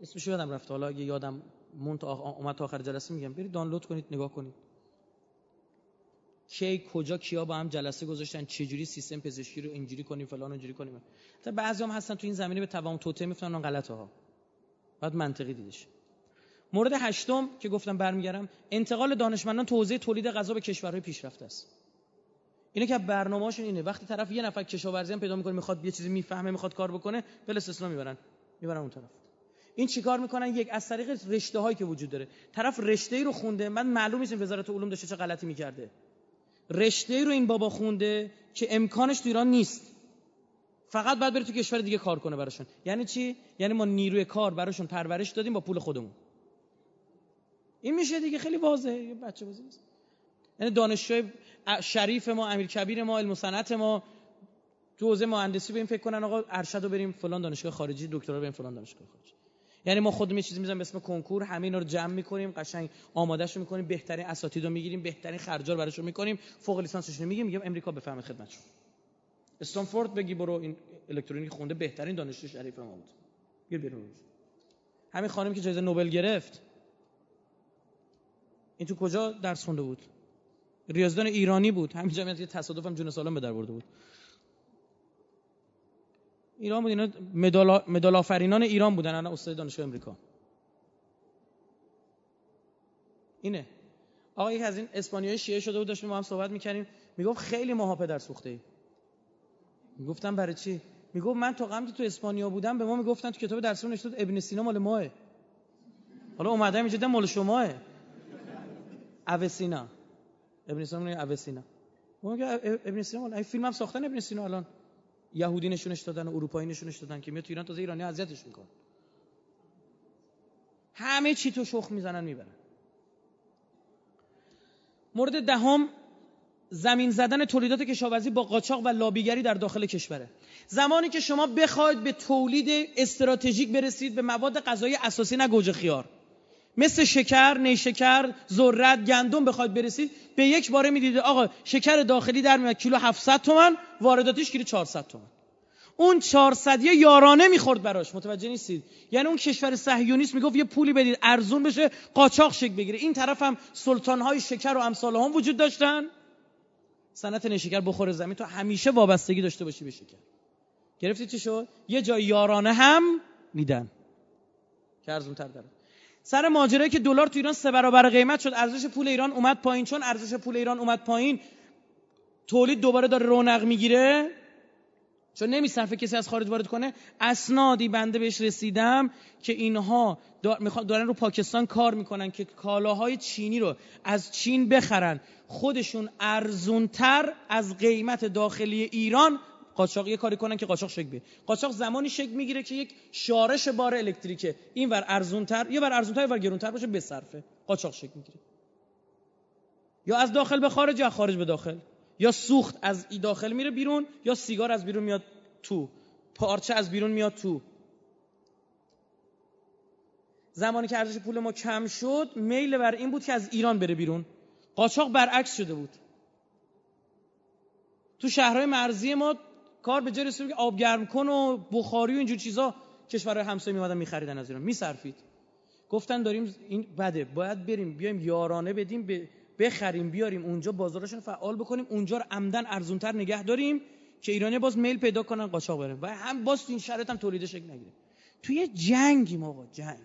اسمش یادم رفت حالا اگه یادم مونت اومد تا آخر جلسه میگم. برید دانلود کنید نگاه کنید. کی کجا کیا با هم جلسه گذاشتن چه جوری سیستم پزشکی رو اینجوری کنیم فلان اینجوری کنیم. تا بعضیام هستن تو این زمینه به توام توته میفتن اون غلطه ها بعد منطقی دیدش. مورد هشتم که گفتم برمیگردم انتقال دانشمندان تو تولید غذا به کشورهای پیشرفته است. اینه که برنامه‌شون اینه. وقتی طرف یه نفر کشاورزی هم پیدا می‌کنه می‌خواد یه چیزی می‌فهمه می‌خواد کار بکنه بل استثنا می‌برن. می‌برن اون طرف. این چیکار می‌کنن؟ یک از طریق رشته هایی که وجود داره. طرف رشته ای رو خونده من معلوم نیست وزارت علوم داشته چه غلطی می‌کرده. رشته ای رو این بابا خونده که امکانش تو ایران نیست. فقط باید بره تو کشور دیگه کار کنه براشون. یعنی چی؟ یعنی ما نیروی کار براشون پرورش دادیم با پول خودمون. این میشه دیگه خیلی واضحه یه بچه بازی نیست. یعنی دانشجوی شریف ما امیر کبیر ما علم صنعت ما تو حوزه مهندسی این فکر کنن آقا ارشد رو بریم فلان دانشگاه خارجی دکترا بریم فلان دانشگاه خارجی. یعنی ما خودمون چیزی می‌ذاریم به اسم کنکور همه اینا رو جمع می‌کنیم قشنگ آمادهش می‌کنیم بهترین اساتید رو می‌گیریم بهترین خرجا رو براشون می‌کنیم فوق لیسانسش رو میگیم میگم امریکا بفهمه خدمتشون استانفورد بگی برو این الکترونیک خونده بهترین دانشجو شریف ما بود. بیرون. همین خانم که جایزه نوبل گرفت این تو کجا درس خونده بود؟ ریاضیدان ایرانی بود. همین جمعیت که تصادفم جون سالم به در برده بود. ایران بود اینا مدال آفرینان ایران بودن الان استاد دانشگاه امریکا اینه. آقا یک از این اسپانیایی شیعه شده بود داشتیم ما هم صحبت می‌کردیم. می‌گفت خیلی ماها پدر سوخته ای. می‌گفتم برای چی؟ می‌گفت من تا قبل تو اسپانیا بودم به ما می‌گفتن تو کتاب درسمون نوشته ابن سینا مال ماه. حالا اومدم اینجا مال شماه. اوسینا ابن سینا اوسینا ابن سینا مال فیلم هم ساختن ابن سینا الان. یهودی نشونش دادن و اروپایی نشونش دادن که میاد تو ایران تازه ایرانی اذیتش می‌کنه همه چی تو شخ می‌زنن می‌برن. مورد دهم زمین زدن تولیدات کشاورزی با قاچاق و لابیگری در داخل کشوره. زمانی که شما بخواید به تولید استراتژیک برسید به مواد غذایی اساسی نه گوجه خیار. مثل شکر، نیشکر، ذرت، گندم بخواید برسید به یک باره می‌دید آقا شکر داخلی در میاد کیلو 700 تومن وارداتش کیلو 400 تومن. اون 400 یه یارانه می‌خورد براش متوجه نیستید؟ یعنی اون کشور صهیونیست می‌گفت یه پولی بدید ارزون بشه قاچاق شک بگیره. این طرف هم سلطان های شکر و امثال هم وجود داشتن. صنعت نیشکر بخور زمین تو همیشه وابستگی داشته باشی به شکر. گرفتید چی شد؟ یه جای یارانه هم میدن. که ارزون تر داره سر ماجرایی که دلار تو ایران سه برابر قیمت شد ارزش پول ایران اومد پایین. چون ارزش پول ایران اومد پایین تولید دوباره داره رونق می‌گیره. چون نمیصرفه کسی از خارج وارد کنه. اسنادی بنده بهش رسیدم که اینها دارن رو پاکستان کار می‌کنن که کالاهای چینی رو از چین بخرن. خودشون ارزونتر از قیمت داخلی ایران قاچاق یه کاری کنن که قاچاق شک بگیره. قاچاق زمانی شک می‌گیره که یک شارش بار الکتریکه. این ور ارزونتر یه ور ارزونتر ور گرونتر باشه بصرفه قاچاق شک می‌گیره. یا از داخل به خارج یا خارج به داخل. یا سوخت از ای داخل میره بیرون یا سیگار از بیرون میاد تو. پارچه از بیرون میاد تو. زمانی که ارزش پول ما کم شد میل بر این بود که از ایران بره بیرون. قاچاق برعکس شده بود. تو شهرهای مرزی ما کار به جای که آب گرم کن و بخاری و اینجور چیزا کشورهای همسایه میمدن میخریدن از ایران. میصرفید. گفتن داریم این بده باید بریم بیایم یارانه بدیم بخریم بیاریم اونجا بازارشون فعال بکنیم اونجا رو عمدن ارزونتر نگه داریم که ایرانی باز میل پیدا کنن قاچاق برن. و هم باز تو این شرایط هم تولید شکل نگیره. توی جنگی ما جنگ.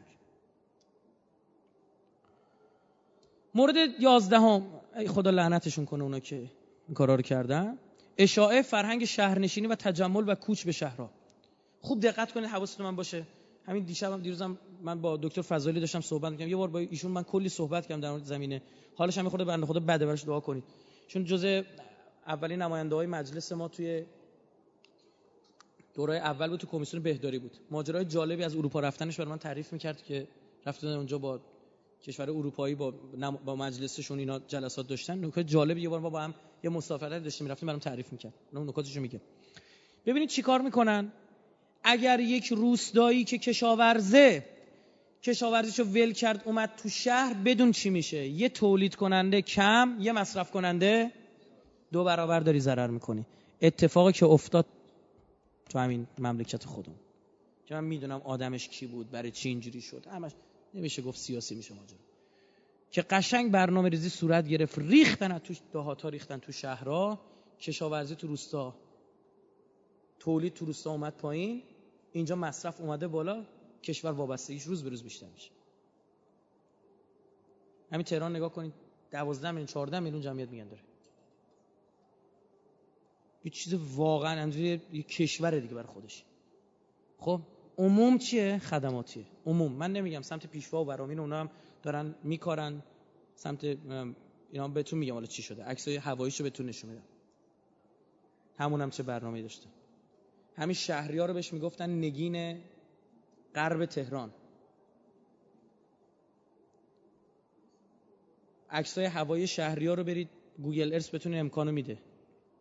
مورد یازدهم خدا لعنتشون کنه اونا که این کارا رو کردن. اشاعه فرهنگ شهرنشینی و تجمل و کوچ به شهرها خوب دقت کنید حواستون من باشه. همین دیشبم دیروزم من با دکتر فضالی داشتم صحبت می‌کردم. یه بار با ایشون من کلی صحبت کردم در مورد زمینه. حالش هم خورده بنده خدا بده براش دعا کنید. چون جزء اولین نماینده های مجلس ما توی دوره اول بود تو کمیسیون بهداری بود. ماجرای جالبی از اروپا رفتنش برای من تعریف می‌کرد که رفتن اونجا با کشور اروپایی با با مجلسشون اینا جلسات داشتن. نکته جالبی یه بار ما با هم یه مسافرت داشتیم رفتیم برام تعریف می‌کرد. اون نکاتشو میگه ببینید چیکار می‌کنن؟ اگر یک روستایی که کشاورزه کشاورزیشو ول کرد اومد تو شهر بدون چی میشه؟ یه تولید کننده کم یه مصرف کننده دو برابر داری ضرر می‌کنی. اتفاقی که افتاد تو همین مملکت خودم. که من می‌دونم آدمش کی بود برای چی اینجوری شد. همش نمیشه گفت سیاسی میشه ماجرا. که قشنگ برنامه ریزی صورت گرفت ریختن تو دهات ریختن تو شهرها. کشاورزی تو روستا. تولید تو روستا اومد پایین. اینجا مصرف اومده بالا. کشور وابستگیش روز به روز بیشتر میشه. همین تهران نگاه کنید. 12 میلیون 14 میلیون جمعیت میگن داره. یه چیز واقعا اندازه یه کشور دیگه برای خودش. خب عموم چیه؟ خدماتیه. عموم. من نمیگم سمت پیشوا و برامین اونا هم دارن میکارن سمت اینا بهتون میگم حالا چی شده. عکسای هواییشو بهتون نشون میدم. همون هم چه برنامه‌ای داشته. همین شهریار رو بهش می‌گفتن نگین غرب تهران. عکسای هوایی شهریار رو برید گوگل ارس بتونه امکانو میده.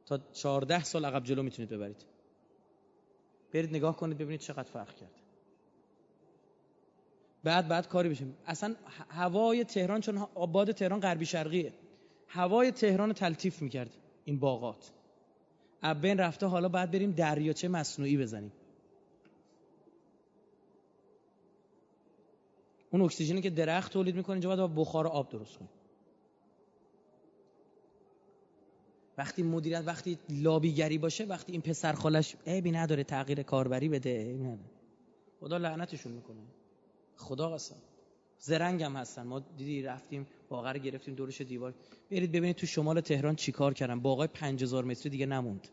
تا 14 سال عقب جلو می‌تونید ببرید. برید نگاه کنید ببینید چقدر فرق کرد بعد بعد کاری بشه اصلا هوای تهران چون آباد تهران غربی شرقیه. هوای تهران تلطیف می‌کرد این باغات. ابین رفته حالا بعد بریم دریاچه مصنوعی بزنیم. اون اکسیژنی که درخت تولید می‌کنه اینجا باید با بخار آب درست کنیم. وقتی مدیریت وقتی لابیگری باشه وقتی این پسر خالش عیبی نداره تغییر کاربری بده خدا لعنتشون می‌کنه. خدا قسم. زرنگ هم هستن. ما دیدی رفتیم باغ رو گرفتیم دورش دیوار. برید ببینید تو شمال تهران چیکار کردن. باغای 5000 متری دیگه نموند.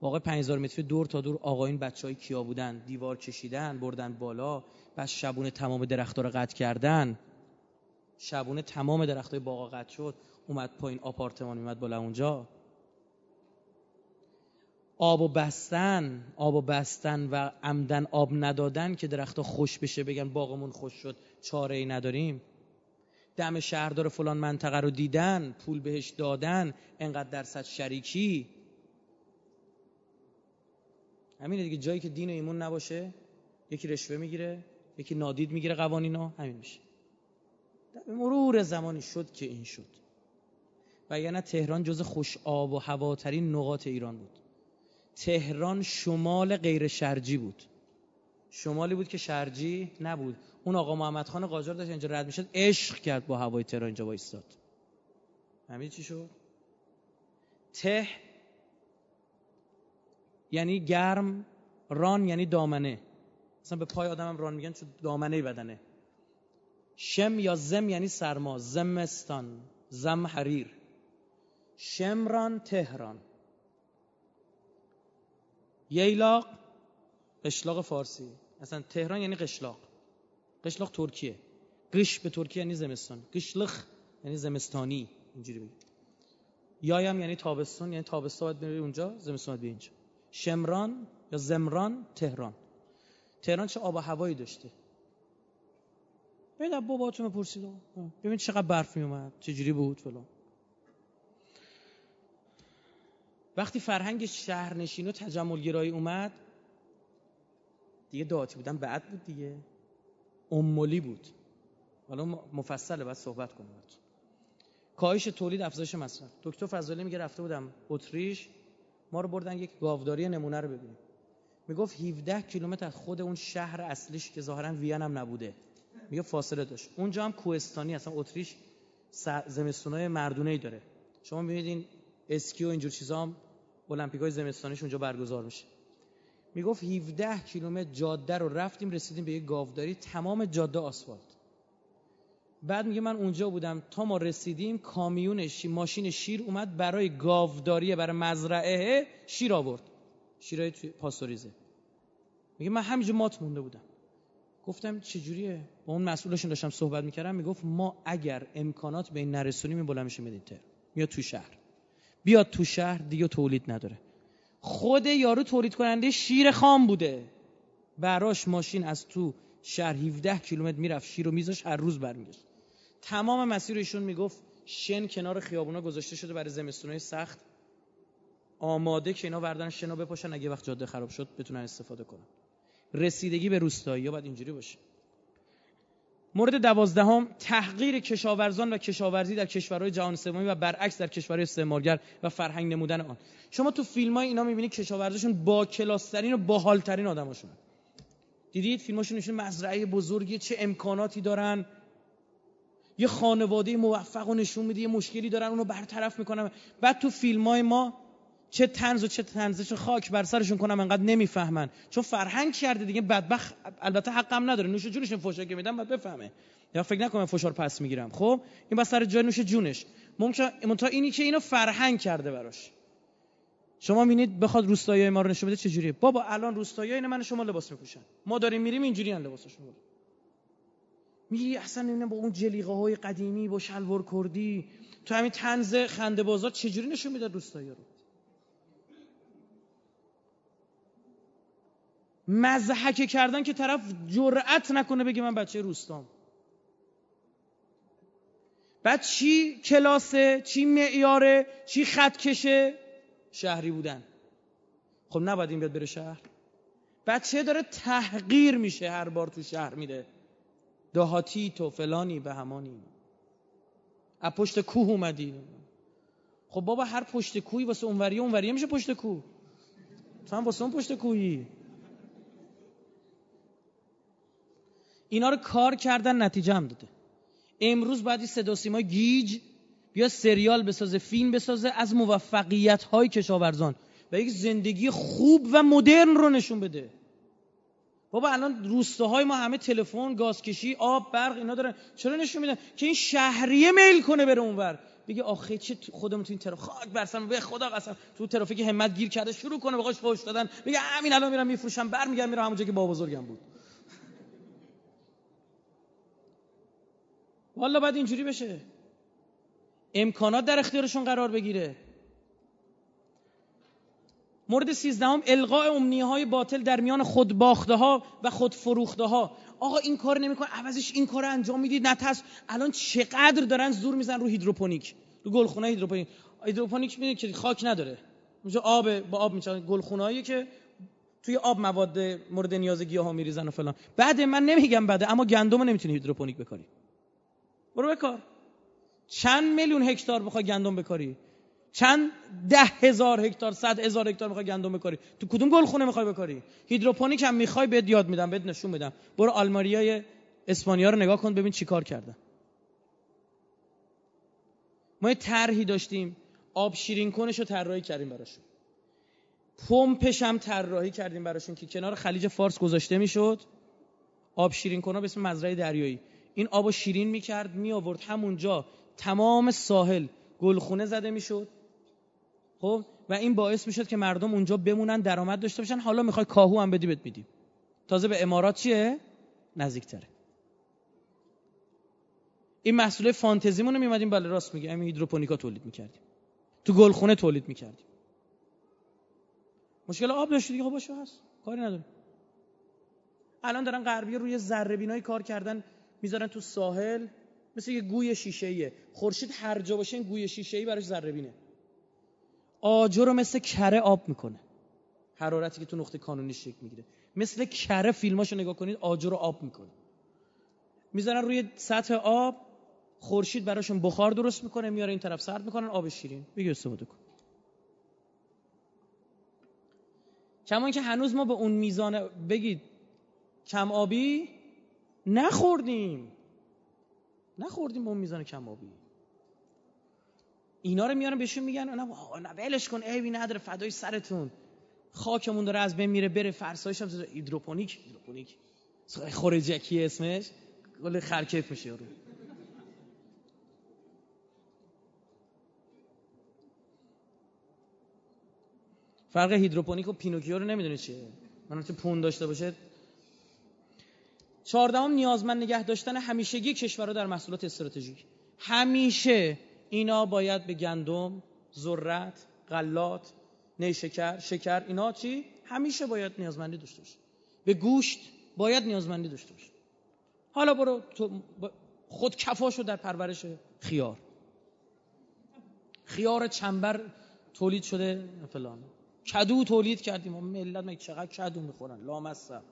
باغای 5000 متری دور تا دور آقایون بچهای کیا بودن. دیوار کشیدن بردن بالا. بعد شبونه تمام درختها رو قطع کردن. شبونه تمام درختای باغا قطع شد. اومد پایین آپارتمان اومد بالا اونجا. آب و بستن آب و بستن و عمدن آب ندادن که درختها خوش بشه بگن باغمون خوش شد چاره ای نداریم. دم شهردار فلان منطقه رو دیدن پول بهش دادن انقدر درصد شریکی. همینه دیگه جایی که دین و ایمون نباشه یکی رشوه می‌گیره یکی نادید می‌گیره قوانینو همین میشه. در مرور زمانی شد که این شد. و یعنی تهران جز خوش آب و هواترین نقاط ایران بود. تهران شمال غیر شرجی بود. شمالی بود که شرجی نبود. اون آقا محمد خان قاجار داشت اینجا رد می‌شد عشق کرد با هوای تهران اینجا وایستاد. همین چی شد؟ ته یعنی گرم ران یعنی دامنه. مثلا به پای آدمم ران میگن چون دامنه بدنه. شم یا زم یعنی سرما زمستان زم حریر شمران تهران. ییلاق قشلاق فارسی. اصلا تهران یعنی قشلاق. قشلاق ترکیه. قش به ترکیه یعنی زمستان. قشلخ یعنی زمستانی. اینجوری بگید یایم یعنی تابستان یعنی تابستان باید بری اونجا زمستان باید اینجا. شمران یا زمران تهران. تهران چه آب و هوایی داشته؟ ببین باباتون پرسید. ببین چقدر برف می اومد چجوری بود فلان. وقتی فرهنگ شهرنشین و تجملگرایی اومد دیگه دعاتی بودن بعد بود دیگه. امولی بود. حالا مفصله باید صحبت کنیم کاهش تولید افزایش مصرف. دکتر فضلی میگه رفته بودم اتریش ما رو بردن یک گاوداری نمونه رو ببینیم. می‌گفت 17 کیلومتر از خود اون شهر اصلیش که ظاهرا وین هم نبوده. میگه فاصله داشت. اونجا هم کوهستانی اصلا اتریش زمستونای مردونه ای داره. شما می‌بینید اسکی و اینجور چیزا هم المپیکای زمستانیش اونجا برگزار میشه. می‌گفت 17 کیلومتر جاده رو رفتیم رسیدیم به یه گاوداری تمام جاده آسفالت. بعد میگه من اونجا بودم تا ما رسیدیم کامیون ماشین شیر اومد برای گاوداری برای مزرعه شیر آورد. شیرای پاستوریزه میگه من همینجا مات مونده بودم. گفتم چجوریه؟ با اون مسئولشون داشتم صحبت می‌کردم می‌گفت ما اگر امکانات به این نرسونیم این بلند میشه میاد تو شهر. بیاد تو شهر دیگه تولید نداره. خود یارو تولید کننده شیر خام بوده. براش ماشین از تو شهر 17 کیلومتر می‌رفت شیر رو میذاش هر روز برمیگشت. تمام مسیر ایشون می‌گفت شن کنار خیابونا گذاشته شده برای زمستونای سخت. آماده که اینا وردن شنا بپاشن اگه وقت جاده خراب شد بتونن استفاده کنن. رسیدگی به روستایی یا باید اینجوری باشه. مورد دوازدهم تحقیر کشاورزان و کشاورزی در کشورهای جهان سومی و برعکس در کشورهای استعمارگر و فرهنگ نمودن آن. شما تو فیلم های اینا می‌بینید کشاورزشون با کلاسترین و باحالترین آدماشون. دیدید؟ فیلماشون نشون مزرعه بزرگی چه امکاناتی دارن. یه خانواده موفق و نشون میده یه مشکلی دارن اونو برطرف می‌کنن. بعد تو فیلم های ما چه تنز و چه تنزش خاک بر سرشون کنم انقدر نمی‌فهمن. چون فرهنگ کرده دیگه بدبخت البته حقم نداره. نوش جونش فوشا که میدم بعد بفهمه. یا فکر نکنم فشار پس می‌گیرم. خب؟ این بس سر جای نوش جونش. ممکن تا اینی که اینو فرهنگ کرده براش. شما می‌بینید بخواد روستایی ما رو نشون بده چجوریه. بابا الان روستایی این من شما لباس میپوشن. ما داریم میریم اینجوری ان لباسشون میگی اصلا نمی‌دونم با اون جلیقه های قدیمی با شلوار کردی. تو همین تنز خنده بازار چجوری نشون می‌داد روستایی رو؟ مزحک کردن که طرف جرأت نکنه بگه من بچه روستام. بعد چی کلاسه؟ چی معیاره؟ چی خط کشه؟ شهری بودن. خب نباید این بیاد بره شهر. بچه داره تحقیر میشه هر بار تو شهر میره. دهاتی تو فلانی به همانی. از پشت کوه اومدی. خب بابا هر پشت کوهی واسه اونوریه اونوریه میشه پشت کوه. تو هم واسه اون پشت کوهی. اینا رو کار کردن نتیجه هم داده. امروز بعدی صدا سیما گیج بیا سریال بسازه فیلم بسازه از موفقیت های کشاورزان و یک زندگی خوب و مدرن رو نشون بده. بابا الان روستاهای ما همه تلفن گازکشی آب برق اینا دارن. چرا نشون میدن؟ که این شهریه میل کنه بره اونور. بگه آخه چه خودمون تو این ترافیک خاک برسم به خدا قسم. تو ترافیک همت گیر کرده شروع کنه بقاش فوش دادن. بگه همین الان میرم میفروشم برمیگردم میرم همونجا که با بزرگم بود. والا باید اینجوری بشه. امکانات در اختیارشون قرار بگیره. مورد سیزدهم القاء امنیه های باطل در میان خود باخته ها و خود فروخته ها آقا این کار نمیکن عوضش این کار انجام می‌دید. نترس الان چقدر دارن زور میزن رو هیدروپونیک. رو گلخونه هیدروپونیک. هیدروپونیک می‌دونید که خاک نداره. اونجا آب با آب میچن گلخونهایی که توی آب مواد مورد نیاز گیاه ها میریزن و فلان. بعد من نمیگم بده اما گندم نمی‌تونی هیدروپونیک بکنی. برو بکار. چند میلیون هکتار بخوای گندم بکاری؟ چند ده هزار هکتار صد هزار هکتار می‌خوای گندم بکاری؟ تو کدوم گلخونه می‌خوای بکاری؟ هیدروپونیک هم می‌خوای بهت یاد میدم بهت نشون میدم. برو آلماریای اسپانیا رو نگاه کن ببین چیکار کردن ما یه طرحی داشتیم. آب شیرین کنش رو طراحی کردیم براشون. پمپش هم طراحی کردیم براشون که کنار خلیج فارس گذاشته می‌شد. آب شیرین کنه به اسم مزرعه دریایی. این آب شیرین می‌کرد می آورد همونجا. تمام ساحل گلخونه زده می‌شد. خب؟ و این باعث می‌شد که مردم اونجا بمونن درآمد داشته باشن. حالا می‌خوای کاهو هم بدی بهت میدیم. تازه به امارات چیه؟ نزدیکتره. این محصول فانتزیمون رو میمدیم بله راست میگه همین هیدروپونیکا تولید می‌کردیم. تو گلخونه تولید می‌کردیم. مشکل آب داشتی دیگه؟ خب باشه هست. کاری نداره الان دارن غربی روی ذره کار کردن. می‌ذارن تو ساحل مثل یه گوی شیشه ایه خورشید هر جا باشه این گوی شیشه ای براش ذره بینه. آجر رو مثل کره آب می‌کنه. حرارتی که تو نقطه کانونی شکل می‌گیره. مثل کره فیلماشو نگاه کنید آجر رو آب می‌کنه. می‌ذارن روی سطح آب خورشید براشون بخار درست می‌کنه میاره این طرف سرد می‌کنن آب شیرین. بگی استفاده کن. کما که هنوز ما به اون میزان بگید کم آبی نخوردیم. نخوردیم اون میزان کمابی اینا رو میارن بهشون میگن نه ولش کن ایوی نداره فدای سرتون. خاکمون داره از بین میره بره فرسایش هم هیدروپونیک هیدروپونیک. خورجکی اسمش گل خرکیف میشه یارو. فرق هیدروپونیک و پینوکیو رو نمی‌دونه چیه؟ من پون داشته باشه چهاردهم نیازمند نگه داشتن همیشگی کشورها در محصولات استراتژیک. همیشه اینا باید به گندم، ذرت، غلات، نیشکر، شکر اینا چی؟ همیشه باید نیازمندی داشته باشه. به گوشت باید نیازمندی داشته باشه. حالا برو خود کفاشو در پرورش خیار. خیار چنبر تولید شده فلان. کدو تولید کردیم. ملت مگه چقدر کدو می‌خورن؟ لامصب.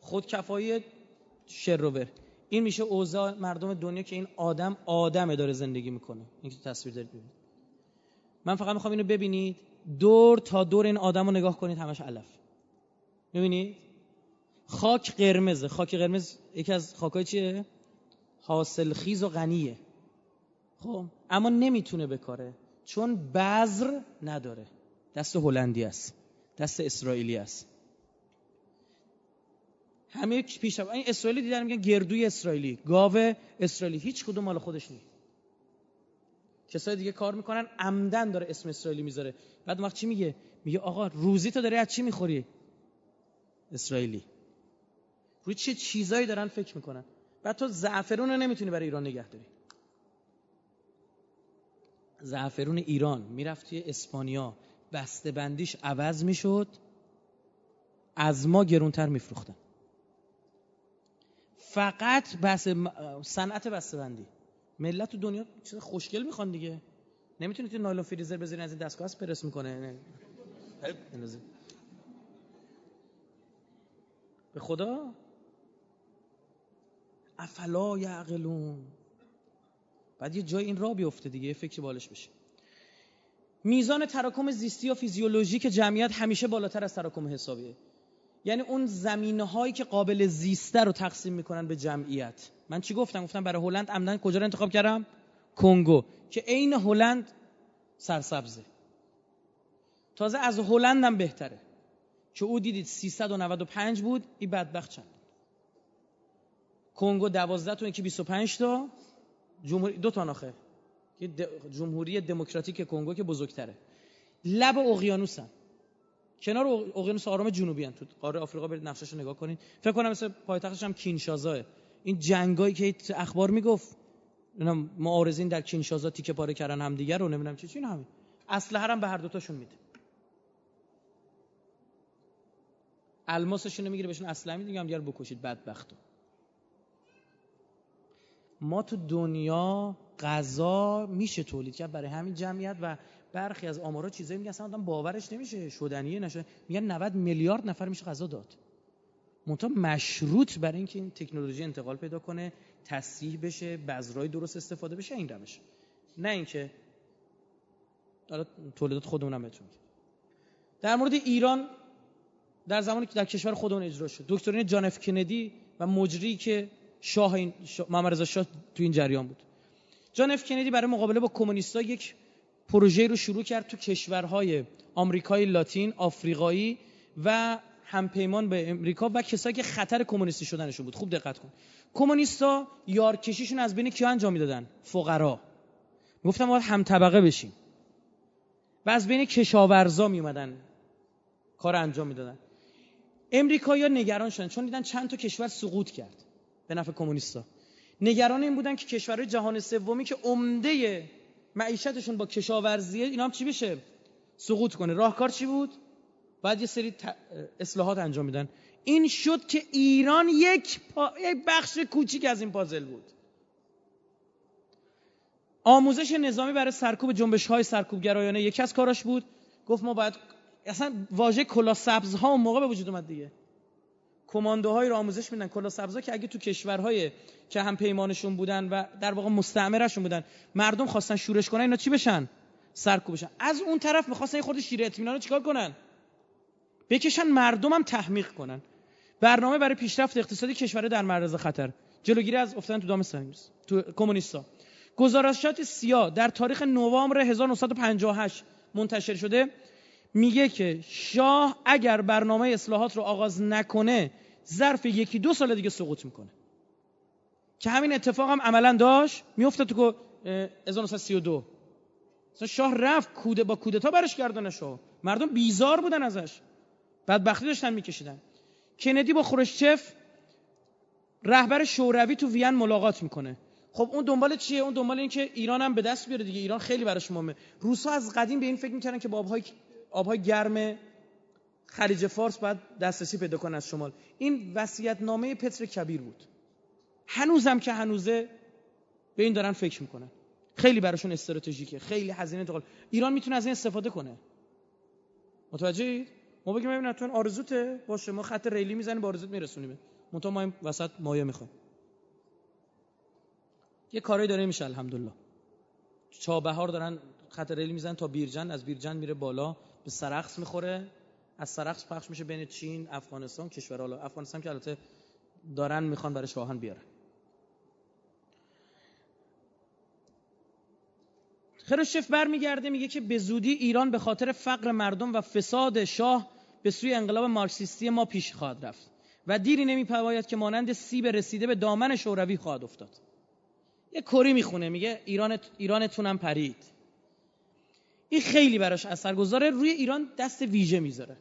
خودکفایی شروور این میشه اوضاع مردم دنیا که این آدم آدمه داره زندگی می‌کنه. این که تصویر دارید ببینید. من فقط می‌خوام اینو ببینید. دور تا دور این آدم رو نگاه کنید همش علف. می‌بینید؟ خاک قرمزه. خاک قرمز یکی از خاکای چیه؟ حاصل خیز و غنیه. خب؟ اما نمی‌تونه بکاره. چون بذر نداره. دست هلندی است. دست اسرائیلی است. همه پیش این اسرائیلی دیدن میگن گردوی اسرائیلی. گاو اسرائیلی. هیچ کدوم مال خودش نیست. کسای دیگه کار می‌کنن عمدن داره اسم اسرائیلی می‌ذاره. بعد وقت چی میگه؟ میگه آقا روزی تو داری از چی می‌خوری؟ اسرائیلی. روی چه چیزایی دارن فکر می‌کنن؟ بعد تو زعفرون رو نمی‌تونی برای ایران نگه داری. زعفرون ایران می‌رفت توی اسپانیا. بسته بندیش عوض می‌شد. از ما گرونتر میفروختن. فقط بس صنعت بسته بندی ملت تو دنیا چیز خوشگل می‌خوان دیگه. نمی‌تونید نایلون فریزر بذارین از این دستگاه پرس می‌کنه. به خدا؟ افلا یعقلون. بعد یه جای این را بیفته دیگه یه فکر بالش بشه. میزان تراکم زیستی و فیزیولوژیک جمعیت همیشه بالاتر از تراکم حسابیه. یعنی اون زمینه هایی که قابل زیسته رو تقسیم می‌کنن به جمعیت. من چی گفتم؟ گفتم برای هلند عمدن کجا رو انتخاب کردم؟ کنگو که عین هلند سرسبزه. تازه از هلند هم بهتره. که او دیدید 395 بود؟ این بدبخت چند؟ کنگو 12 تا یکی 25 تا. جمهوری دو تا ناخه. جمهوری دموکراتیک کنگو که بزرگتره. لب اقیانوسن. کنار اقیانوس آرام جنوبی هن. تو قاره آفریقا برید نقشه‌شو نگاه کنید. فکر کنم مثل پایتختش هم کینشازا این جنگایی که اخبار می‌گفت. اینا معارضین در کینشازا تیکه پاره کردن هم دیگر رو نمی‌دونم چی چی همین اسلحه هم به هر دوتاشون میده. الماسشون می‌گیره بهشون اسلحه میده هم دیگر بکشید بدبختو. ما تو دنیا غذا میشه تولید کرد برای همین جمعیت و برخی از آمارا چیزایی میگن اصلا آدم باورش نمیشه شدنیه نشه. میگن 90 میلیارد نفر میشه غذا داد. منتها مشروط برای اینکه این تکنولوژی انتقال پیدا کنه تصحیح بشه بذرای درست استفاده بشه این روش نه اینکه حالا تولیدات خودمون هم در مورد ایران در زمانی که در کشور خودمون اجرا شد دکترین جان اف کندی و مجری که شاه این محمد رضا شاه تو این جریان بود. جان اف کندی برای مقابله با کمونیستا یک پروژه رو شروع کرد تو کشورهای آمریکای لاتین، آفریقایی و همپیمان به امریکا و کسایی که خطر کمونیستی شدنشون بود. خوب دقت کن. کمونیستا یارکشیشون از بین کیا انجام می‌دادن؟ فقرا. گفتم باید هم طبقه بشیم. و از بین کشاورزا می اومدن کار انجام می‌دادن. امریکایی‌ها نگران شدن چون دیدن چند تا کشور سقوط کرد به نفع کمونیستا. نگران این بودن که کشورهای جهان سومی که عمده معیشتشون با کشاورزیه اینا هم چی بشه؟ سقوط کنه. راهکار چی بود؟ بعد یه سری اصلاحات انجام میدن. این شد که ایران یک, یک بخش کوچیک از این پازل بود. آموزش نظامی برای سرکوب جنبش های سرکوبگرایانه یکی از کاراش بود. گفت ما باید اصلا واژه کلا سبز ها اون موقع به وجود اومد دیگه. کماندوهایی رو آموزش میدن کلا سبزا که اگه تو کشورهای که هم پیمانشون بودن و در واقع مستعمرشون بودن مردم خواستن شورش کنن اینا چی بشن؟ سرکوب بشن. از اون طرف می‌خواستن یه شیر اطمینان رو چیکار کنن؟ بکشن مردم هم تحمیق کنن. برنامه برای پیشرفت اقتصادی کشور در معرض خطر. جلوگیری از افتادن تو دام سنگیز تو کمونیستا. گزارشات سیا در تاریخ نوامبر 1958 منتشر شده. میگه که شاه اگر برنامه اصلاحات رو آغاز نکنه ظرف یکی دو سال دیگه سقوط می‌کنه. که همین اتفاق هم عملا داشت میفته تو 1932 شاه رفت کوده با کودتا برش گردانه شو مردم بیزار بودن ازش. بدبختی داشتن میکشیدن. کندی با خروشچف رهبر شوروی تو وین ملاقات می‌کنه. خب اون دنبال چیه؟ اون دنبال این که ایران هم به دست بیاره دیگه. ایران خیلی براش مهمه. روسا از قدیم به این فکر می‌کردن که با آبهای گرم خلیج فارس باید دسترسی پیدا کنه از شمال. این وصیت نامه پتر کبیر بود. هنوزم که هنوزه به این دارن فکر می‌کنن. خیلی براشون استراتژیکه. خیلی هزینه انتقال. ایران می‌تونه از این استفاده کنه. متوجه ما بگیم ببین تو آرزوته. باشه ما خط ریلی می‌زنیم با آرزوت میرسونیم. منتها ما این وسط مایه می‌خوایم یه کاری داره میشه الحمدلله. چابهار دارن خط ریلی می‌زنن تا بیرجن از بیرجن میره بالا. به سرخس می‌خوره از سرخش پخش میشه بین چین افغانستان کشور حالا. افغانستان که البته دارن می‌خوان برای شاهان بیارن. خروشف برمیگرده میگه که به زودی ایران به خاطر فقر مردم و فساد شاه به سوی انقلاب مارکسیستی ما پیش خواهد رفت و دیری نمیپواید که مانند سیب رسیده به دامن شوروی خواهد افتاد. یه کری می‌خونه میگه ایران ایرانتونم پرید. این خیلی براش اثر گذاره. روی ایران دست ویژه می‌ذاره.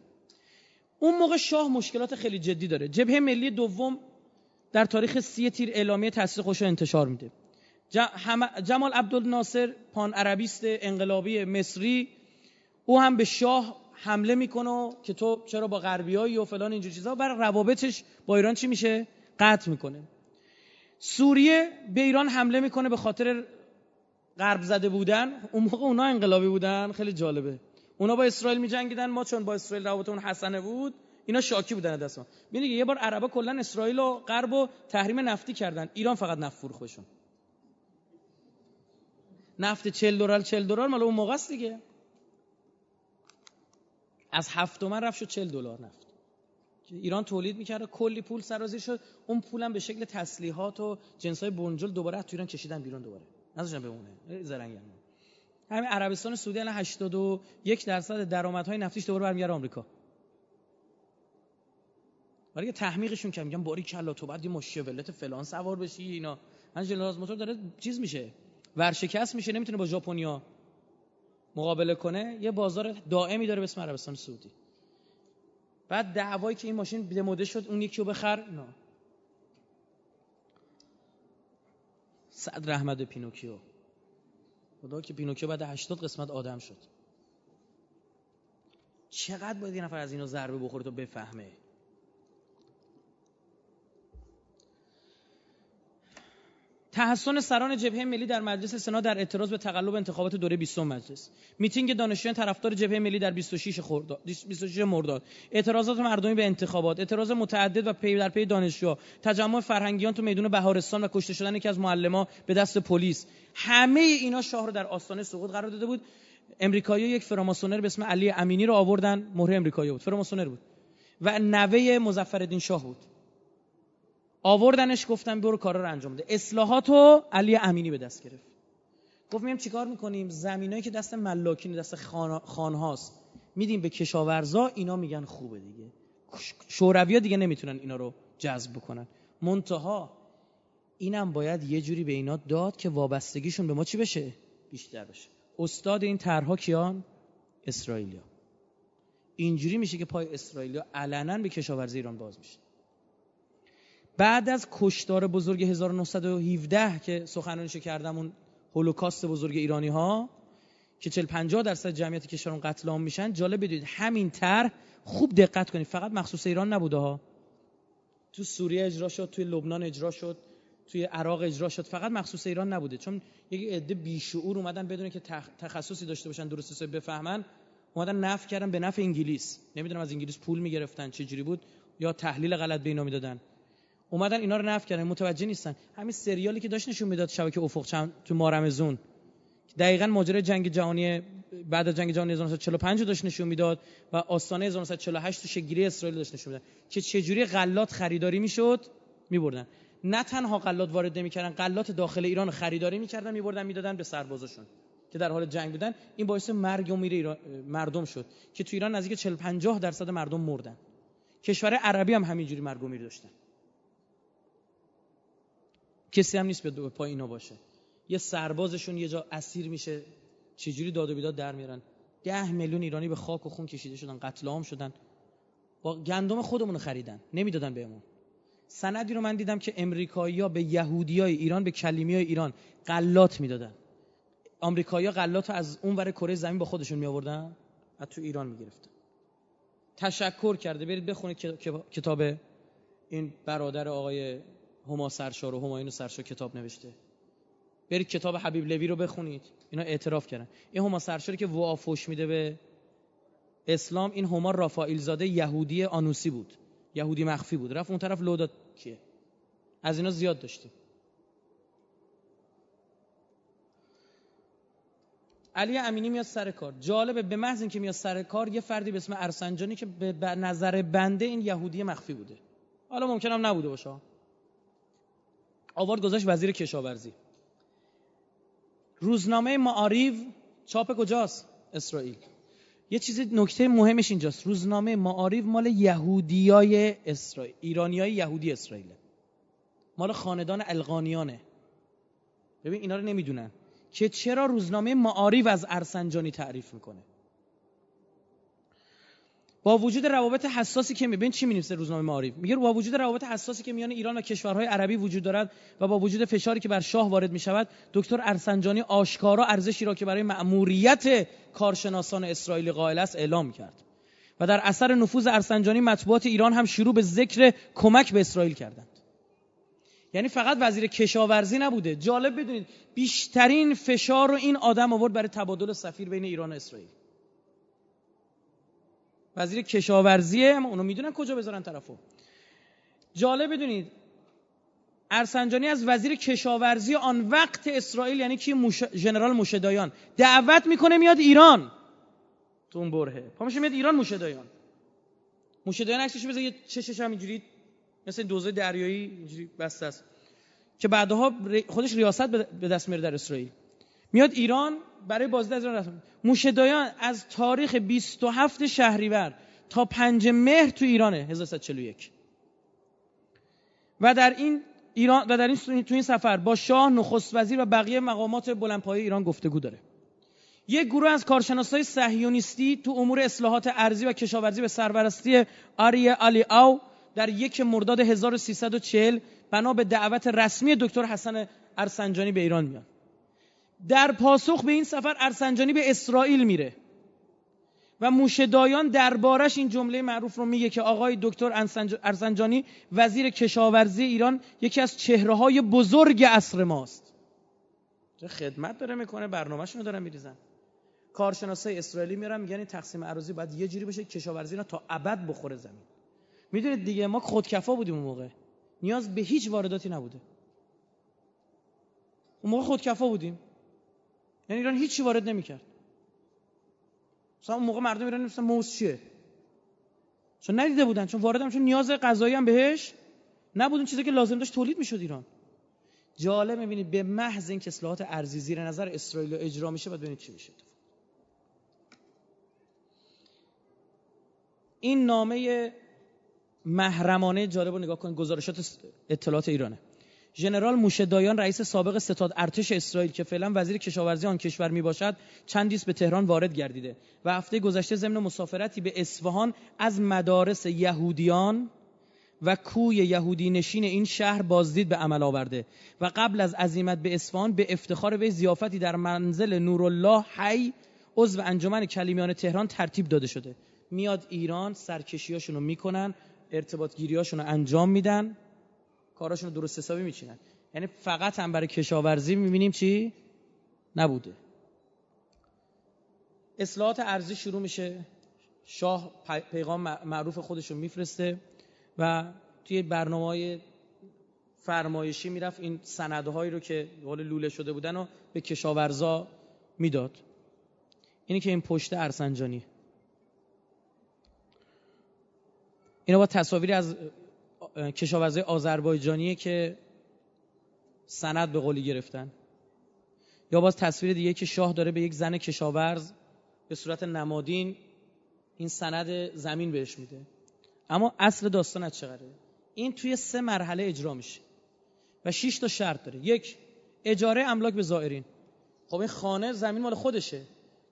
اون موقع شاه مشکلات خیلی جدی داره. جبهه ملی دوم در تاریخ سی تیر اعلامیه تأسیس خوش انتشار میده. جمال عبدالناصر پان عربیست انقلابی مصری او هم به شاه حمله می‌کنه که تو چرا با غربیایی و فلان اینجور چیزا؟ بر روابطش با ایران چی میشه؟ قطع می‌کنه. سوریه به ایران حمله می‌کنه به خاطر غرب زده بودن اون موقع اونا انقلابی بودن خیلی جالبه. اونا با اسرائیل میجنگیدن ما چون با اسرائیل روابطمون حسنه بود اینا شاکی بودن دست ما. ببینید یه بار عربا کلا اسرائیل و غرب و تحریم نفتی کردن. ایران فقط نفت فروختشون نفت 40 دلار 40 دلار مال اون موقع است دیگه. از هفت تومن رفت شد 40 دلار نفت. ایران تولید می‌کرده کلی پول سرازیر شد. اون پولم به شکل تسلیحات و جنسای بنجل دوباره تو ایران کشیدن بیرون دوباره. نذاشتن بمونه زرنگن همین عربستان سعودی الان 81 درصد درآمدهای نفتیش دوباره برمیگره آمریکا. ولی که تحمیقشون که میگن باری کلا تو بعد یه مشکلات فلان سوار بشی اینا. من جنرال موتور داره چیز میشه ورشکست میشه نمی‌تونه با ژاپنیا مقابله کنه. یه بازار دائمی داره به اسم عربستان سعودی. بعد دعوایی که این ماشین دموده شد اون یکی رو بخر نه. صد رحمت پینوکیو. خدا که پینوکیو بعد 80 قسمت آدم شد. چقدر باید یه نفر از اینا ضربه بخوره تا بفهمه؟ تحصن سران جبهه ملی در مجلس سنا در اعتراض به تقلب انتخابات دوره 20 مجلس. میتینگ دانشجویان طرفدار جبهه ملی در 26 خرداد 26 مرداد. اعتراضات مردمی به انتخابات اعتراض متعدد و پی در پی دانشجو تجمع فرهنگیان تو میدون بهارستان و کشته شدن یکی از معلما به دست پلیس. همه اینا شاه رو در آستانه سقوط قرار داده بود. امریکایی یک فراماسونر به اسم علی امینی رو آوردن مهر امریکایی بود. فراماسونر بود. و نوه مظفرالدین شاه بود. آوردنش گفتم برو کارا رو انجام بده. اصلاحاتو علی امینی به دست گرفت. گفت میم چیکار می‌کنیم؟ زمینایی که دست ملاکین دست خان... خانهاست میدیم به کشاورزا اینا میگن خوبه دیگه. شوروی دیگه نمی‌تونن اینا رو جذب بکنن. منتها اینم باید یه جوری به اینا داد که وابستگیشون به ما چی بشه؟ بیشتر بشه. استاد این طرحها کیان؟ اسرائیلیا. اینجوری میشه که پای اسرائیلیا علنا به کشاورزی ایران باز میشه. بعد از کشتار بزرگ 1917 که سخنرانیشو کردم اون هولوکاست بزرگ ایرانی ها که 40 50 درصد جمعیت کشور اون قتل عام میشن جالب بدونید همین طرح خوب دقت کنید. فقط مخصوص ایران نبوده ها. تو سوریه اجرا شد توی لبنان اجرا شد توی عراق اجرا شد. فقط مخصوص ایران نبوده. چون یک عده بیشعور اومدن بدون که تخصصی داشته باشن درست بفهمن اومدن نفع کردن به نفع انگلیس. نمی‌دونم از انگلیس پول می‌گرفتن چه جوری بود یا تحلیل غلط به اینا می‌دادن. اومدن اینا رو نفع کردن متوجه نیستن. همین سریالی که داشت نشون می‌داد شبکه افق چند تو مارمزون دقیقا ماجرای جنگ جهانی بعد از جنگ جهانی 1945 داشت نشون می‌داد و آستانه 1948 تو شگیری اسرائیل داشت نشون می‌داد. که چه جوری غلات خریداری می‌شد میبردن. نه تنها غلات وارد نمی‌کردن غلات داخل ایران خریداری می‌کردن میبردن می‌دادن به سربازاشون که در حال جنگ بودن. این باعث مرگ و میر مردم شد که تو ایران نزدیک 40 50 درصد مردم مردن. کشور عربی هم همینجوری مرگ و میر داشتن. کسی هم نیست به پای اینا باشه. یه سربازشون یه جا اسیر میشه چجوری داد و بیداد در میارن؟ ده میلیون ایرانی به خاک و خون کشیده شدن قتل عام شدن. با گندم خودمون خریدن نمی‌دادن بهمون. سندی رو من دیدم که امریکایی‌ها به یهودیای ایران به کلیمیای ایران غلات می‌دادن. آمریکایی‌ها غلات از اون ور کره زمین با خودشون می آوردن و تو ایران می‌گرفتن. تشکر کرده. برید بخونید کتاب این برادر آقای هما سرشار و همایون سرشار کتاب نوشته. برید کتاب حبیب لوی رو بخونید. اینا اعتراف کردن. این هما سرشاری که وا فوش میده به اسلام این هما رافائیل زاده یهودی آنوسی بود. یهودی مخفی بود. رفت اون طرف لو کیه؟ از اینا زیاد داشتیم علی امینی میاد سر کار. جالبه به محض اینکه میاد سر کار یه فردی به اسم ارسنجانی که به نظر بنده این یهودی مخفی بوده. حالا ممکنم نبوده باشه. آوارد گذاشت وزیر کشاورزی. روزنامه معاریو چاپ کجاست؟ اسرائیل. یه چیز نکته مهمش اینجاست. روزنامه معاریو مال یهودیای اسرائیل ایرانیای یهودی اسرائیل مال خاندان القانیانه ببین اینا رو نمی‌دونن. که چرا روزنامه معاریو از ارسنجانی تعریف می‌کنه؟ با وجود روابط حساسی که میبین چی می‌نویسه روزنامه معارف میگه با وجود روابط حساسی که میان ایران و کشورهای عربی وجود دارد و با وجود فشاری که بر شاه وارد می‌شود دکتر ارسنجانی آشکارا ارزشی را که برای مأموریت کارشناسان اسرائیلی قائل است اعلام کرد. و در اثر نفوذ ارسنجانی مطبوعات ایران هم شروع به ذکر کمک به اسرائیل کردند. یعنی فقط وزیر کشاورزی نبوده. جالب بدونید بیشترین فشار رو این آدم آورد برای تبادل سفیر بین ایران و اسرائیل. وزیر کشاورزیه اما اونو می‌دونن کجا بذارن طرفو. جالب بدونید ارسنجانی از وزیر کشاورزی آن وقت اسرائیل یعنی کی؟ مش... ژنرال موشدایان. دعوت می‌کنه میاد ایران. تو اون برهه. پامش میاد ایران موشدایان. موشدایان عکسش بذار یه چشش هم اینجوری مثل دوزه دریایی اینجوری بسته است. که بعدها خودش ریاست به دست میاره در اسرائیل. میاد ایران برای بازدید از ایران موشدایان از تاریخ 27 شهریور تا 5 مهر تو ایرانه 1341 و در این ایران و در این تو این سفر با شاه نخست وزیر و بقیه مقامات بلندپایه ایران گفتگو داره. یک گروه از کارشناسای صهیونیستی تو امور اصلاحات ارزی و کشاورزی به سرپرستی آریه علی او در یک مرداد 1340 بنا به دعوت رسمی دکتر حسن ارسنجانی به ایران میاد در پاسخ به این سفر ارسنجانی به اسرائیل میره و موشدایان دربارش این جمله معروف رو میگه که آقای دکتر ارسنجانی وزیر کشاورزی ایران یکی از چهره های بزرگ عصر ماست. خدمت داره می‌کنه برنامهشون رو دارن میریزن. کارشناسای اسرائیلی میرن میگن این تقسیم اراضی باید یه جوری بشه کشاورزی اینا تا ابد بخوره زمین. می‌دونید دیگه ما خودکفا بودیم اون موقع. نیاز به هیچ وارداتی نبوده. اون موقع خودکفا بودیم. یعنی ایران هیچی وارد نمی‌کرد. مثلا اون موقع مردم ایران مثلا موز چیه. چون ندیده بودن چون وارد چون نیاز غذایی هم بهش نبود. چیزی که لازم داشت تولید می‌شد ایران. جالب می‌بینید به محض اینکه اصلاحات ارزی زیر نظر اسرائیل اجرا میشه بعد ببینید چی میشه. این نامه محرمانه جالب رو نگاه کنید گزارشات اطلاعات ایرانه. ژنرال موشدایان رئیس سابق ستاد ارتش اسرائیل که فعلا وزیر کشاورزی آن کشور می باشد چندیست به تهران وارد گردیده و هفته گذشته ضمن مسافرتی به اصفهان از مدارس یهودیان و کوی یهودی نشین این شهر بازدید به عمل آورده و قبل از عزیمت به اصفهان به افتخار وی زیافتی در منزل نورالله حی عضو انجمن کلیمیان تهران ترتیب داده شده. میاد ایران سرکشیاشون رو می‌کنن ارتباط انجام میدن. کاراشون درست حسابی میچینن. یعنی فقط هم برای کشاورزی می‌بینیم چی؟ نبوده. اصلاحات ارزی شروع میشه. شاه پیغام معروف خودش رو میفرسته و توی برنامه های فرمایشی می‌رفت این سندهایی رو که حال لوله شده بودن رو به کشاورزا می‌داد. اینی که این پشت ارسنجانی. اینا با تصاویری از کشاورزای آذربایجانیه که سند به قولی گرفتن. یا باز تصویر دیگه که شاه داره به یک زن کشاورز به صورت نمادین این سند زمین بهش میده. اما اصل داستان از چقدره؟ این توی سه مرحله اجرا میشه و 6 تا شرط داره. یک اجاره املاک به زائرین. خب این خانه زمین مال خودشه.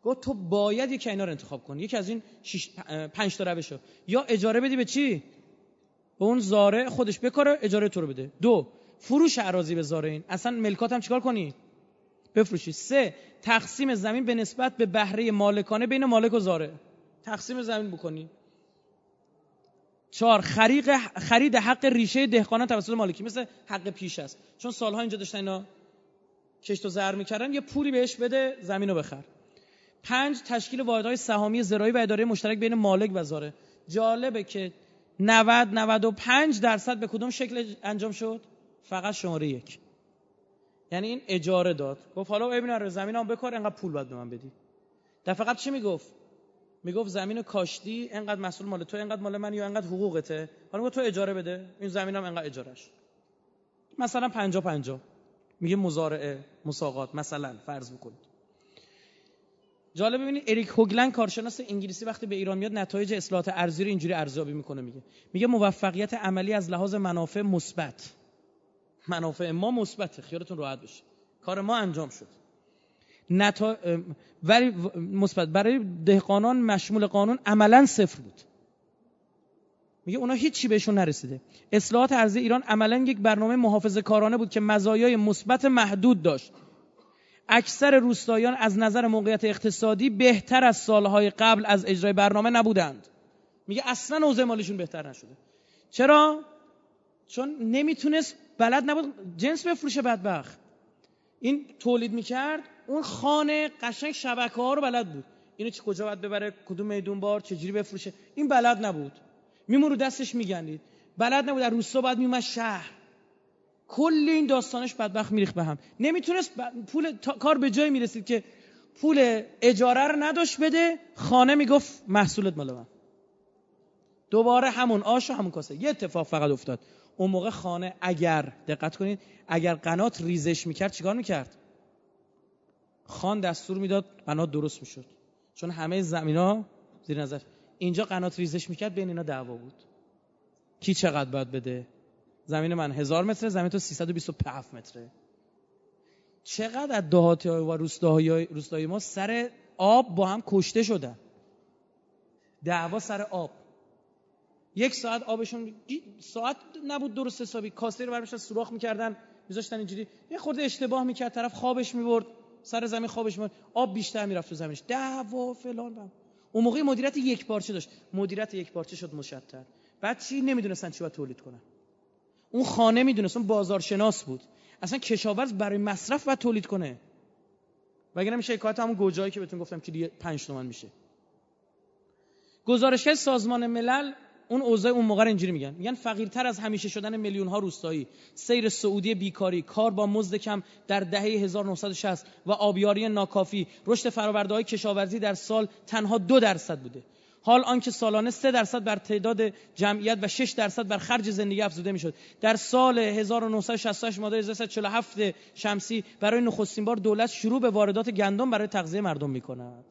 گفت تو باید یک اینا رو انتخاب کنی یکی از این 6 5 تا روشو. یا اجاره بدی به چی؟ به اون زاره خودش بکاره اجاره تو رو بده. دو فروش اراضی به زارین اصلا ملکات هم چیکار کنی؟ بفروشی. سه تقسیم زمین به نسبت به بهره مالکانه بین مالک و زاره تقسیم زمین بکنی. چهار خرید خرید حق ریشه دهقانان توسط مالکی. مثل حق پیش است. چون سالها اینجا داشتن اینا کشت و زر می‌کردن یه پولی بهش بده زمین رو بخر. پنج تشکیل واحدهای سهامی زراعی و اداره مشترک بین مالک و زاره جالبه که 90 95 درصد به کدوم شکل انجام شد؟ فقط شماره یک. یعنی این اجاره داد. گفت حالا ابن رو زمینم بکار انقدر پول باید به من بدی. دفعه قبل چی می‌گفت؟ می‌گفت زمین کاشتی انقدر مسئول مال تو انقدر مال من یا انقدر حقوقته؟ حالا تو اجاره بده. این زمینم انقدر اجارش مثلا 50 50 میگه مزارعه مساقات مثلا فرض بکنید. جالب ببینید اریک هوگلن کارشناس انگلیسی وقتی به ایران میاد نتایج اصلاحات ارزی رو اینجوری ارزیابی می‌کنه میگه. میگه موفقیت عملی از لحاظ منافع مثبت. منافع ما مثبته. خیالتون راحت بشه کار ما انجام شد. نتا... ولی مثبت. برای دهقانان مشمول قانون عملا صفر بود. میگه اونا هیچی بهشون نرسیده. اصلاحات ارزی ایران عملا یک برنامه محافظه کارانه بود که مزایای مثبت محدود داشت. اکثر روستایان از نظر موقعیت اقتصادی بهتر از سالهای قبل از اجرای برنامه نبودند. میگه اصلا اوضاع مالشون بهتر نشده. چرا؟ چون نمی‌تونست بلد نبود جنس بفروشه بدبخت. این تولید می‌کرد اون خانه قشنگ شبکه ها رو بلد بود. اینو چه کجا باید ببره؟ کدوم میدون بار؟ چجوری بفروشه؟ این بلد نبود. میمون رو دستش میگندید بلد نبود در روستا باید میومد شهر. کل این داستانش بدبخت میریخ به هم. نمی‌تونست پول کار به جای می‌رسید که پول اجاره رو نداشت بده خانه می‌گفت محصولت مال من. دوباره همون آش و همون کاسه. یه اتفاق فقط افتاد. اون موقع خانه اگر دقت کنید اگر قنات ریزش می‌کرد چیکار می‌کرد؟ خان دستور می‌داد قنات درست می‌شد. چون همه زمینا زیر نظر. اینجا قنات ریزش می‌کرد بین اینا دعوا بود. کی چقدر باید بده؟ زمین من هزار متره زمین تو 327 متره. چقدر از دهاتی و روستاهای روستای ما سر آب با هم کشته شدن. دعوا سر آب. یک ساعت آبشون ساعت نبود درست حسابی. کاسه رو برمیشن سوراخ می‌کردن میذاشتن اینجوری. یه خورده اشتباه می‌کرد طرف خوابش می‌برد سر زمین خوابش می‌برد. آب بیشتر می‌رفت تو زمینش. دعوا فلان بم. اون موقع مدیریت یک پارچه داشت. مدیریت یک پارچه شد مشتر بعد چی؟ نمی‌دونستن چی باید تولید کنن. اون خانه می‌دونست اون بازارشناس بود. اصلا کشاورز برای مصرف باید تولید کنه. وگرنه میشه شکایت همون گوجایی که بهتون گفتم که 5 تومن میشه. گزارش سازمان ملل اون اوضاع اون موقع اینجوری میگن. میگن فقیرتر از همیشه شدن میلیون ها روستایی. سیر سعودی بیکاری کار با مزد کم در دهه 1960 و آبیاری ناکافی. رشد فرآورده های کشاورزی در سال تنها دو درصد بوده. حال آنکه سالانه 3 درصد بر تعداد جمعیت و 6 درصد بر خرج زندگی افزوده می‌شد. در سال 1968 ماده 1347 شمسی برای نخستین بار دولت شروع به واردات گندم برای تغذیه مردم می‌کند.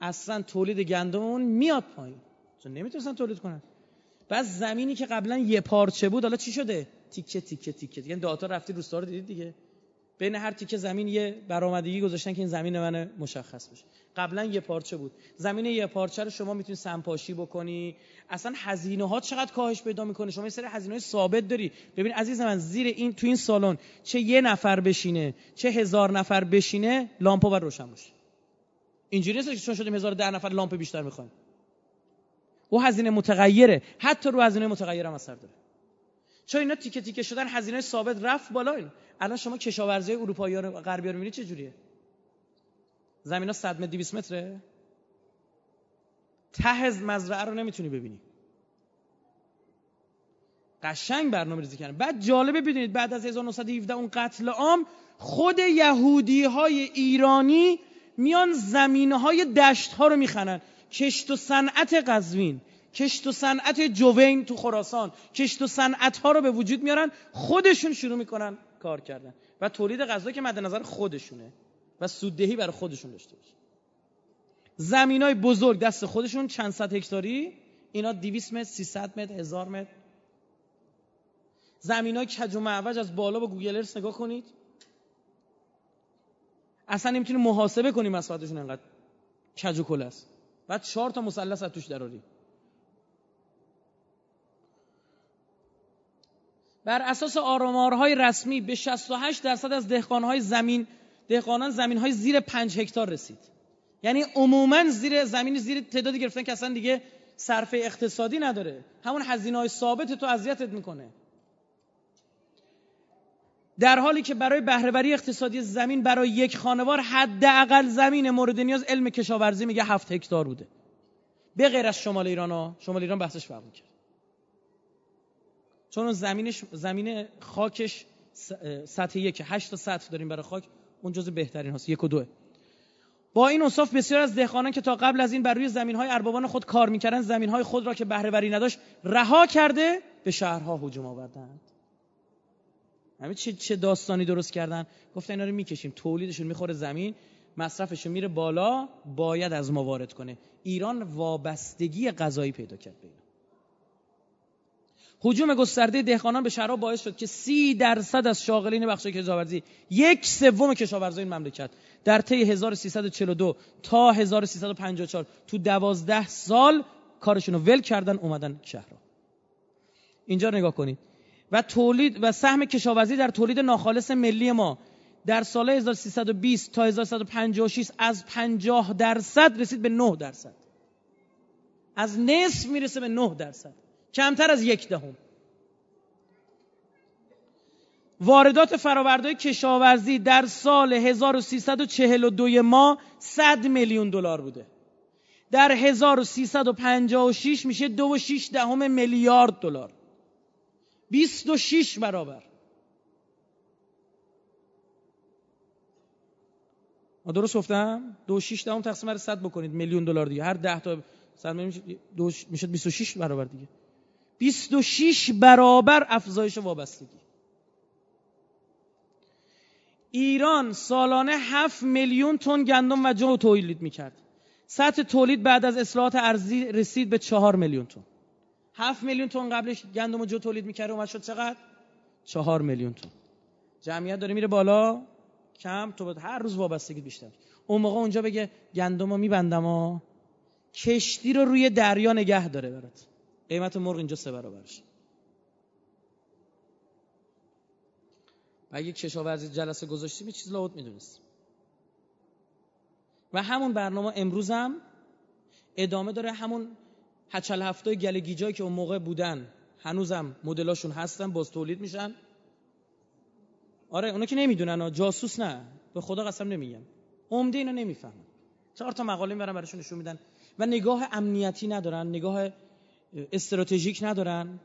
اصلا تولید گندم اون میاد پایین. چون نمی‌تونستن تولید کنن. بعد زمینی که قبلا یه پارچه بود حالا چی شده؟ تیکه تیکه تیکه. یعنی داتا رفتی روستا رو دیدید دیگه. بین هر تیکه زمین یه برآمدگی گذاشتن که این زمین من مشخص بشه. قبلا یه پارچه بود. زمین یه پارچه رو شما می‌تونید سمپاشی بکنی. اصلا هزینه ها چقدر کاهش پیدا می‌کنه؟ شما یه سری هزینه ثابت داری. ببین عزیز من زیر این تو این سالن چه یه نفر بشینه چه هزار نفر بشینه لامپا بر روشن باشه. اینجوری نیست که چون شدیم هزار ده نفر لامپ بیشتر می‌خوایم. او هزینه متغیره. حتی رو هزینه متغیر هم اثر داره. چون اینا تیکه تیکه شدن هزینه ثابت رفت بالا. اینا الان شما کشاورزی اروپایی ها رو غربی ها رو چه جوریه؟ زمینا 100 متر 200 متره؟ ته مزرعه رو نمی‌تونی ببینی. قشنگ برنامه ریزی کردن. بعد جالبه بدونید بعد از 1917 اون قتل عام خود یهودی های ایرانی میان زمینه های دشت ها رو میخنن کشت و صنعت قزوین کشت و صنعت جوین تو خراسان کشت و صنعت ها رو به وجود میارن خودشون شروع می‌کنن کار کردن. و تولید غذا که مد نظر خودشونه. و سوددهی برای خودشون داشته باشه. زمین های بزرگ دست خودشون چند صد هکتاری؟ اینا 200 متر 300 متر 1000 متر. زمین های کج و معوج از بالا با گوگل ارس نگاه کنید. اصلا نمی‌تونی محاسبه کنی مساحتشون انقدر کج و کل است. بعد چهار تا مثلث از توش دراری بر اساس آرامارهای رسمی به 68 درصد از دهقانهای زمین دهقانان زمین های زیر 5 هکتار رسید. یعنی عموما زیر زمین زیر تعدادی گرفتن که اصلا دیگه صرف اقتصادی نداره. همون هزینه های ثابت تو اذیتت می‌کنه. در حالی که برای بهرهوری اقتصادی زمین برای یک خانوار حداقل زمین مورد نیاز علم کشاورزی میگه هفت هکتار بوده. به غیر از شمال ایران ها شمال ایران بحثش فرق کرد چون زمینش زمین خاکش سطح یک 8 تا سطح داریم برای خاک. اون جزء بهترین هاست. یک و دوه. با این اوصاف بسیار از دهقانان که تا قبل از این بر روی زمین‌های اربابان خود کار می‌کردند زمین‌های خود را که بهره وری نداشت رها کرده به شهرها هجوم آوردند. همین چه چه داستانی درست کردن؟ گفتن اینا رو می‌کشیم. تولیدشون می‌خوره زمین مصرفشون میره بالا باید از ما وارد کنه. ایران وابستگی غذایی پیدا کرد به حجوم گسترده دهقانان به شهرها باعث شد که سی درصد از شاغلین بخش کشاورزی یک سوم کشاورزای این مملکت در طی 1342 تا 1354 تو دوازده سال کارشون رو ول کردن اومدن شهرها اینجا نگاه کنید. و تولید و سهم کشاورزی در تولید ناخالص ملی ما در سال 1320 تا 1356 از 50 درصد رسید به 9 درصد. از نصف می‌رسه به 9 درصد. کمتر از یک دهم. واردات فرآوردهای کشاورزی در سال 1342 ما 100 میلیون دلار بوده. در 1356 میشه دو و شیش دهم میلیارد دلار. 26 برابر. ما درست گفتم؟ دو شیش دهم تقسیم بر 100 بکنید. میلیون دلار دیگه. هر 10 تا صد میشه میشه 26 برابر دیگه. 26 برابر افزایش وابستگی. ایران سالانه 7 میلیون تن گندم و جو تولید می‌کرد. سطح تولید بعد از اصلاحات ارزی رسید به 4 میلیون تن. 7 میلیون تن قبلش گندم و جو تولید می‌کرد. اومد شد چقدر؟ 4 میلیون تن. جمعیت داره میره بالا. کم تو هر روز وابستگی بیشتر. اون موقع اونجا بگه گندمو میبندم و کشتی رو روی دریا نگه داره برات. قیمت مرغ اینجا سه برابرش. و اگه کشاورزی جلسه گذاشتیم یه چیز لاوت می‌دونست و همون برنامه امروز هم ادامه داره همون هچل هفته گلگیجایی که اون موقع بودن. هنوزم مدلاشون هستن باز تولید میشن. آره اونا که نمی‌دونن جاسوس نه. به خدا قسم نمیگم. عمده اینا نمی‌فهمن. چهار تا مقاله می‌برن براشون نشون میدن. و نگاه امنیتی ندارن نگاه استراتژیک ندارن؟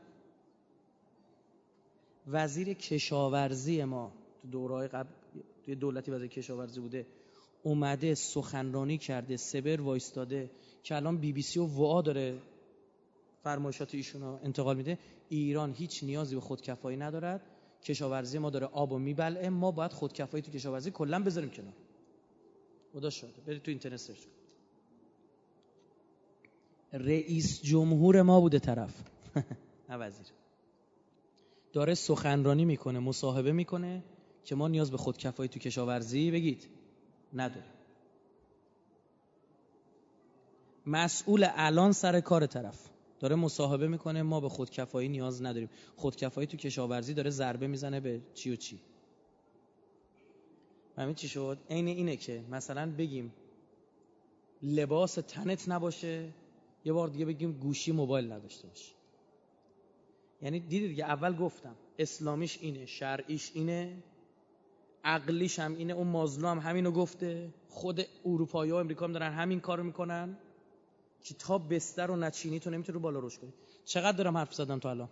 وزیر کشاورزی ما تو دورهای قبل توی دولتی وزیر کشاورزی بوده اومده سخنرانی کرده سبر وایستاده که الان بی بی سی و وا داره فرمایشات ایشون انتقال میده. ایران هیچ نیازی به خودکفایی ندارد. کشاورزی ما داره آب و میبلعه ما باید خودکفایی تو کشاورزی کلا بذاریم کنار. خدا شده برید تو اینترنت سرچ رئیس جمهور ما بوده طرف. نه وزیر. داره سخنرانی می‌کنه مصاحبه می‌کنه که ما نیاز به خودکفایی تو کشاورزی بگید. نداریم مسئول الان سر کار طرف. داره مصاحبه می‌کنه ما به خودکفایی نیاز نداریم. خودکفایی تو کشاورزی داره ضربه می‌زنه به چی و چی. همین چی شد؟ عین اینه که مثلا بگیم لباس تنت نباشه یه بار دیگه بگیم گوشی موبایل نداشته باشه یعنی دیدید که اول گفتم اسلامیش اینه شرعیش اینه عقلیش هم اینه اون مازلو هم همینو گفته. خود اروپایی و امریکا هم دارن همین کارو می‌کنن. که تا بستر و نچینی تو نمی‌تونی بالا روش کنی. چقدر دارم حرف زدم تو الان؟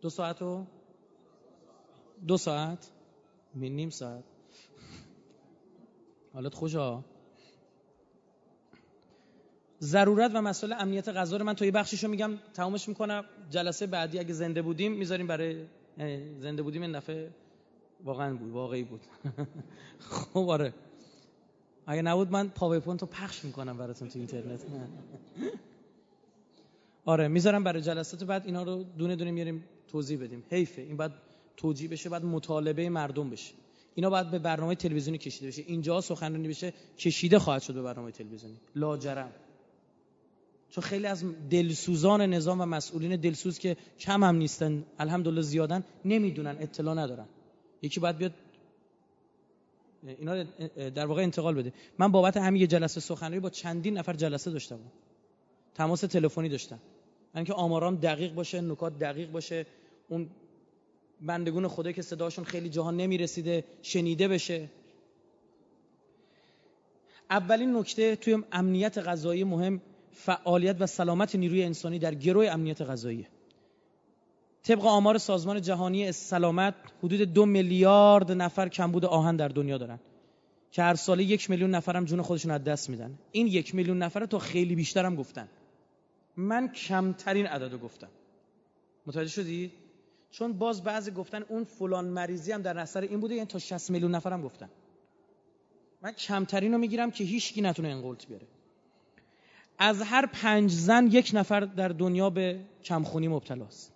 دو ساعت و؟ دو ساعت؟ نیم ساعت. حالت خوشا ضرورت و مسئله امنیت غذا رو من تا یه بخشیشو میگم تمامش می‌کنم. جلسه بعدی اگه زنده بودیم می‌ذاریم برای زنده بودیم این دفعه واقعا بود واقعی بود. خب آره. اگه نبود من پاورپوینت رو پخش می‌کنم براتون تو اینترنت. آره می‌ذارم برای جلسات بعد اینا رو دونه دونه میاریم توضیح بدیم. حیفه. این بعد توجیه بشه بعد مطالبه مردم بشه. اینا باید به برنامه تلویزیونی کشیده بشه. اینجا سخنرانی بشه کشیده خواهد شد به برنامه تلویزیونی. لاجرم. چون خیلی از دلسوزان نظام و مسئولین دلسوز که کم هم نیستن الحمدلله زیادن نمی‌دونن اطلاع ندارن. یکی باید بیاد اینا در واقع انتقال بده. من بابت همین یه جلسه سخنرانی با چندین نفر جلسه داشتم. تماس تلفنی داشتم. من که آمارام دقیق باشه نکات دقیق باشه اون بندگون خدا که صداشون خیلی جهان نمی‌رسیده شنیده بشه. اولین نکته توی امنیت غذایی مهم فعالیت و سلامت نیروی انسانی در گروه امنیت غذایی. طبق آمار سازمان جهانی سلامت حدود دو میلیارد نفر کمبود آهن در دنیا دارن که هر ساله یک میلیون نفر هم جون خودشون از دست میدن. این یک میلیون نفر تا خیلی بیشتر هم گفتن. من کمترین عددو گفتم. متوجه شدی؟ چون باز بعضی گفتن اون فلان مریضی هم در اثر این بوده یعنی تا 60 میلیون نفر هم گفتن. من کمترین رو می‌گیرم که هیچ کی نتونه انقلت بیاره. از هر پنج زن یک نفر در دنیا به کمخونی مبتلاست.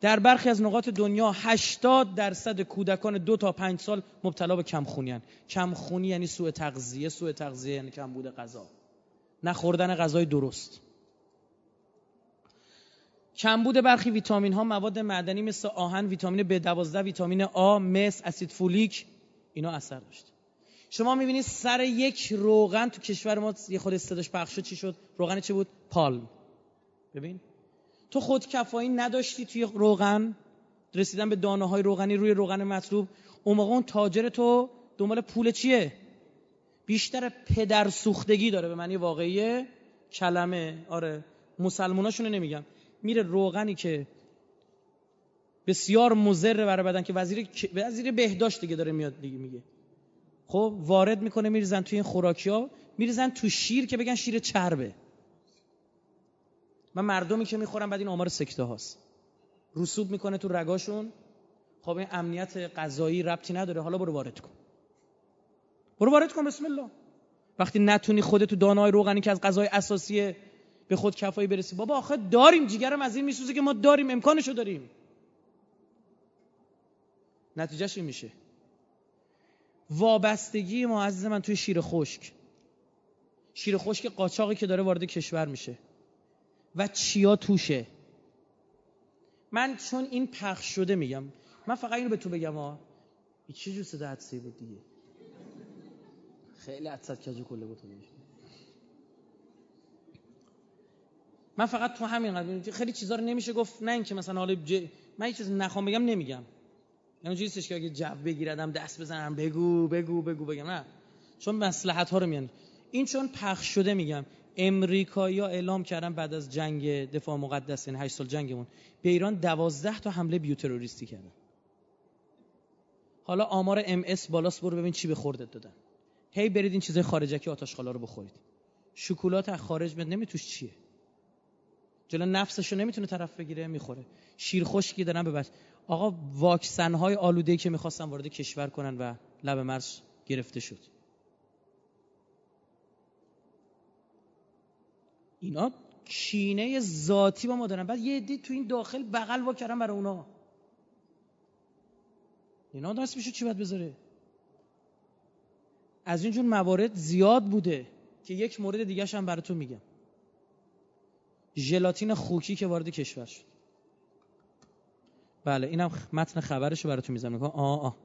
در برخی از نقاط دنیا 80 درصد کودکان دو تا پنج سال مبتلا به کمخونی هن. کمخونی یعنی سوء تغذیه. سوء تغذیه یعنی کمبود غذا. نخوردن غذای درست. کمبود برخی ویتامین ها مواد معدنی مثل آهن ویتامین B12 ویتامین آ مس اسید فولیک اینا اثر داشت شما می‌بینید سر یک روغن تو کشور ما یه خود استداش پخش شد چی شد؟ روغن چه بود؟ پالم ببین تو خود کفایی نداشتی توی روغن؟ رسیدن به دانه های روغنی روی روغن مطلوب. اون موقع اون تاجر تو دنبال پول چیه؟ بیشتر پدر سوختگی داره به معنی واقعی کلمه. آره مسلموناشونو نمیگم. میره روغنی که بسیار مضر برای بدن که وزیر وزیر بهداشت دیگه داره میاد دیگه میگه. خب وارد می‌کنه میریزن توی این خوراکی ها میریزن تو شیر که بگن شیر چربه. و مردمی که می‌خورن بعد این آمار سکته هاست. رسوب می‌کنه تو رگاشون. خب این امنیت غذایی ربطی نداره. حالا برو وارد کن. برو وارد کن بسم الله. وقتی نتونی خودت تو دانای روغنی که از غذای اساسی به خود کفایی برسی بابا آخه داریم. جیگرم از این میسوزه که ما داریم امکانشو داریم. نتیجهش این میشه. وابستگی ما عزیز من توی شیر خشک. شیر خشک قاچاقی که داره وارد کشور میشه. و چیا توشه. من چون این پخش شده میگم من فقط اینو به تو بگم ها این چه جور صدا عدسی بود دیگه؟ خیلی عدسات کجو کله بود من فقط تو همین خیلی چیزا رو نمیشه گفت نه اینکه مثلا حالا من یه چیز نخوام بگم نمیگم. اونجوری نیستش که اگه جو بگیردم دست بزنم بگو بگو بگو بگم نه. چون مصلحت ها رو میان. این چون پخش شده میگم. امریکایی‌ها اعلام کردن بعد از جنگ دفاع مقدس این 8 سال جنگمون به ایران 12 تا حمله بیوتروریستی کردن. حالا آمار ام اس بالاست برو ببین چی به دادن. هی برید این چیزای خارجکی آتش خالا رو بخورید. شکلات از خارج میاد نمیتوش چیه. جلو نفسشو نمی‌تونه طرف بگیره می‌خوره. شیر خشکی دارن به آقا واکسن های آلوده که می‌خواستن وارد کشور کنن و لب مرز گرفته شد. اینا کینه ذاتی با ما دارن. بعد یه عده تو این داخل بغل وا کردن برای اونا. اینا دست میشه چی باید بذاره؟ از اینجور موارد زیاد بوده که یک مورد دیگه هم براتون میگم. ژلاتین خوکی که وارد کشور شد. بله اینم متن خبرشو براتون می‌زنم آه آه.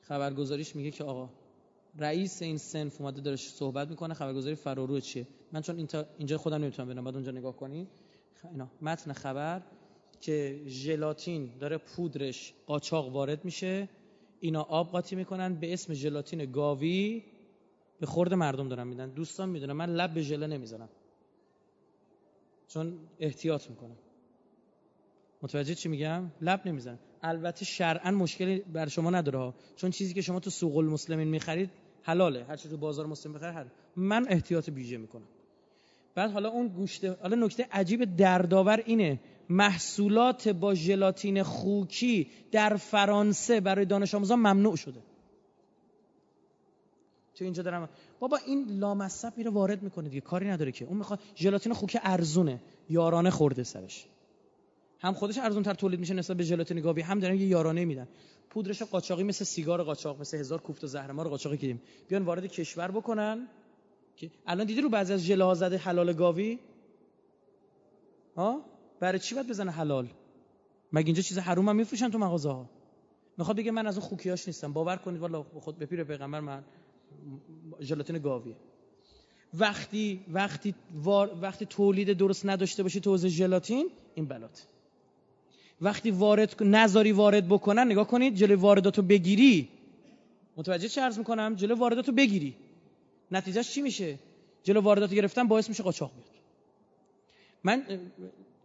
خبرگزاریش میگه که آقا رئیس این سنف اومده داره صحبت می‌کنه خبرگزاری فرارو چیه؟ من چون اینجا خودم نمی‌تونم ببینم بعد اونجا نگاه کنین. اینا. متن خبر که ژلاتین داره پودرش قاچاق وارد میشه. اینا آب قاطی می‌کنن به اسم ژلاتین گاوی. به خورد مردم دارن میدن. دوستان می‌دونن. من لب به ژله نمی‌زنم. چون احتیاط می‌کنم. متوجه چی میگم؟ لب نمی‌زنم. البته شرعا مشکلی بر شما نداره چون چیزی که شما تو سوق المسلمین می‌خرید حلاله. هر چیزی تو بازار مسلم بخرید حل. من احتیاط ویژه می‌کنم. بعد حالا اون گوشت حالا نکته عجیب دردآور اینه. محصولات با ژلاتین خوکی در فرانسه برای دانش آموزان ممنوع شده. تو اینجا دارم. بابا این لامصب میره وارد می‌کنه دیگه. کاری نداره که. اون می‌خواد ژلاتین خوک ارزونه. یارانه خورده سرش. هم خودش ارزون تر تولید میشه نسبت به ژلاتین گاوی هم دارن یه یارانه میدن. پودرش قاچاقی مثل سیگار قاچاق مثل هزار کوفت و زهرمار قاچاقی کردیم بیان وارد کشور بکنن که الان دیدی رو بعضی از ژله زده حلال گاوی؟ ها؟ برای چی باید بزنه حلال؟ مگه اینجا چیز حروم هم میفروشن تو مغازه ها می‌خواد بگه من از اون خوکیاش نیستم. باور کنید والا خود به پیر پیغمبر من. ژلاتین گاویه وقتی وقتی وقتی تولید درست نداشته باشی تو ژلاتین این بلات. وقتی وارد نظاری وارد بکنن نگاه کنید جلوی وارداتو بگیری. متوجه چه عرض می‌کنم؟ جلوی وارداتو بگیری. نتیجهش چی میشه؟ جلو واردات گرفتن باعث میشه قاچاق بیاد. من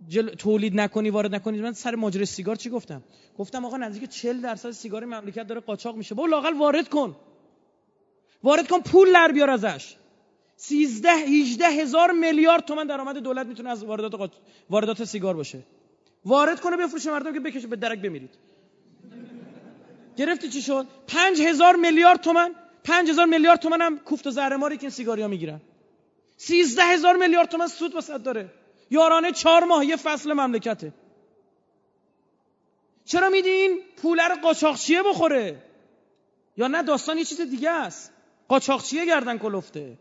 جل... تولید نکنی وارد نکنید من سر ماجرای سیگار چی گفتم؟ گفتم آقا نزدیک 40 درصد سیگار مملکت داره قاچاق میشه. با لاقل وارد کن. وارد کن پول در بیار ازش. 13 18 هزار میلیارد تومن درآمد دولت می‌تونه از واردات قاچ... واردات سیگار باشه. وارد کنه بفروشه مردم که بکشه به درک بمیرید. گرفتی چی شد؟ 5000 میلیارد تومن 5000 میلیارد تومن هم کوفت و زهرماری که این سیگاریا می‌گیرن. 13 هزار میلیارد تومن سود واسط داره. یارانه چهار ماه یه فصل مملکته. چرا میدین پول رو قاچاقچیه بخوره؟ یا نه داستان یه چیز دیگه است. قاچاقچیه گردن کلفته.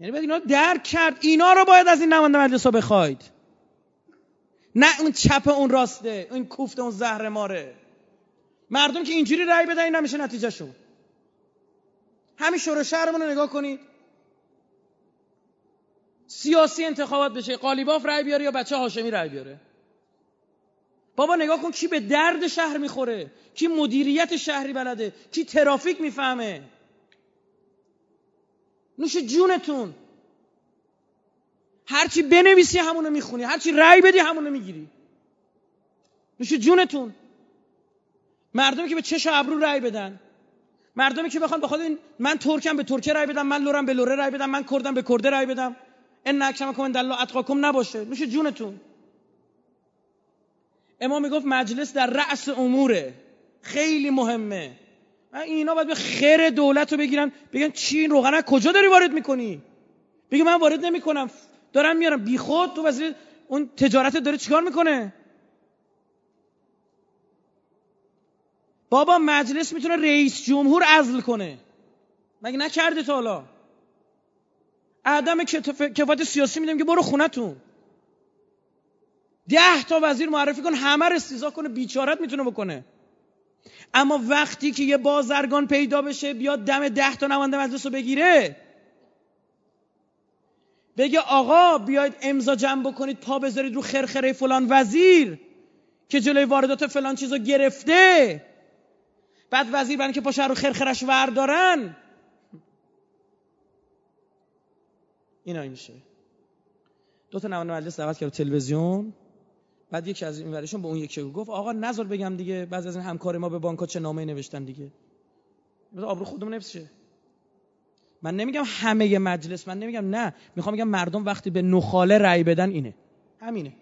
یعنی باید اینا درک کرد. اینا رو باید از این نماینده مجلس بخواید. نه اون چپ اون راسته اون کوفت اون زهر ماره. مردم که اینجوری رأی بدن این نمیشه نتیجه شد همین شور شهرمون رو نگاه کنید. سیاسی انتخابات بشه. قالیباف رأی بیاره یا بچه هاشمی رأی بیاره؟ بابا نگاه کن کی به درد شهر می‌خوره کی مدیریت شهری بلده کی ترافیک می‌فهمه. نوش جونتون. هرچی بنویسی همونو می‌خونی هرچی رأی بدی همونو می‌گیری. نوش جونتون. مردمی که به چش ابرو رأی بدن. مردمی که بخوان بخواد این من ترکم به ترکه رای بدم من لورم به لوره رای بدم من کردم به کرده رای بدم. ان اکرمکم عند الله اتقاکم نباشه. میشه جونتون. امام می‌گفت مجلس در رأس اموره. خیلی مهمه. اینا باید به خیر دولت رو بگیرن. بگن چی این روغنک کجا داری وارد می‌کنی؟ بگی من وارد نمی‌کنم. دارم میارم. بیخود تو وزیر اون تجارت داره چیکار می‌کنه؟ بابا مجلس می‌تونه رئیس جمهور عزل کنه. مگه نکرده تا حالا؟ عدم کفایت سیاسی میدیم که برو خونتون. ده تا وزیر معرفی کن همه رو استیزا کنه بیچارت می‌تونه بکنه. اما وقتی که یه بازرگان پیدا بشه بیاد دم ده تا نماینده مجلس رو بگیره. بگه آقا بیاید امضا جمع بکنید پا بذارید رو خرخره فلان وزیر که جلوی واردات فلان چیزو گرفته. بعد وزیر برای که پاشه رو خرخرش وردارن. اینا میشه. دو تا نماینده مجلس دعوت کرد تلویزیون. بعد یکی از این ورشون به اون یکی گفت آقا نظر بگم دیگه بعضی از این همکار ما به بانک‌ها چه نامه نوشتن دیگه. آبرو خودمون نفسشه من نمیگم همه مجلس من نمیگم نه. می‌خوام بگم مردم وقتی به نخاله رأی بدن اینه. همینه.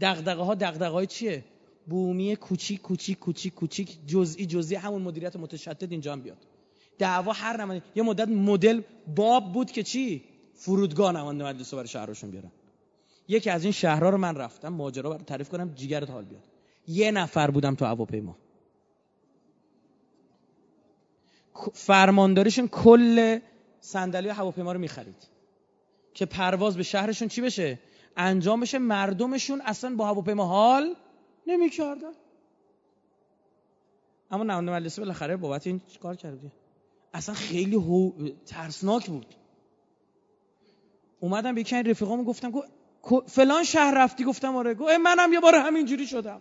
دغدغه ها دغدغه های چیه؟ بومی کوچیک کوچیک کوچیک کوچیک جزئی جزئی همون مدیریت متشدد اینجا هم بیاد. دعوا هر نمانی یه مدت مدل باب بود که چی؟ فرودگاه نماینده مجلس برای شهرشون بیارن. یکی از این شهرها رو من رفتم ماجرا برای تعریف کنم جیگرت حال بیاد. یه نفر بودم تو هواپیما. فرمانداریشون کل صندلی هواپیما رو می‌خرید. که پرواز به شهرشون چی بشه؟ انجام بشه مردمشون اصلا با هواپیما حال نمی‌کردن. اما نماینده مجلس بالاخره بابت این کار کردی اصلا خیلی هو... ترسناک بود. اومدم به یکی رفیقامو گفتم گفت فلان شهر رفتی گفتم آره. گفت منم یه بار همینجوری شدم.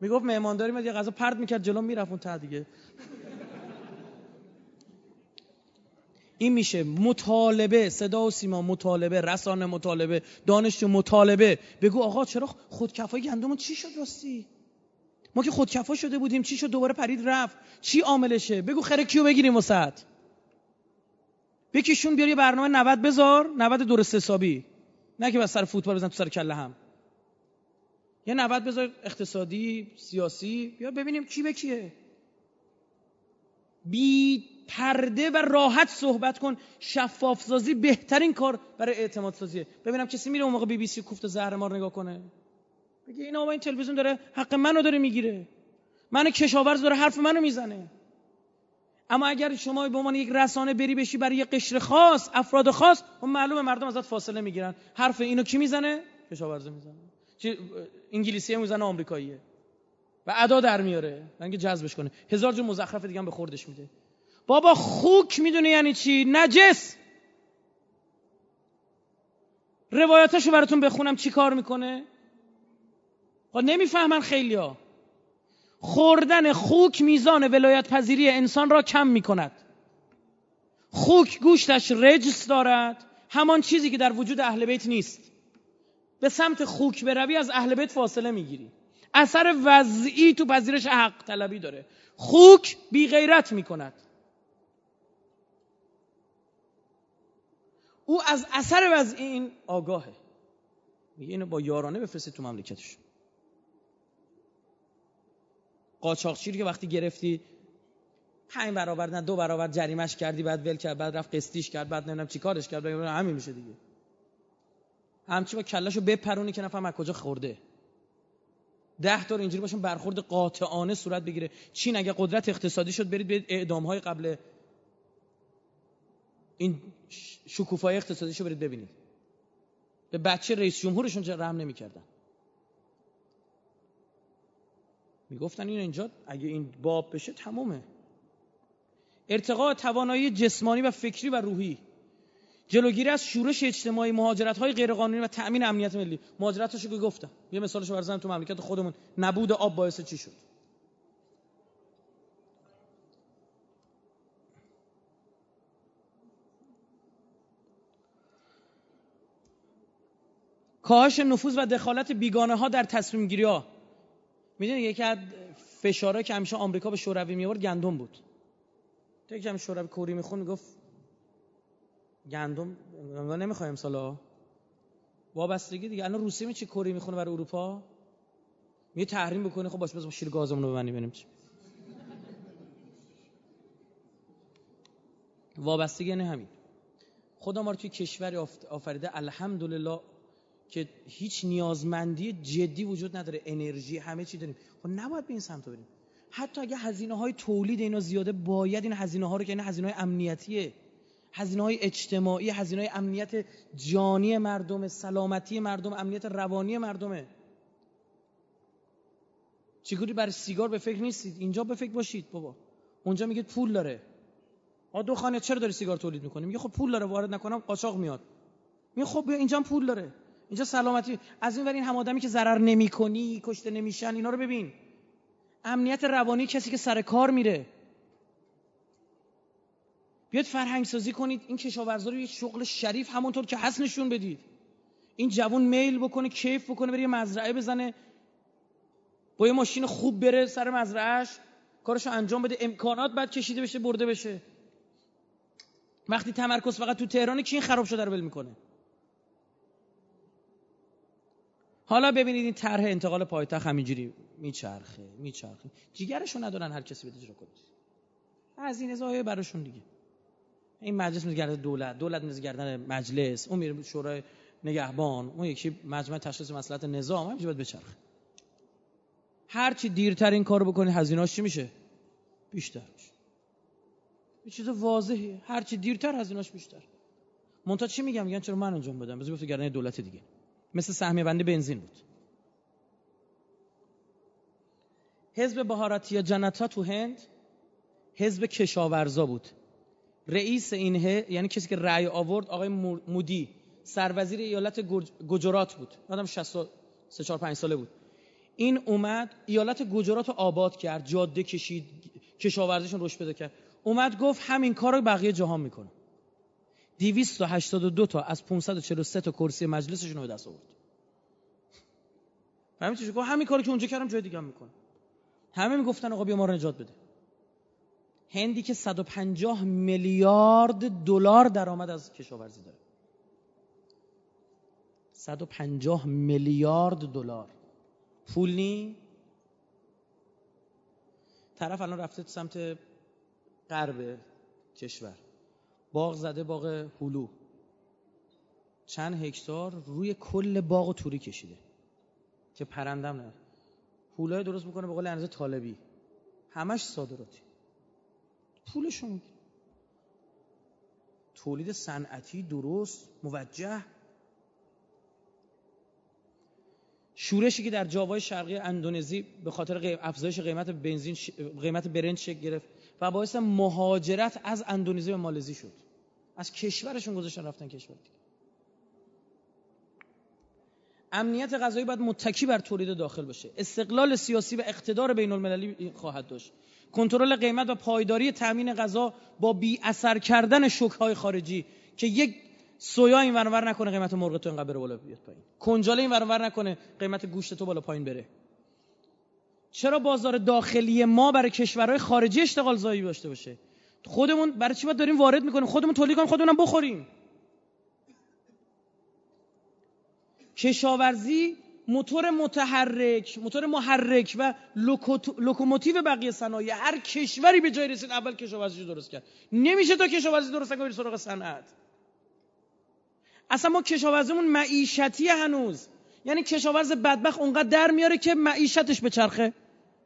می‌گفت مهمانداری میاد یه غذا پرد می‌کرد جلو می‌رفت اون ته دیگه. این میشه مطالبه صدا و سیما مطالبه رسانه مطالبه دانشجو مطالبه. بگو آقا چرا خودکفای گندمون چی شد راستی؟ ما که خودکفا شده بودیم چی شد؟ دوباره پرید رفت. چی عاملشه؟ بگو خره کیو بگیریم وسط. بکشون بیار یه برنامه 90 بذار 90 درست حسابی. نه که بس سر فوتبال بزن تو سر کله هم. یه 90 بذار اقتصادی سیاسی بیا ببینیم کی به کیه. بی پرده و راحت صحبت کن. شفاف سازی بهترین کار برای اعتماد سازیه ببینم کسی میره اون موقع بی بی سی کوفت زهر مار نگاه کنه. بگه این آقا این تلویزیون داره حق منو داره می‌گیره. من کشاورز داره حرف منو می‌زنه. اما اگر شما به عنوان یک رسانه بری بشی برای یک قشر خاص افراد خاص اون معلومه مردم ازت فاصله می‌گیرن. حرف اینو کی می‌زنه؟ کشاورز می‌زنه. چی انگلیسی می‌زنه آمریکاییه. و ادا در میاره. اینکه جذبش کنه. هزار جور مزخرف دیگه هم به خوردش میده. بابا خوک می‌دونه یعنی چی؟ نجس! روایتاشو براتون بخونم چی کار می‌کنه. خب نمی‌فهمن خیلی ها خوردن خوک میزان ولایت پذیری انسان را کم می کند خوک گوشتش رجس دارد. همان چیزی که در وجود اهل بیت نیست. به سمت خوک بروی از اهل بیت فاصله می‌گیری. اثر وضعی تو پذیرش حق طلبی داره. خوک بی غیرت می کند او از اثر وضعی این آگاهه. میگه اینو با یارانه بفرستید تو مملکتش. قاچاقچی که وقتی گرفتی پنج برابر نه دو برابر جریمش کردی بعد ول کرد بعد رفت قسطیش کرد بعد نمی‌دونم چیکارش کرد همین میشه دیگه. همچی با کلاشو بپرونی که نفهم از کجا خورده. ده تا اینجوری باشون برخورد قاطعانه صورت بگیره. چین اگه قدرت اقتصادی شد برید به اعدام های قبل این شکوفای اقتصادیشو برید ببینید. به بچه رئیس جمهورشون رحم نمی‌کردن. می‌گفتن این اینجا اگه این باب بشه تمومه. ارتقاء توانایی جسمانی و فکری و روحی. جلوگیری از شورش اجتماعی مهاجرت های غیرقانونی و تأمین امنیت ملی. مهاجرتاشو که گفتم. یه مثالشو برزنم تو مملکت خودمون. نبود آب باعث چی شد؟ کاهش نفوذ و دخالت بیگانه ها در تصمیم گیری ها می‌دونی یکی از فشارهایی که همیشه آمریکا به شوروی میورد گندم بود. تو که شوروی کوری میخون می‌گفت گندم؟ نمی‌خوایم سالا وابستگی دیگه. الان روسیه می چی کوری می‌خونه برای اروپا؟ می تحریم بکنه خب باش بس شیر گازمون رو ببندیم ببینیم چی وابستگی نه همین. خدا ما رو توی کشوری آفریده. الحمدلله که هیچ نیازمندی جدی وجود نداره انرژی همه چی داریم. خب نباید به این سمت بریم. حتی اگه هزینه های تولید اینا زیاده باید این هزینه ها رو که این هزینه های امنیتیه. هزینه های اجتماعی هزینه های امنیت جانی مردم سلامتی مردم امنیت روانی مردمه چیکوری برای سیگار به فکر نیستید؟ اینجا به فکر باشید بابا. اونجا میگه پول داره. آ دو خانه چرا داری سیگار تولید می‌کنی؟ میگه خب پول داره وارد نکنم قاچاق میاد. میگه خب اینجا پول داره. اینجا سلامتی. از این ور این هم آدمی که ضرر نمی‌کنی کشته نمیشن اینا رو ببین. امنیت روانی کسی که سر کار میره. بیاد فرهنگ سازی کنید. این کشاورزا رو یه شغل شریف همونطور که هست نشون بدید. این جوون میل بکنه کیف بکنه بره یه مزرعه بزنه. با یه ماشین خوب بره سر مزرعهش کارشو انجام بده. امکانات بعد کشیده بشه برده بشه. وقتی تمرکز فقط تو تهرانه کی این خراب شده رو ول می‌کنه؟ حالا ببینید این طرح انتقال پایتخت همینجوری میچرخه میچرخه. جیگرشون ندارن هر کسی بده اجرا از این ازای براشون دیگه. این مجلس میگرده دولت دولت میگردن مجلس. اون میره شورای نگهبان. اون یکی مجمع تشخیص مسئلات نظام. همینجوری باید بچرخه. هر چی دیرتر این کارو بکنی هزینه‌اش چی میشه؟ بیشتر میشه. یه چیز واضحه هر چی دیرتر هزینه‌اش بیشتر. مونتا چی میگم؟ میگن چرا من انجام بدم؟ بذار گردن دولت دیگه. مثل سهمیه بندی بنزین بود. حزب بهاراتی جنتا تو هند حزب کشاورزا بود. رئیس این یعنی کسی که رأی آورد آقای مودی سروزیر ایالت گجرات بود. آدم 63 4 5 ساله بود. این اومد ایالت گجرات رو آباد کرد جاده کشید کشاورزیشون رشد پیدا کرد. اومد گفت همین کار رو بقیه جهان می‌کنه. 282 تا از 543 تا کرسی مجلسشون رو به دست آورد. همین چیزی گفت همین کاری که اونجا کردم جای دیگه هم می‌کنه همه می‌گفتن آقا بیا ما رو نجات بده. هندی که 150 میلیارد دلار درآمد از کشاورزی داره. 150 میلیارد دلار. پول نی؟ طرف الان رفته سمت غرب کشور. باغ زده باغ هلو. چند هکتار روی کل باغ توری کشیده. که پرندم نه. پولای درست می‌کنه به قول انزه طالبی. همش صادراتی. پولشون تولید صنعتی درست موجه. شورشی که در جاوای شرقی اندونزی به خاطر افزایش قیمت بنزین قیمت برنج گرفت و باعث مهاجرت از اندونزی به مالزی شد. از کشورشون گذاشتن رفتن کشور دیگه. امنیت غذایی باید متکی بر تولید داخل باشه استقلال سیاسی و اقتدار بین المللی خواهد داشت. کنترل قیمت و پایداری تامین غذا با بی اثر کردن های خارجی که یک سویا این ورانور نکنه قیمت مرغ تو اینقدر بره بالا بیاد پایین. کنجاله این ورانور نکنه قیمت گوشت تو بالا پایین بره. چرا بازار داخلی ما برای کشورهای خارجی اشتغال زایی داشته باشه؟ خودمون برای چی باید داریم وارد می‌کنیم؟ خودمون تولید کنیم خودمونم بخوریم. کشاورزی موتور متحرک موتور محرک و لوکوموتیو بقیه صنایع. هر کشوری به جایی رسید اول کشاورزی درست کرد. نمیشه تا کشاورزی درست کنی سراغ صنعت. اصلا ما کشاورزیمون معیشتی هنوز. یعنی کشاورز بدبخت اونقدر در میاره که معیشتش بچرخه.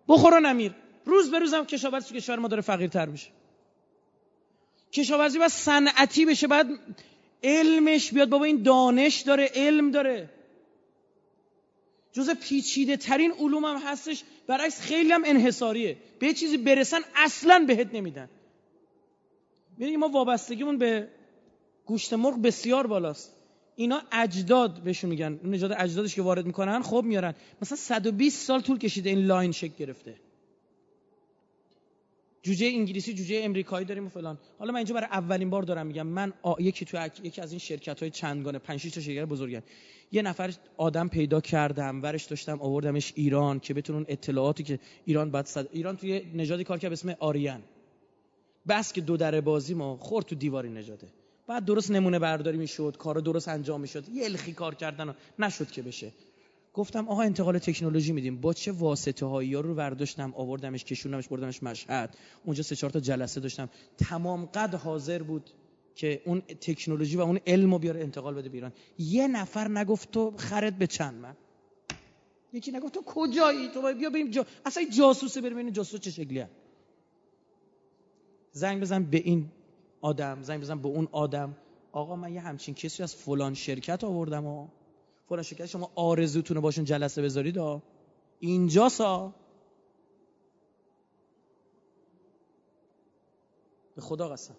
بخور و نمیر. روز به روز هم کشاورزی تو کشور ما داره فقیرتر میشه. کشاورزی باید صنعتی بشه بعد علمش بیاد. بابا این دانش داره علم داره. جز پیچیده ترین علوم هم هستش. برعکس خیلی هم انحصاریه. به چیزی برسن اصلا بهت نمیدن. می‌دونی ما وابستگیمون به گوشت مرغ بسیار بالاست. اینا اجداد بهشون میگن. نژاد اجدادش که وارد می‌کنن خب میارن. مثلا 120 سال طول کشیده این لاین شکل گرفته. جوجه انگلیسی جوجه امریکایی داریم و فلان. حالا من اینجا برای اولین بار دارم میگم من یکی تو یکی از این شرکت های چندگانه 5 تا شرکت بزرگن. یه نفر آدم پیدا کردم ورش داشتم آوردمش ایران که بتونن اطلاعاتی که ایران بعد صد... ایران توی نژادی کار کرد به اسم آریان. بس که دو در بازی ما خورد تو دیواری نژاده. بعد درست نمونه برداری می‌شد کار درست انجام می‌شد. یه الخی کار کردن و نشد که بشه. گفتم آقا انتقال تکنولوژی میدیم. با چه واسطه هایی رو برداشتم آوردمش کشوندمش بردمش مشهد. اونجا سه چهار تا جلسه داشتم. تمام قد حاضر بود که اون تکنولوژی و اون علم رو بیاره انتقال بده بیران یه نفر نگفت تو خرد به چند من؟ یکی نگفت تو کجایی؟ تو بیا بریم جا... اصلا جاسوسه بریم این جاسوس چه شکلیه. زنگ بزن به این آدم زنگ بزن به اون آدم. آقا من یه همچین کسی از فلان شرکت آوردم و فلان شرکت شما آرزوتون رو باشون جلسه بذارید ها. اینجا سا. به خدا قسم.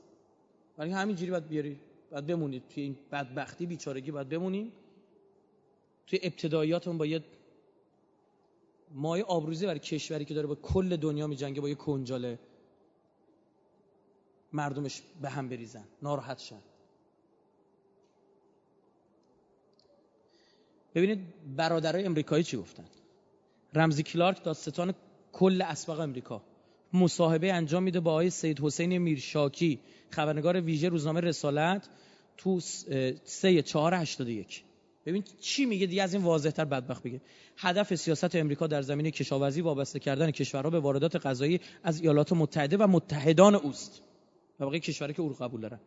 ولی همینجوری باید بیاری باید بمونید. توی این بدبختی بیچارگی باید بمونیم. توی ابتداییاتون با یه مای آبروزی برای کشوری که داره با کل دنیا میجنگه با یه کنجاله مردمش به هم بریزن. ناراحت شن. ببینید برادرای امریکایی چی گفتن؟ رمزی کلارک داستان کل اسبق امریکا. مصاحبه انجام میده با آقای سید حسین میرشاکی خبرنگار ویژه روزنامه رسالت تو سه چهار هشتاد یک. ببین چی میگه دیگه از این واضحتر بدبخت بگه هدف سیاست امریکا در زمینه کشاورزی وابسته کردن کشورها به واردات غذایی از ایالات متحده و متحدان اوست. و باقی کشورها که او قبول دارن.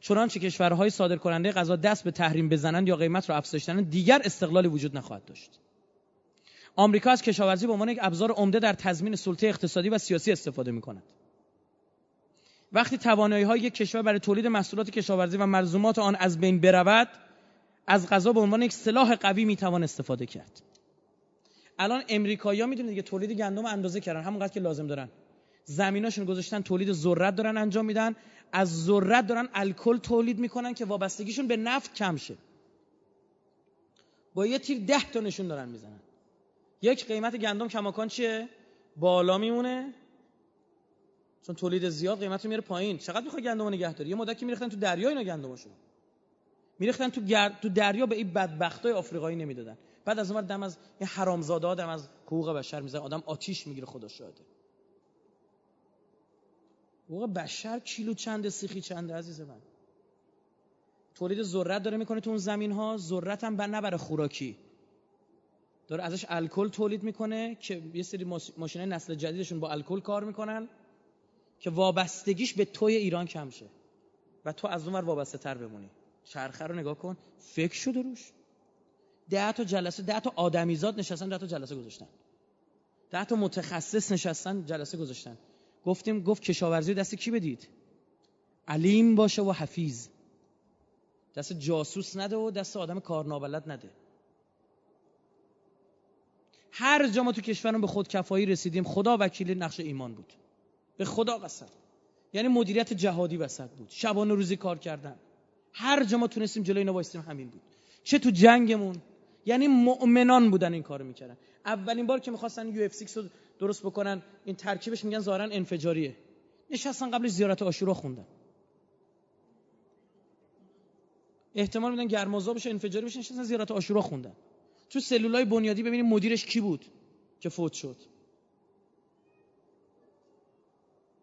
چنانچه کشورهای صادر کننده غذا دست به تحریم بزنند یا قیمت را افزایش دهند دیگر استقلالی وجود نخواهد داشت. آمریکا از کشاورزی به عنوان یک ابزار عمده در تضمین سلطه اقتصادی و سیاسی استفاده می کند. وقتی توانایی های یک کشور برای تولید محصولات کشاورزی و ملزومات آن از بین برود از غذا به عنوان یک سلاح قوی می توان استفاده کرد. الان امریکایی‌ها می‌دونید دیگه تولید گندم اندازه کردن. همونقدر که لازم دارن. زمیناشون گذاشتن تولید ذرت دارن انجام میدن. از ذرت دارن الکل تولید می‌کنن که وابستگیشون به نفت کم شه. با یه تیر ده تا نشون دارن می‌زنن. یک قیمت گندم کماکان چیه؟ بالا میمونه. چون تولید زیاد قیمت رو میاره پایین. چقدر می‌خوای گندم نگه داری؟ یه مدتی میریختن تو دریا اینا گندمشون میریختن تو تو دریا به این بدبختای آفریقایی نمی‌دادن. بعد از اون دم از این حرامزاده آدم از حقوق بشر می‌زنه آدم آتیش می‌گیره خدا شاهده. حقوق بشر کیلو چند سیخی چند عزیز من. تولید ذرت داره می‌کنه تو اون زمین ها ذرت هم نه خوراکی. داره ازش الکل تولید می‌کنه که یه سری ماشینای نسل جدیدشون با الکل کار می‌کنن که وابستگیش به توی ایران کم شه. و تو از اونور وابسته تر بمونی. چرخه رو نگاه کن فکر شده روش. ده تا جلسه ده تا آدمیزاد نشستن ده تا جلسه گذاشتن. ده تا متخصص نشستن جلسه گذاشتن. گفتیم گفت کشاورزی دست کی بدید؟ علیم باشه و حفیظ. دست جاسوس نده و دست آدم کارنابلد نده. هر جا ما تو کشورمون به خود کفایی رسیدیم خدا وکیل نقش ایمان بود. به خدا قسم یعنی مدیریت جهادی وسط بود. شبانه روزی کار کردن. هر جا ما تونستیم جلوی اینا وایستیم همین بود. چه تو جنگمون؟ یعنی مؤمنان بودن این کارو می‌کردن. اولین بار که می‌خواستن یو اف رو درست بکنن این ترکیبش میگن ظاهرا انفجاریه. نشستن قبلش زیارت آشورا خوندن. احتمال میدن گرمازا بشه انفجاری بشه نشستن زیارت آشورا خوندن. تو سلولای بنیادی ببینیم مدیرش کی بود که فوت شد.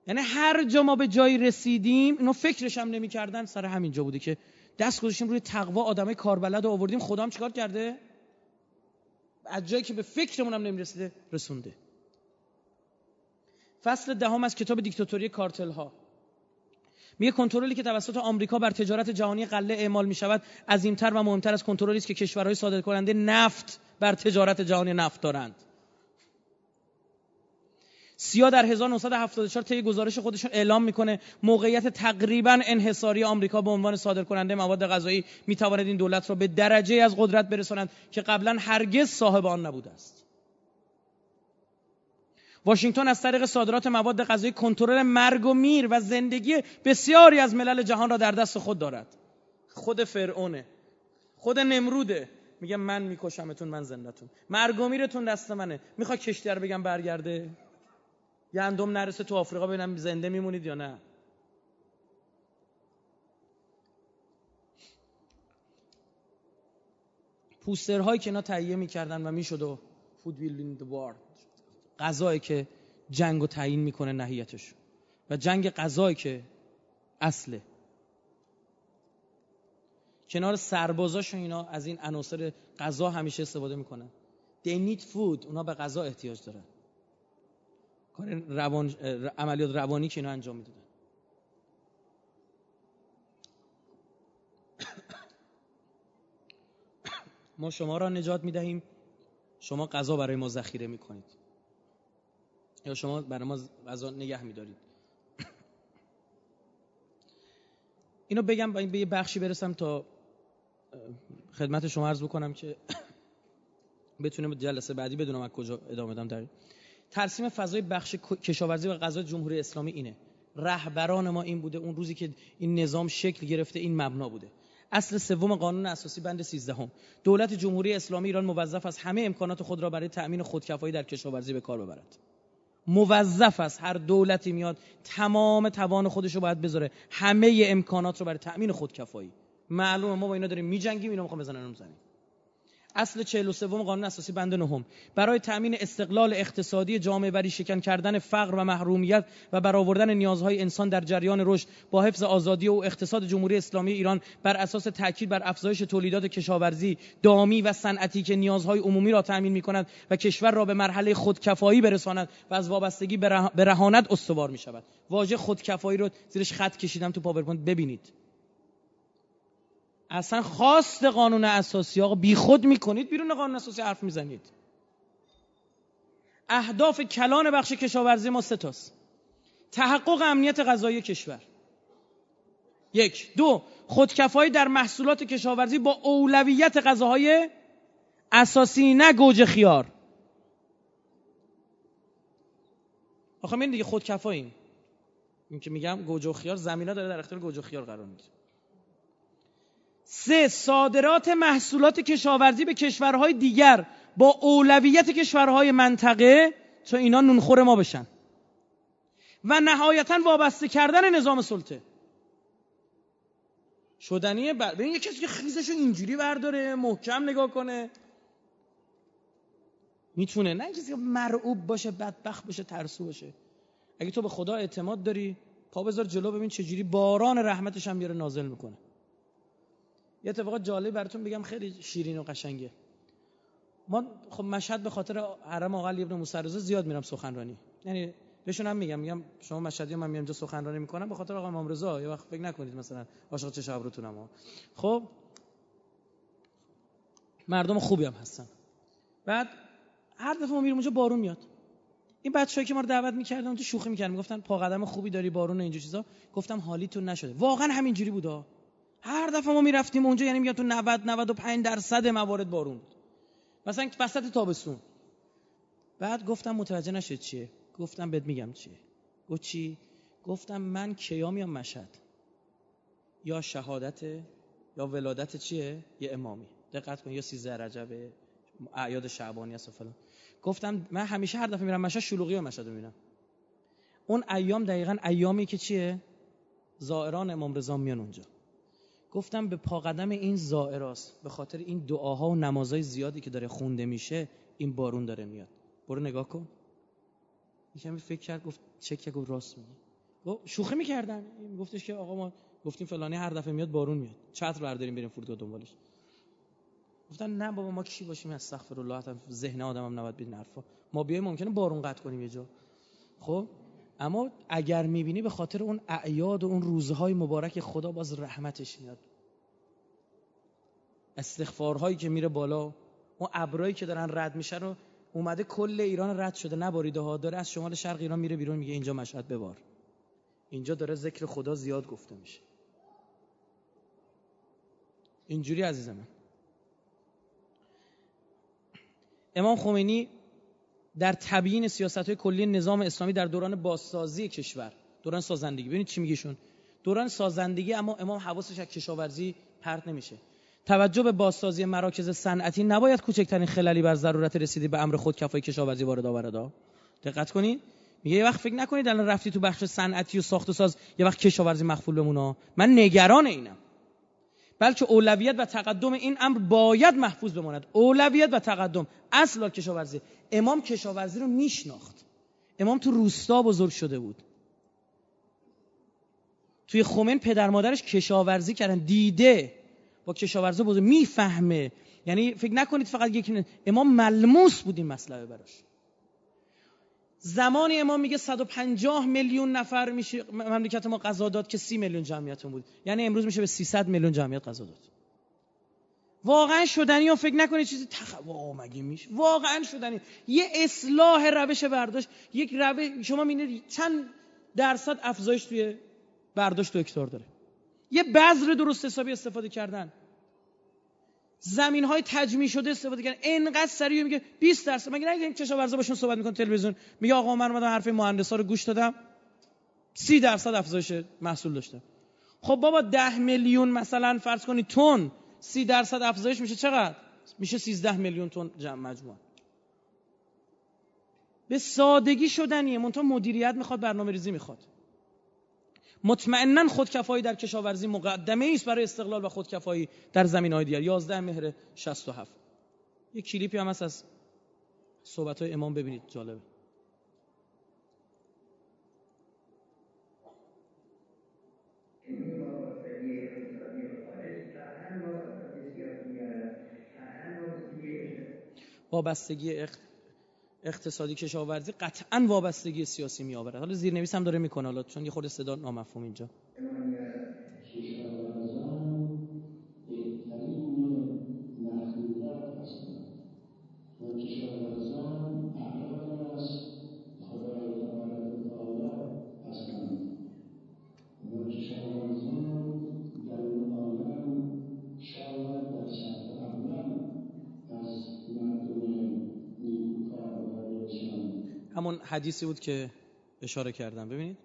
یعنی هر جا ما به جایی رسیدیم اینو فکرش هم نمی‌کردن. سر همین جا بوده که دست گذاشتیم روی تقوا آدمای کاربلد رو آوردیم خدا هم چیکار کرده؟ از جایی که به فکرمون هم نمی‌رسیده رسونده. فصل دهم از کتاب دیکتاتوری کارتل ها میگه کنترلی که توسط آمریکا بر تجارت جهانی قله اعمال می شود عظیمتر و مهمتر از کنترلی است که کشورهای صادر کننده نفت بر تجارت جهانی نفت دارند. سیا در 1974 طی گزارش خودشون اعلام می‌کنه موقعیت تقریبا انحصاری آمریکا به عنوان صادر کننده مواد غذایی می‌تواند این دولت را به درجه از قدرت برساند که قبلا هرگز صاحب آن نبوده است. واشنگتن از طریق صادرات مواد غذایی کنترل مرگ و میر و زندگی بسیاری از ملل جهان را در دست خود دارد. خود فرعونه خود نمروده. میگه من میکشمتون من زندتون مرگ و میرتون دست منه. می‌خواد کشتی رو بگم برگرده؟ گندم نرسه تو آفریقا ببینم زنده میمونید یا نه. پوسترهایی که اینا تهیه می‌کردن و می‌شد و فود ویل این وار غذایی که جنگ رو تعیین می‌کنه نهیتش و جنگ غذایی که اصله. کنار سربازاش اینا از این عناصر غذا همیشه استفاده می‌کنن they need food. اونا به غذا احتیاج دارن. کار روان عملیات روانی که اینا انجام می‌دادن. ما شما را نجات می‌دهیم. شما غذا برای ما ذخیره می‌کنید. یا شما برای ما غذا نگه میدارید؟ اینو بگم به یه بخشی برسم تا خدمت شما عرض بکنم که بتونیم جلسه بعدی بدونم از کجا ادامه بدم در ترسیم فضای بخش کشاورزی و غذا جمهوری اسلامی اینه. رهبران ما این بوده اون روزی که این نظام شکل گرفته این مبنا بوده. اصل سوم قانون اساسی بند 13 هم. دولت جمهوری اسلامی ایران موظف است همه امکانات خود را برای تأمین خودکفایی در کشاورزی به کار ببرد. موظف است. هر دولتی میاد تمام توان خودش رو باید بذاره. همه امکانات رو برای تأمین خودکفایی. معلومه ما با اینا داریم میجنگیم اینا می‌خوام بزنن زمین اصل 43 قانون اساسی بند نهم. برای تأمین استقلال اقتصادی جامعه وری شکن کردن فقر و محرومیت و برآوردن نیازهای انسان در جریان رشد با حفظ آزادی و اقتصاد جمهوری اسلامی ایران بر اساس تاکید بر افزایش تولیدات کشاورزی دامی و صنعتی که نیازهای عمومی را تأمین می‌کند و کشور را به مرحله خودکفایی برساند و از وابستگی برهاند استوار می‌شود. واژه خودکفایی رو زیرش خط کشیدم تو پاورپوینت ببینید. اصلا خواست قانون اساسی آقا بیخود می‌کنید بیرون قانون اساسی حرف می‌زنید. اهداف کلان بخش کشاورزی ما ستاست تحقق امنیت غذایی کشور. یک. دو. خودکفایی در محصولات کشاورزی با اولویت غذاهای اساسی نه گوجه خیار. آخه من دیگه خودکفاییم. این که میگم گوجه خیار زمینا داره در اختیار گوجه خیار قرار میده سه صادرات محصولات کشاورزی به کشورهای دیگر با اولویت کشورهای منطقه تا اینا نونخور ما بشن. و نهایتا وابسته کردن نظام سلطه. شدنیه بر... ببین یه کسی که خیزشو اینجوری برداره محکم نگاه کنه. می‌تونه. نه کسی که مرعوب باشه بدبخت باشه ترسو باشه. اگه تو به خدا اعتماد داری پا بذار جلو ببین چجوری باران رحمتش هم بیاره نازل می‌کنه. یه اتفاق جالب براتون بگم خیلی شیرین و قشنگه. ما خب مشهد به خاطر حرم آقا علی ابن موسی زیاد میرم سخنرانی. یعنی بهشون هم میگم میگم شما مشهدی من میام اینجا سخنرانی می‌کنم به خاطر آقا امام رضا یه وقت فکر نکنید مثلا عاشق چه ابروتونم خب مردم خوبی هم هستن. بعد هر دفعه ما میریم اونجا بارون میاد. این بچه‌ای که ما رو دعوت می‌کردن تو شوخی می‌کردن می‌گفتن پا قدم خوبی داری بارون اینجا چیزا. گفتم حالیتون نشده. واقعا همینجوری بوده هر دفعه ما می‌رفتیم اونجا یعنی میگم تو 90 95 درصد موارد بارون. بود مثلا وسط تابستون. بعد گفتم متوجه نشد چیه. گفتم بهت میگم چیه. گفت چی؟ گفتم من کیا میام مشهد؟ یا شهادت یا ولادت چیه؟ یه امامی. دقت کن یا 13 رجب اعیاد شعبانی است و فلان. گفتم من همیشه هر دفعه میرم مشهد شلوغی و مشهد می‌بینم. اون ایام دقیقا ایامی که چیه؟ زائران امام رضا میان اونجا. گفتم به پاقدم این زائراست به خاطر این دعاها و نمازهای زیادی که داره خونده میشه این بارون داره میاد. برو نگاه کن. یکمی فکر کرد گفت چک گفت راست میگی. شوخی می‌کردن. گفتش که آقا ما گفتیم فلانی هر دفعه میاد بارون میاد. چتر برداریم بریم فرودگاه دنبالش. گفتن نه بابا ما کی باشیم؟ استغفر الله ذهن آدمم نباید بین حرفا. ما بیایم ممکنه بارون قطع کنیم یه جا. خب؟ اما اگر می‌بینی به خاطر اون اعیاد و اون روزهای مبارک خدا باز رحمتش میاد. استغفارهایی که میره بالا اون ابرایی که دارن رد میشن رو اومده کل ایران رد شده نباریده ها داره از شمال شرق ایران میره بیرون میگه اینجا مشهد ببار. اینجا داره ذکر خدا زیاد گفته میشه. اینجوری عزیز من امام خمینی در تبیین سیاست های کلی نظام اسلامی در دوران بازسازی کشور دوران سازندگی. ببینید چی میگیشون دوران سازندگی اما امام حواسش از کشاورزی پرت نمیشه. توجه به بازسازی مراکز صنعتی نباید کوچکترین خلالی بر ضرورت رسیدی به امر خود کفای کشاورزی وارد آورد. دقت کنید. میگه یه وقت فکر نکنید الان رفتی تو بخش صنعتی و ساخت و ساز یه وقت کشاورزی مخفول بمونه. من نگران اینم. بلکه اولویت و تقدم این امر باید محفوظ بماند. اولویت و تقدم. اصل کشاورزی. امام کشاورزی رو میشناخت. امام تو روستا بزرگ شده بود. توی خومن پدر مادرش کشاورزی کردن. دیده. با کشاورزی بزرگ. می‌فهمه. یعنی فکر نکنید فقط یکی امام ملموس بود این مسئله براش. زمانی امام میگه 150 میلیون نفر میشه مملکت ما قضا داد که 30 میلیون جمعیتون بود. یعنی امروز میشه به 300 میلیون جمعیت قضا داد. واقعا شدنی و فکر نکنید چیزی تخ... مگه میشه؟ واقعا شدنی. یه اصلاح روش برداشت. یک روش شما می‌بینید چند درصد افزایش توی برداشت هکتار داره. یه بذر درست حسابی استفاده کردن. زمین های تجمیع شده استفاده کردن. انقدر سریع میگه 20 درصد. مگه نگید کشاورزا باشون صحبت می‌کنه تلویزیون. میگه آقا من اومدم حرف مهندسا رو گوش دادم. 30 درصد افزایش محصول داشته خب بابا 10 میلیون مثلا فرض کنی تن. 30 درصد افزایش میشه چقدر؟ میشه 13 میلیون تن جمع مجموع به سادگی شدنیه. منتها مدیریت می‌خواد برنامه ریزی می‌خواد. مطمئنا خودکفایی در کشاورزی مقدمه است برای استقلال و خودکفایی در زمین های دیگر. 11 مهر 67 یک کلیپی هم هست از صحبت های امام. ببینید جالبه. وابستگی اقتصادی کشاورزی قطعا وابستگی سیاسی می آورد حالا زیرنویس هم داره می‌کنه حالا چون یه خود صدا نامفهوم اینجا. حدیثی بود که اشاره کردم. ببینید.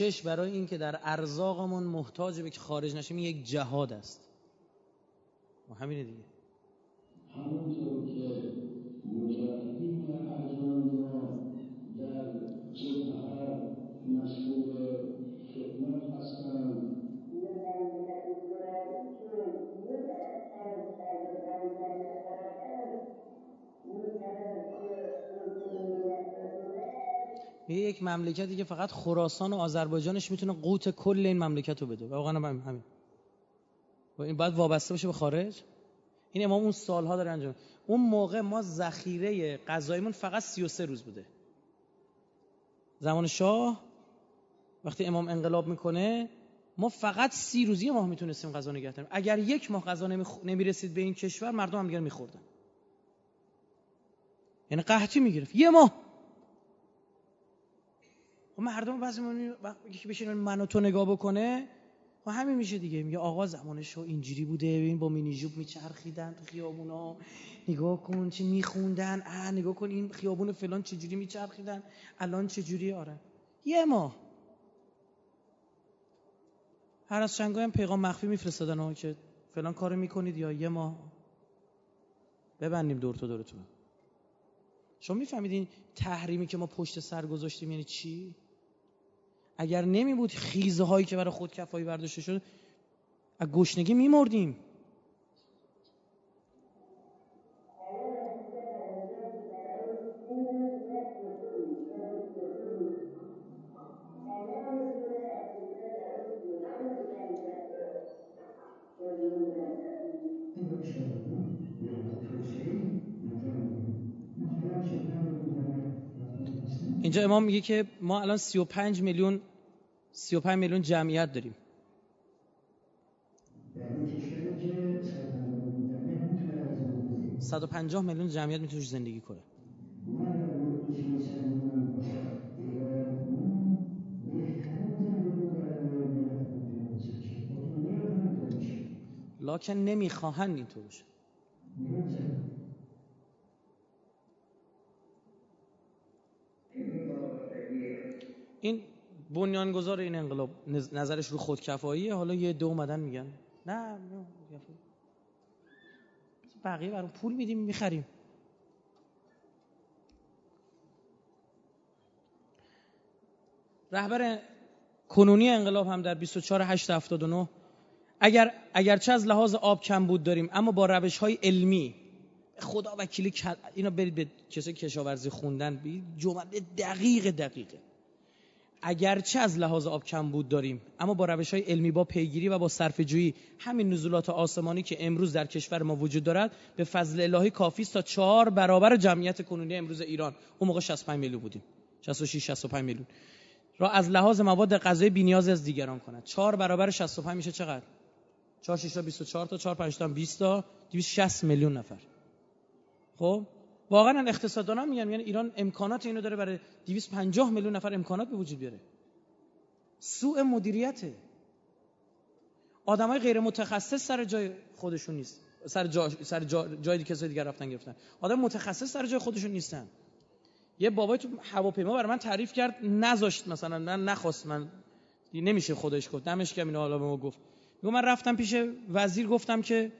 کوشش برای اینکه در ارزاقمون محتاج به که خارج نشیم یک جهاد است. و همینه دیگه. یک مملکتی که فقط خراسان و آذربایجانش می‌تونه قوت کل این مملکت رو بده. واقعا هم همین. و این باید وابسته باشه به خارج. این امام اون سالها داره انجام. اون موقع ما ذخیره غذایمون فقط 33 روز بوده. زمان شاه وقتی امام انقلاب می‌کنه ما فقط سی روزی ماه می‌تونستیم غذا نگه داریم. اگر یک ماه غذا نمی‌رسید به این کشور مردم هم دیگر میخوردن. یعنی قحطی می‌گرفت. یه ماه! خب مردم بعضی یکی بشین منو تو نگاه بکنه خب همین میشه دیگه. میگه آقا زمان شو اینجوری بوده ببین با مینی جوب میچرخیدن تو خیابونا. نگاه کن چی میخوندن. اه نگاه کن این خیابون فلان چجوری میچرخیدن. الان چجوری؟ آره. یه ماه. هر از چنگاه هم پیغام مخفی میفرستادن ها که فلان کارو می‌کنید یا یه ماه. ببندیم دور تو دورتون. شما میفهمیدین تحریمی که ما پشت سر گذاشتیم یعنی چی؟ اگر نمی بود خیزه هایی که برای خود کفایی برداشته شد از گشنگی میمردیم اینجا امام میگه که ما الان 35 میلیون 35 میلیون جمعیت داریم. صد و پنجاه میلیون جمعیت می‌تونه زندگی کنه. لاکن نمی‌خواهند اینطور بشه. این بنیانگذار این انقلاب نظرش رو خودکفاییه؟ حالا یه دو اومدن میگن. نه بقیه برای پول میدیم می‌خریم. رهبر کنونی انقلاب هم در 24 8 79 اگر اگرچه از لحاظ آب کم بود داریم اما با روش های علمی خدا وکیلی اینا برید به کسی کشاورزی خوندن؟ جمله دقیق دقیقه. اگرچه از لحاظ آب کم بود داریم اما با روش های علمی با پیگیری و با صرف جویی همین نزولات آسمانی که امروز در کشور ما وجود دارد به فضل الهی کافی است تا چهار برابر جمعیت کنونی امروز ایران. اون موقع 65 میلیون بودیم. 66 65 میلیون. را از لحاظ مواد غذایی بی‌نیاز از دیگران کند چهار برابر 65 میشه چقدر؟ 4 6 تا 24 تا 4 5 تا 20 تا 260 میلیون نفر. خب؟ واقعا اقتصاددانا میگن یعنی ایران امکانات اینو داره برای 250 میلیون نفر امکانات به وجود بیاره. سوء مدیریته. آدمای غیر متخصص سر جای خودشون نیست. سر, جا... سر جا... جای کسای دیگر رفتن گرفتن. آدم متخصص سر جای خودشون نیستن. یه بابای تو هواپیما برای من تعریف کرد نذاشت مثلا نه نخواست من. نمیشه خودش گفت. دمش کم اینو حالا به ما گفت. میگم من رفتم پیش وزیر گفتم که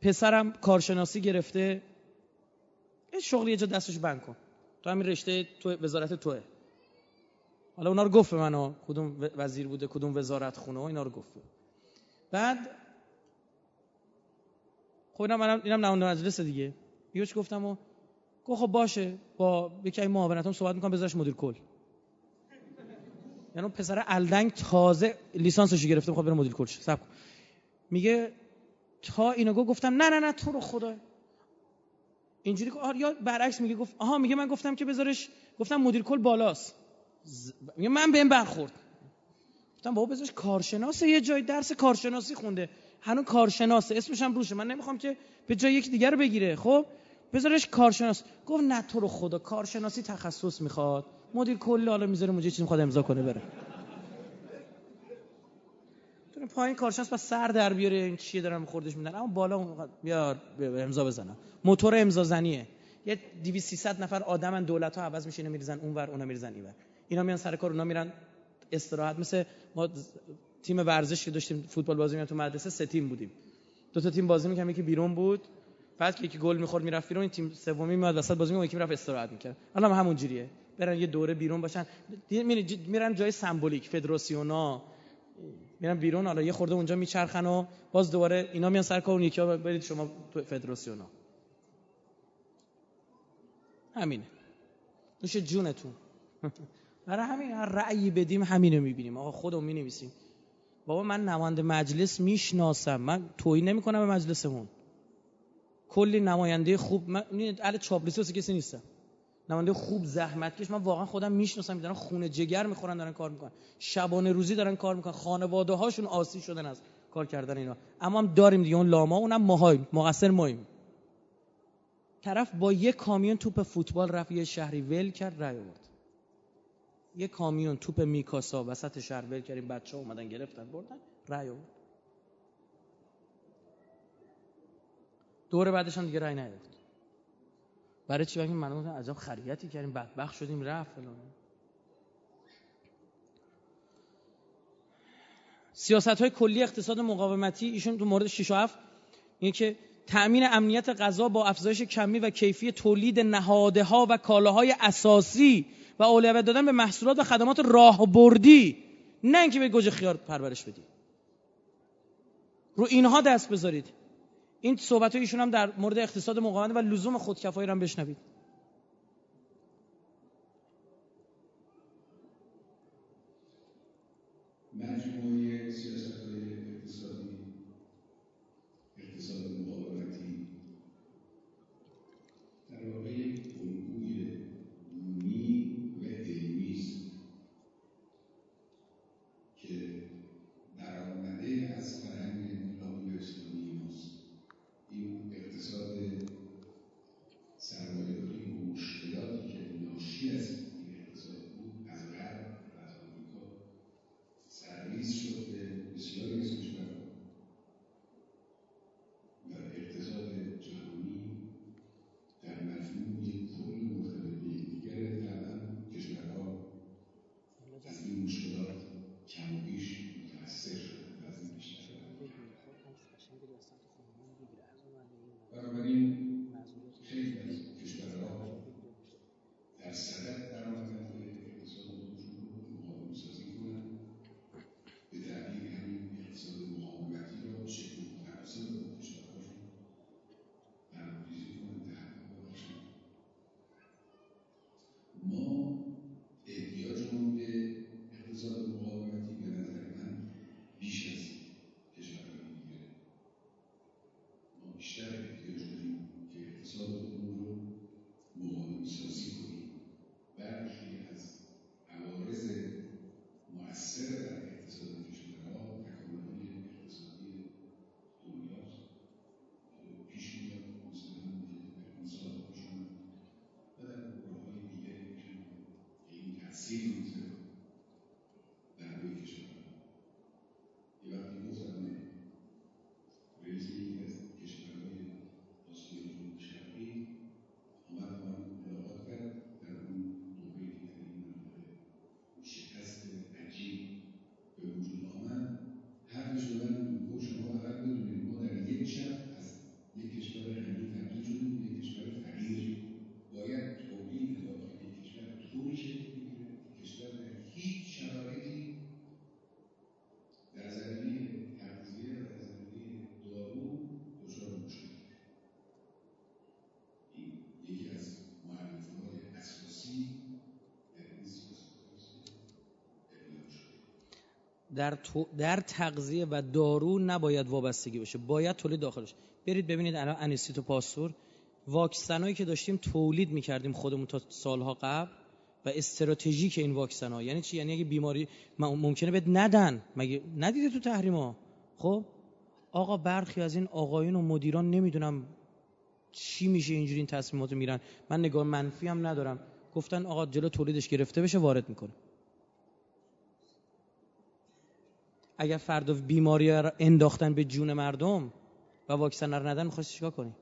پسرم کارشناسی گرفته. یه شغلی یه جا دستش بند کن. تو همین رشته تو وزارت توه. حالا اونا رو گفت به منو کدوم وزیر بوده کدوم وزارت خونه و اینا رو گفت. بعد خب اینم منم اینم نماینده مجلس دیگه. یهوش گفتم و گفت خب باشه با یکی از معاونتام صحبت می‌کنم بذارش مدیر کل. یعنی پسر الدنگ تازه لیسانسش گرفته می‌خواد بره مدیر کل شه. میگه تا اینو گفتم نه نه نه تو رو خدا اینجوری یا برعکس میگه گفت آها میگه من گفتم که بذارش گفتم مدیر کل بالاست. میگه من بهم برخورد. گفتم بابا بذارش کارشناس یه جای درس کارشناسی خونده. هنوز کارشناسه اسمش هم روشه. من نمی‌خوام که به جای یک دیگر بگیره. خب؟ بذارش کارشناس. گفت نه تو رو خدا کارشناسی تخصص می‌خواد. مدیر کل حالا می‌ذاره اونجا چیزی می‌خواد امضا کنه بره. تو پایین کارشناس با سر در بیاره این چیه دارم خوردش میدن. اما بالا بیار امضا بزنم. موتور امضا زنیه. یه 200 300 نفر آدمن دولت ها عوض میشه اینو میریزن اونور اونا میریزن اینور. اینا میان سر کار اونا میرن استراحت. مثل ما تیم ورزش که داشتیم فوتبال بازی می‌کردیم تو مدرسه سه تیم بودیم. دو تا تیم بازی می‌کردیم یکی بیرون بود بعد که یکی گل می‌خورد می‌رفت بیرون این تیم سومی میاد وسط بازی می‌کرد یکی می‌رفت استراحت می‌کرد. الان همون جوریه. برن یه دوره بیرون باشن. میرن جای سمبولیک فدراسیونا. میرن بیرون حالا یه خورده اونجا میچرخن و باز دوباره اینا میان سر کار اون یکی برید شما تو فدراسیونا. همینه. نوش جونتون. برای همین هر رأیی بدیم همینو می‌بینیم. آقا خودمون می‌نویسیم. بابا من نماینده مجلس می‌شناسم. من تویی نمی‌کنم به مجلسمون. کلی نماینده خوب. من اهل چاپلوسی کسی نیستم. نماینده خوب زحمتکش من واقعا خودم می‌شناسم می‌دونم خونه جگر می‌خورن دارن کار می‌کنن. شبانه روزی دارن کار می‌کنن. خانواده هاشون آسی شدن از کار کردن اینا. اما هم داریم دیگه. اون لاما اونم ماهای مقصر مایم طرف با یه کامیون توپ فوتبال رفت یه شهری ول کرد رای آورد. یه کامیون توپ میکاسا وسط شهر ول کردیم بچه ها اومدن گرفتن بردن رای آورد. دور بعدش هم دیگه رای نیاورد برای چی؟ بگیم من عجب خریتی کردیم بدبخت شدیم رفت فلان. سیاست های کلی اقتصاد مقاومتی ایشون تو مورد 6 و 7 اینه که تأمین امنیت غذا با افزایش کمی و کیفی تولید نهاده ها و کالاهای اساسی و اولویت دادن به محصولات و خدمات راهبردی نه اینکه به گوجه خیار پرورش بدی. رو اینها دست بذارید. این صحبت ایشون هم در مورد اقتصاد مقاومت و لزوم خودکفایی رو هم بشنوید. در, در تغذیه و دارو نباید وابستگی باشه. باید تولید داخلش. برید ببینید الان انیستیتو پاستور. واکسنایی که داشتیم تولید می‌کردیم خودمون تا سالها قبل و استراتژیک این واکسن ها یعنی چی؟ یعنی اگه بیماری ممکنه بهت ندن. مگه ندیده تو تحریما؟ خب؟ آقا برخی از این آقایون و مدیران نمی‌دونم چی میشه اینجوری این تصمیماتو میرن من نگاه منفی هم ندارم. گفتن آقا جلو تولیدش گرفته بشه وارد می‌کنه. اگر فردا بیماری انداختن به جون مردم و واکسن رو ندن می‌خواستی چیکار کنی؟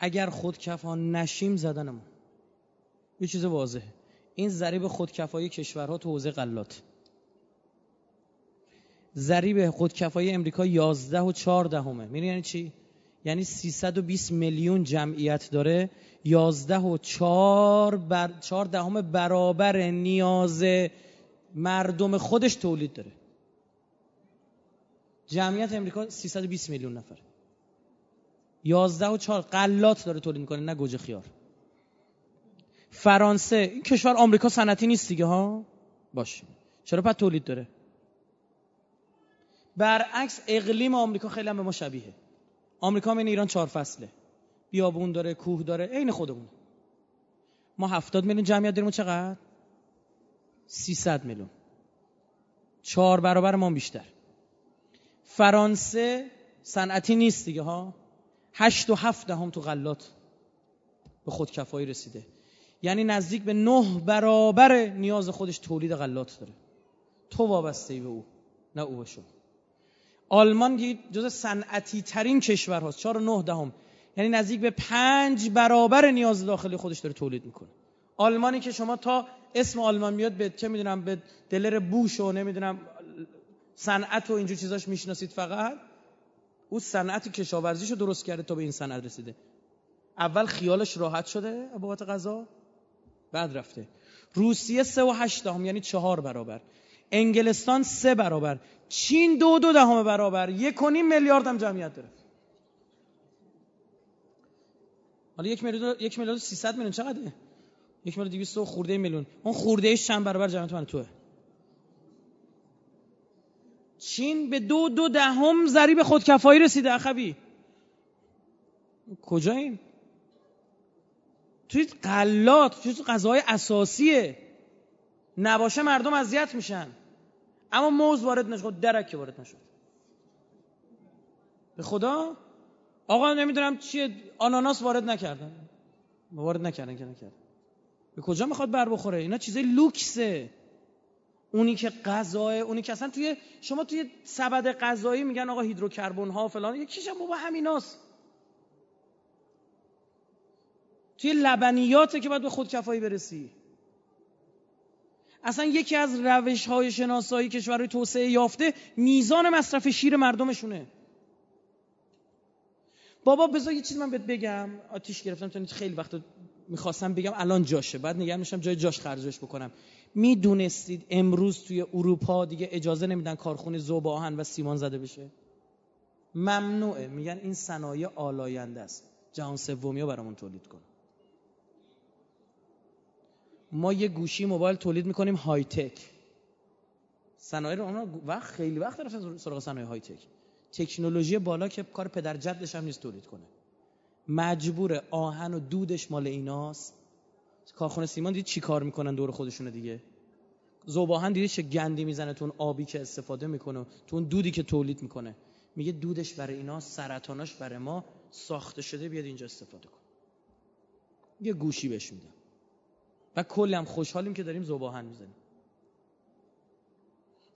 اگر خودکفا نشیم زدنمون. یه چیز واضحه. این ضریب خودکفایی کشورها تو حوزه غلات. ضریب خودکفایی امریکا 11 و 4 دهمه می‌دونی یعنی چی؟ یعنی 320 میلیون جمعیت داره 11 و 4 بر 4 دهم برابر نیاز مردم خودش تولید داره. جمعیت امریکا 320 میلیون نفر 11 و 4 قلات داره تولید می‌کنه نه گوجه خیار. فرانسه این کشور آمریکا صنعتی نیست دیگه ها؟ باشه. چرا پس تولید داره؟ برعکس اقلیم آمریکا خیلی هم به ما شبیه آمریکا من ایران چهار فصله. بیابون داره کوه داره عین خودمون. ما هفتاد میلیون جمعیت داریم چقدر؟ 300 میلیون. چهار برابر ما بیشتر. فرانسه صنعتی نیست دیگه ها؟ هشت و هفت دهم تو غلات به خودکفایی رسیده. یعنی نزدیک به نه برابر نیاز خودش تولید غلات داره. تو وابسته ای به او نه او به شما. آلمان جز صنعتی ترین کشور هاست چهار نه دهم. یعنی نزدیک به پنج برابر نیاز داخلی خودش داره تولید می‌کنه. آلمانی که شما تا اسم آلمان میاد به چه می‌دونم به دلر بوش و نمی‌دونم صنعت و اینجور چیزاش می‌شناسید فقط؟ او صنعت کشاورزیشو درست کرده تا به این صنعت رسیده. اول خیالش راحت شده بابت غذا بعد رفته. روسیه سه و هشت دهم یعنی چهار برابر. انگلستان سه برابر. چین دو دو دهم برابر. یک و نیم میلیارد هم جمعیت داره. حالا یک میلیارد یک میلیارد 300 میلیون چقدره؟ یک میلیارد 200 خورده میلیون. اون خورده چند برابر جمعیت من؟ توه. چین به دو دو دهم ضریب خودکفایی رسیده اخوی کجاییم توی قلات توی غذاهای اساسیه. نباشه مردم اذیت میشن. اما موز وارد نشد درک وارد نشد. به خدا؟ آقا نمی‌دونم چیه. آناناس وارد نکردن. وارد نکردن که نکردن. به کجا می‌خواد بر بخوره؟ اینا چیزای لوکسه. اونی که غذای اونی که اصلا توی شما توی سبد غذایی میگن آقا هیدروکربن ها فلان. یکیش هم بابا همیناست. توی لبنیاته که باید به خودکفایی برسی. اصلا یکی از روش های شناسایی کشورهای توسعه یافته میزان مصرف شیر مردمشونه. بابا بذار یه چیز من بهت بگم. آتیش گرفتم تا خیلی وقت می‌خواستم بگم الان جاشه. بعد نگه میشم جای جاش خرجش بکنم. می‌دونستید امروز توی اروپا دیگه اجازه نمیدن کارخونه زوب آهن و سیمان زده بشه؟ ممنوعه. میگن این صنایع آلاینده است. جهان سومی برامون تولید کن. ما یه گوشی موبایل تولید می‌کنیم های تک صنایع رو وقت خیلی وقت رفتن سراغ صنایع های تک تکنولوژی بالا که کار پدر جدش هم نیست تولید کنه. مجبور آهن و دودش مال ایناست. کارخونه سیمان دید چی کار می‌کنن دور خودشونه دیگه؟ زوباهن دیدی چه گندی می‌زنه تو اون آبی که استفاده می‌کنه تو اون دودی که تولید می‌کنه. میگه دودش برای اینا سرطاناش برای ما ساخته شده بیاد اینجا استفاده کن یه گوشی بهش میدم. و کلی هم خوشحالیم که داریم زوباهن می‌زنیم.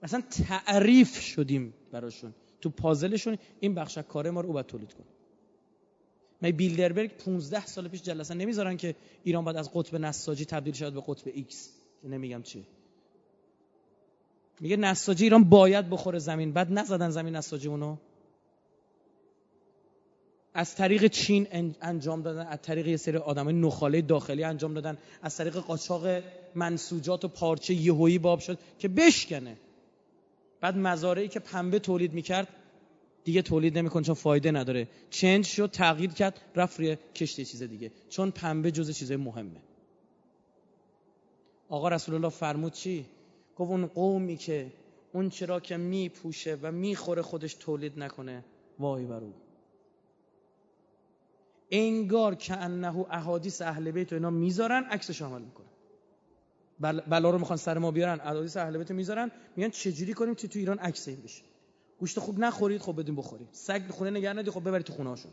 اصلا تعریف شدیم براشون. تو پازلشون این بخش کار ما رو او تولید کنه. من بیلدربرگ 15 سال پیش جلسه نمی‌ذارن که ایران باید از قطب نساجی تبدیل شد به قطب X. که نمیگم چی. میگه نساجی ایران باید بخوره زمین. بعد زدن زمین نساجی اونو از طریق چین انجام دادن از طریق یه سری آدمای نخاله داخلی انجام دادن. از طریق قاچاق منسوجات و پارچه یهویی باب شد که بشکنه. بعد مزارعی که پنبه تولید می‌کرد دیگه تولید نمی‌کنه چون فایده نداره. چنج شد تغییر کرد رفت روی کشتی چیز دیگه. چون پنبه جز چیزای مهمه. آقا رسول الله فرمود چی؟ گفت اون قومی که اون چرا که میپوشه و می‌خوره خودش تولید نکنه وای بر او. انگار که انه احادیث اهل بیت و اینا می‌ذارن عکسش عمل می‌کنن. بلا رو می‌خوان سر ما بیارن احادیث اهل بیت می‌ذارن میگن چجوری کنیم که تو ایران عکس این بشه؟ گوشت خوب نخورید خب بدین بخورید سگ خونه نگه ندید خب ببرید تو خونه هاشون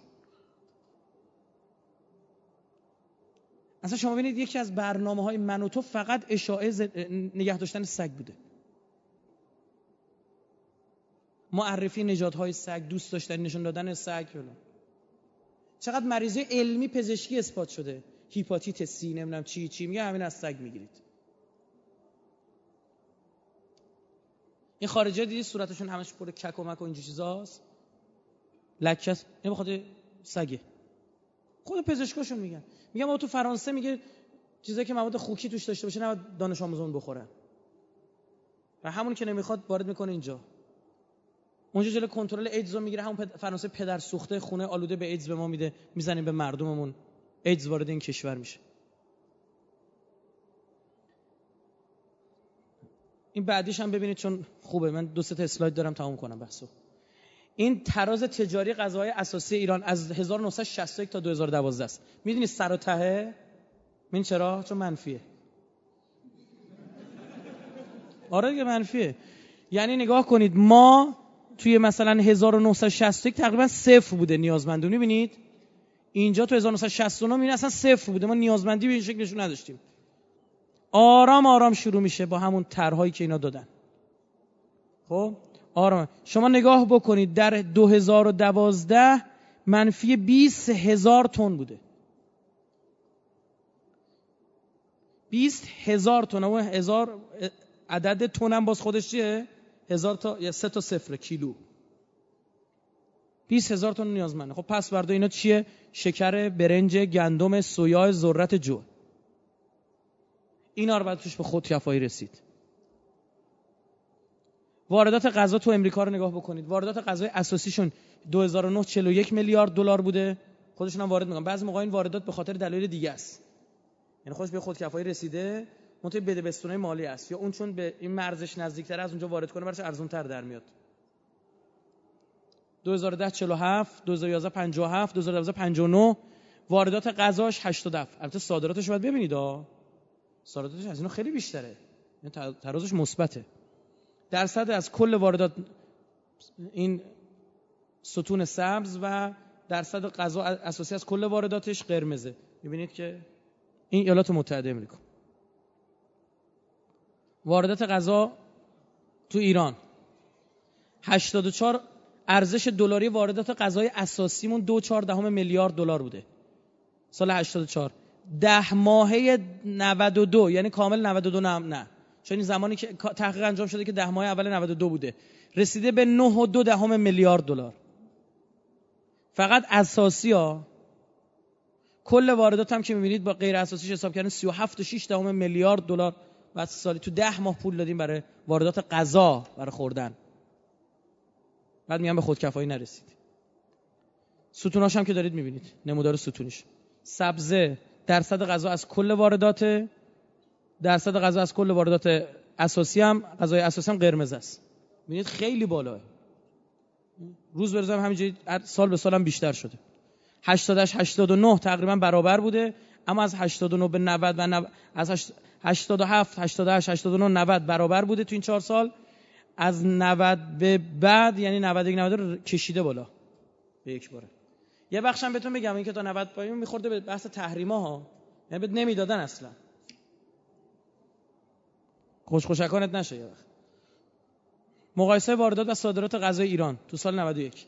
اصلا شما ببینید یکی از برنامه های من و تو فقط اشاعه. نگه داشتن سگ بوده. معرفی نجات های سگ دوست داشتن نشون دادن سگ چقدر مریضی علمی پزشکی اثبات شده. هیپاتیت سی نمی‌دونم چی چی میگه همین از سگ می‌گیرید. این خارجی دیدی صورتشون همش پر کک و مک و اینجور چیزاست؟ لکه است. این بخاطر سگه. خود پزشکاشون میگن. میگن ما تو فرانسه میگه چیزایی که مواد خوکی توش داشته باشه نباید دانش آموزون بخورن. و همون که نمی‌خواد وارد می‌کنه اینجا. اونجا جلو کنترل ایدز رو می‌گیره. همون فرانسه پدر سوخته خونه آلوده به ایدز به ما میده. می‌زنیم به مردممون. ایدز وارد این کشور میشه. این بعدیش هم ببینید چون خوبه. من دو تا اسلاید دارم تموم کنم بحثو. این تراز تجاری غذاهای اساسی ایران از 1961 تا 2012 است. می‌دونید سر و تهه این چرا؟ چون منفیه. آره دیگه منفیه. یعنی نگاه کنید ما توی مثلا 1961 تقریبا صفر بوده نیازمندی می‌بینید؟ اینجا تو 1969 می‌بینید اصلا صفر بوده. ما نیازمندی به این شکلشون نداشتیم. آرام آرام شروع میشه با همون طرحهایی که اینا دادن. خب؟ آرام. شما نگاه بکنید در 2012 منفی 20 هزار تن بوده. 20 هزار تن. اون هزار عدد تن هم باز خودش چیه؟ هزار تا یا سه تا صفر کیلو. 20 هزار تن نیازمنده. خب پس بردا اینا چیه؟ شکر برنج گندم سویا ذرت جو اینا رو توش به خود کفایی رسید. واردات غذا تو امریکا رو نگاه بکنید. واردات غذای اساسیشون 2009 41 میلیارد دلار بوده. خودشون هم وارد می‌کنن. بعضی موقع این واردات به خاطر دلایل دیگه است. یعنی خودش به خود کفایی رسیده منتها بده بستونه مالی است. یا اون چون به این مرزش نزدیکتر از اونجا وارد کنه براش ارزون تر در میاد. 2010 47 2011 57 2012 59 واردات غذاش 87 البته صادراتش باید ببینید ها صادراتش از اینو خیلی بیشتره. یعنی ترازش مثبته. درصد از کل واردات این ستون سبز و درصد غذا اساسی از کل وارداتش قرمزه. می‌بینید که این ایالات متحده امریکا واردات غذا تو ایران. 84 ارزش دلاری واردات غذای اساسیمون دو چهار دهم میلیارد دلار بوده. سال 84 ده ماهه 92 یعنی کامل 92 نه نه. چون این زمانی که تحقیق انجام شده که ده ماه اول 92 بوده. رسیده به 9 و دهم میلیارد دلار. فقط اساسی ها کل واردات هم که می‌بینید با غیر اساسیش حساب کردن 37 و 6 دهم میلیارد دلار. بعد سالی تو ده ماه پول دادیم برای واردات غذا برای خوردن. بعد میگم به خودکفایی نرسید. ستوناش هم که دارید می‌بینید. نمودار ستونیش. سبزه. درصد غذا از کل واردات درصد غذا از کل واردات اساسی هم غذای اساسی هم قرمز است. می‌بینید خیلی بالاه روز به روز هم همینجوری سال به سال هم بیشتر شده. 88 89 تقریبا برابر بوده اما از 89 به 90 و 90 از 87 88 89 90 برابر بوده تو این چهار سال. از 90 به بعد یعنی 91 90 رو کشیده بالا. به یک باره. یه بخشم بهتون بگم این که تا 90 پایین میخورده به بحث تحریما ها. یعنی بهت نمی‌دادن اصلا. خوش خوشکانت نشه یه وقت. مقایسه واردات و صادرات غذای ایران تو سال 91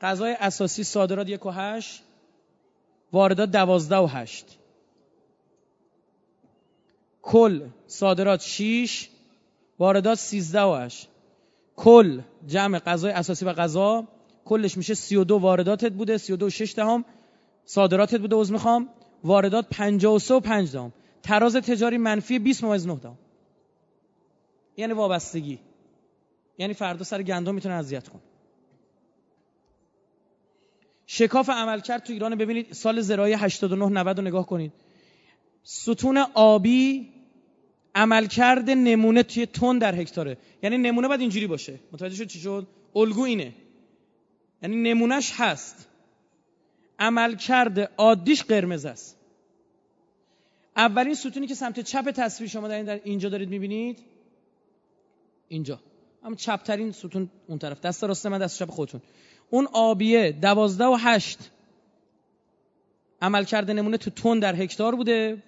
غذای اساسی صادرات 1 و 8 واردات 12 و 8 کل صادرات 6 واردات 13 و 8 کل جمع غذای اساسی و غذا کلش میشه 32 وارداتت بوده 32 و 6 دهم. صادراتت بوده عذر می‌خوام. واردات 53 و 5 دهم. تراز تجاری منفی 20 ممیز 9 دهم. یعنی وابستگی. یعنی فردا سر گندم می‌تونه اذیت کنه. شکاف عملکرد تو ایران ببینید سال زراعی 89 90 رو نگاه کنید. ستون آبی عملکرد نمونه توی تن در هکتاره. یعنی نمونه باید اینجوری باشه. متوجه شد چی شد؟ الگو اینه. یعنی نمونهش هست. عملکرد عادیش قرمز است. اولین ستونی که سمت چپ تصویر شما در اینجا دارید می‌بینید؟ اینجا. اما چپترین ستون اون طرف. دست راست من دست چپ خودتون. اون آبیه دوازده و هشت. عمل کرده نمونه تو تون در هکتار بوده.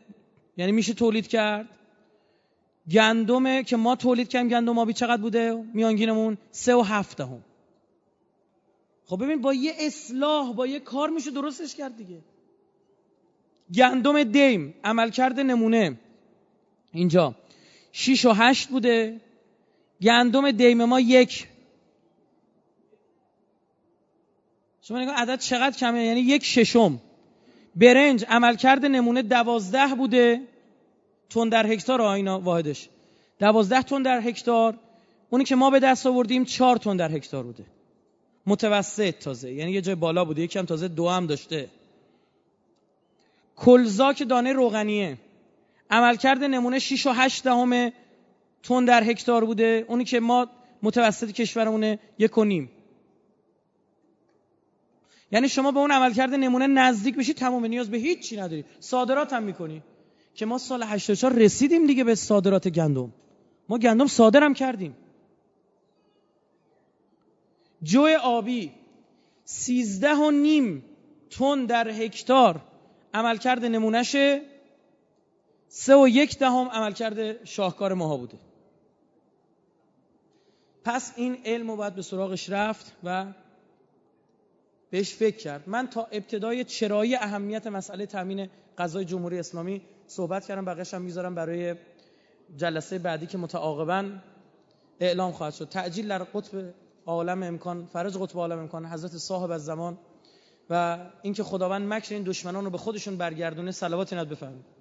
یعنی میشه تولید کرد. گندمه که ما تولید کردیم گندم آبی چقدر بوده؟ میانگینمون سه و هفت هم خب ببین با یه اصلاح با یه کار میشه درستش کرد دیگه. گندم دیم عملکرد نمونه. اینجا. 6 و 8 بوده. گندم دیم ما یک. شما نگاه عدد چقدر کمه؟ یعنی یک ششم. برنج عملکرد نمونه دوازده بوده. تون در هکتار آینا واحدش. دوازده تن در هکتار. اونی که ما به دست آوردیم چهار تن در هکتار بوده. متوسط تازه. یعنی یه جای بالا بوده یکم تازه دو هم داشته. کلزاک دانه روغنیه. عملکرد نمونه 6 و 8 دهم تن در هکتار بوده. اونی که ما متوسط کشورمونه یک و نیم. یعنی شما به اون عملکرد نمونه نزدیک بشی تمام نیاز به هیچ چی نداری. صادرات هم می‌کنی. که ما سال 84 رسیدیم دیگه به صادرات گندم. ما گندم صادرم کردیم. جو آبی سیزده و نیم تن در هکتار عملکرد نمونهشه سه و یک دهم عملکرد شاهکار ماها بوده. پس این علم رو باید به سراغش رفت و بهش فکر کرد. من تا ابتدای چرایی اهمیت مسئله تامین غذای جمهوری اسلامی صحبت کردم بقیش هم می‌ذارم برای جلسه بعدی که متعاقبا اعلام خواهد شد. تعجیل در قطب عالم امکان فرج قطب عالم امکان حضرت صاحب از زمان. و اینکه خداوند مکر این دشمنان رو به خودشون برگردونه صلوات نت بفرمایید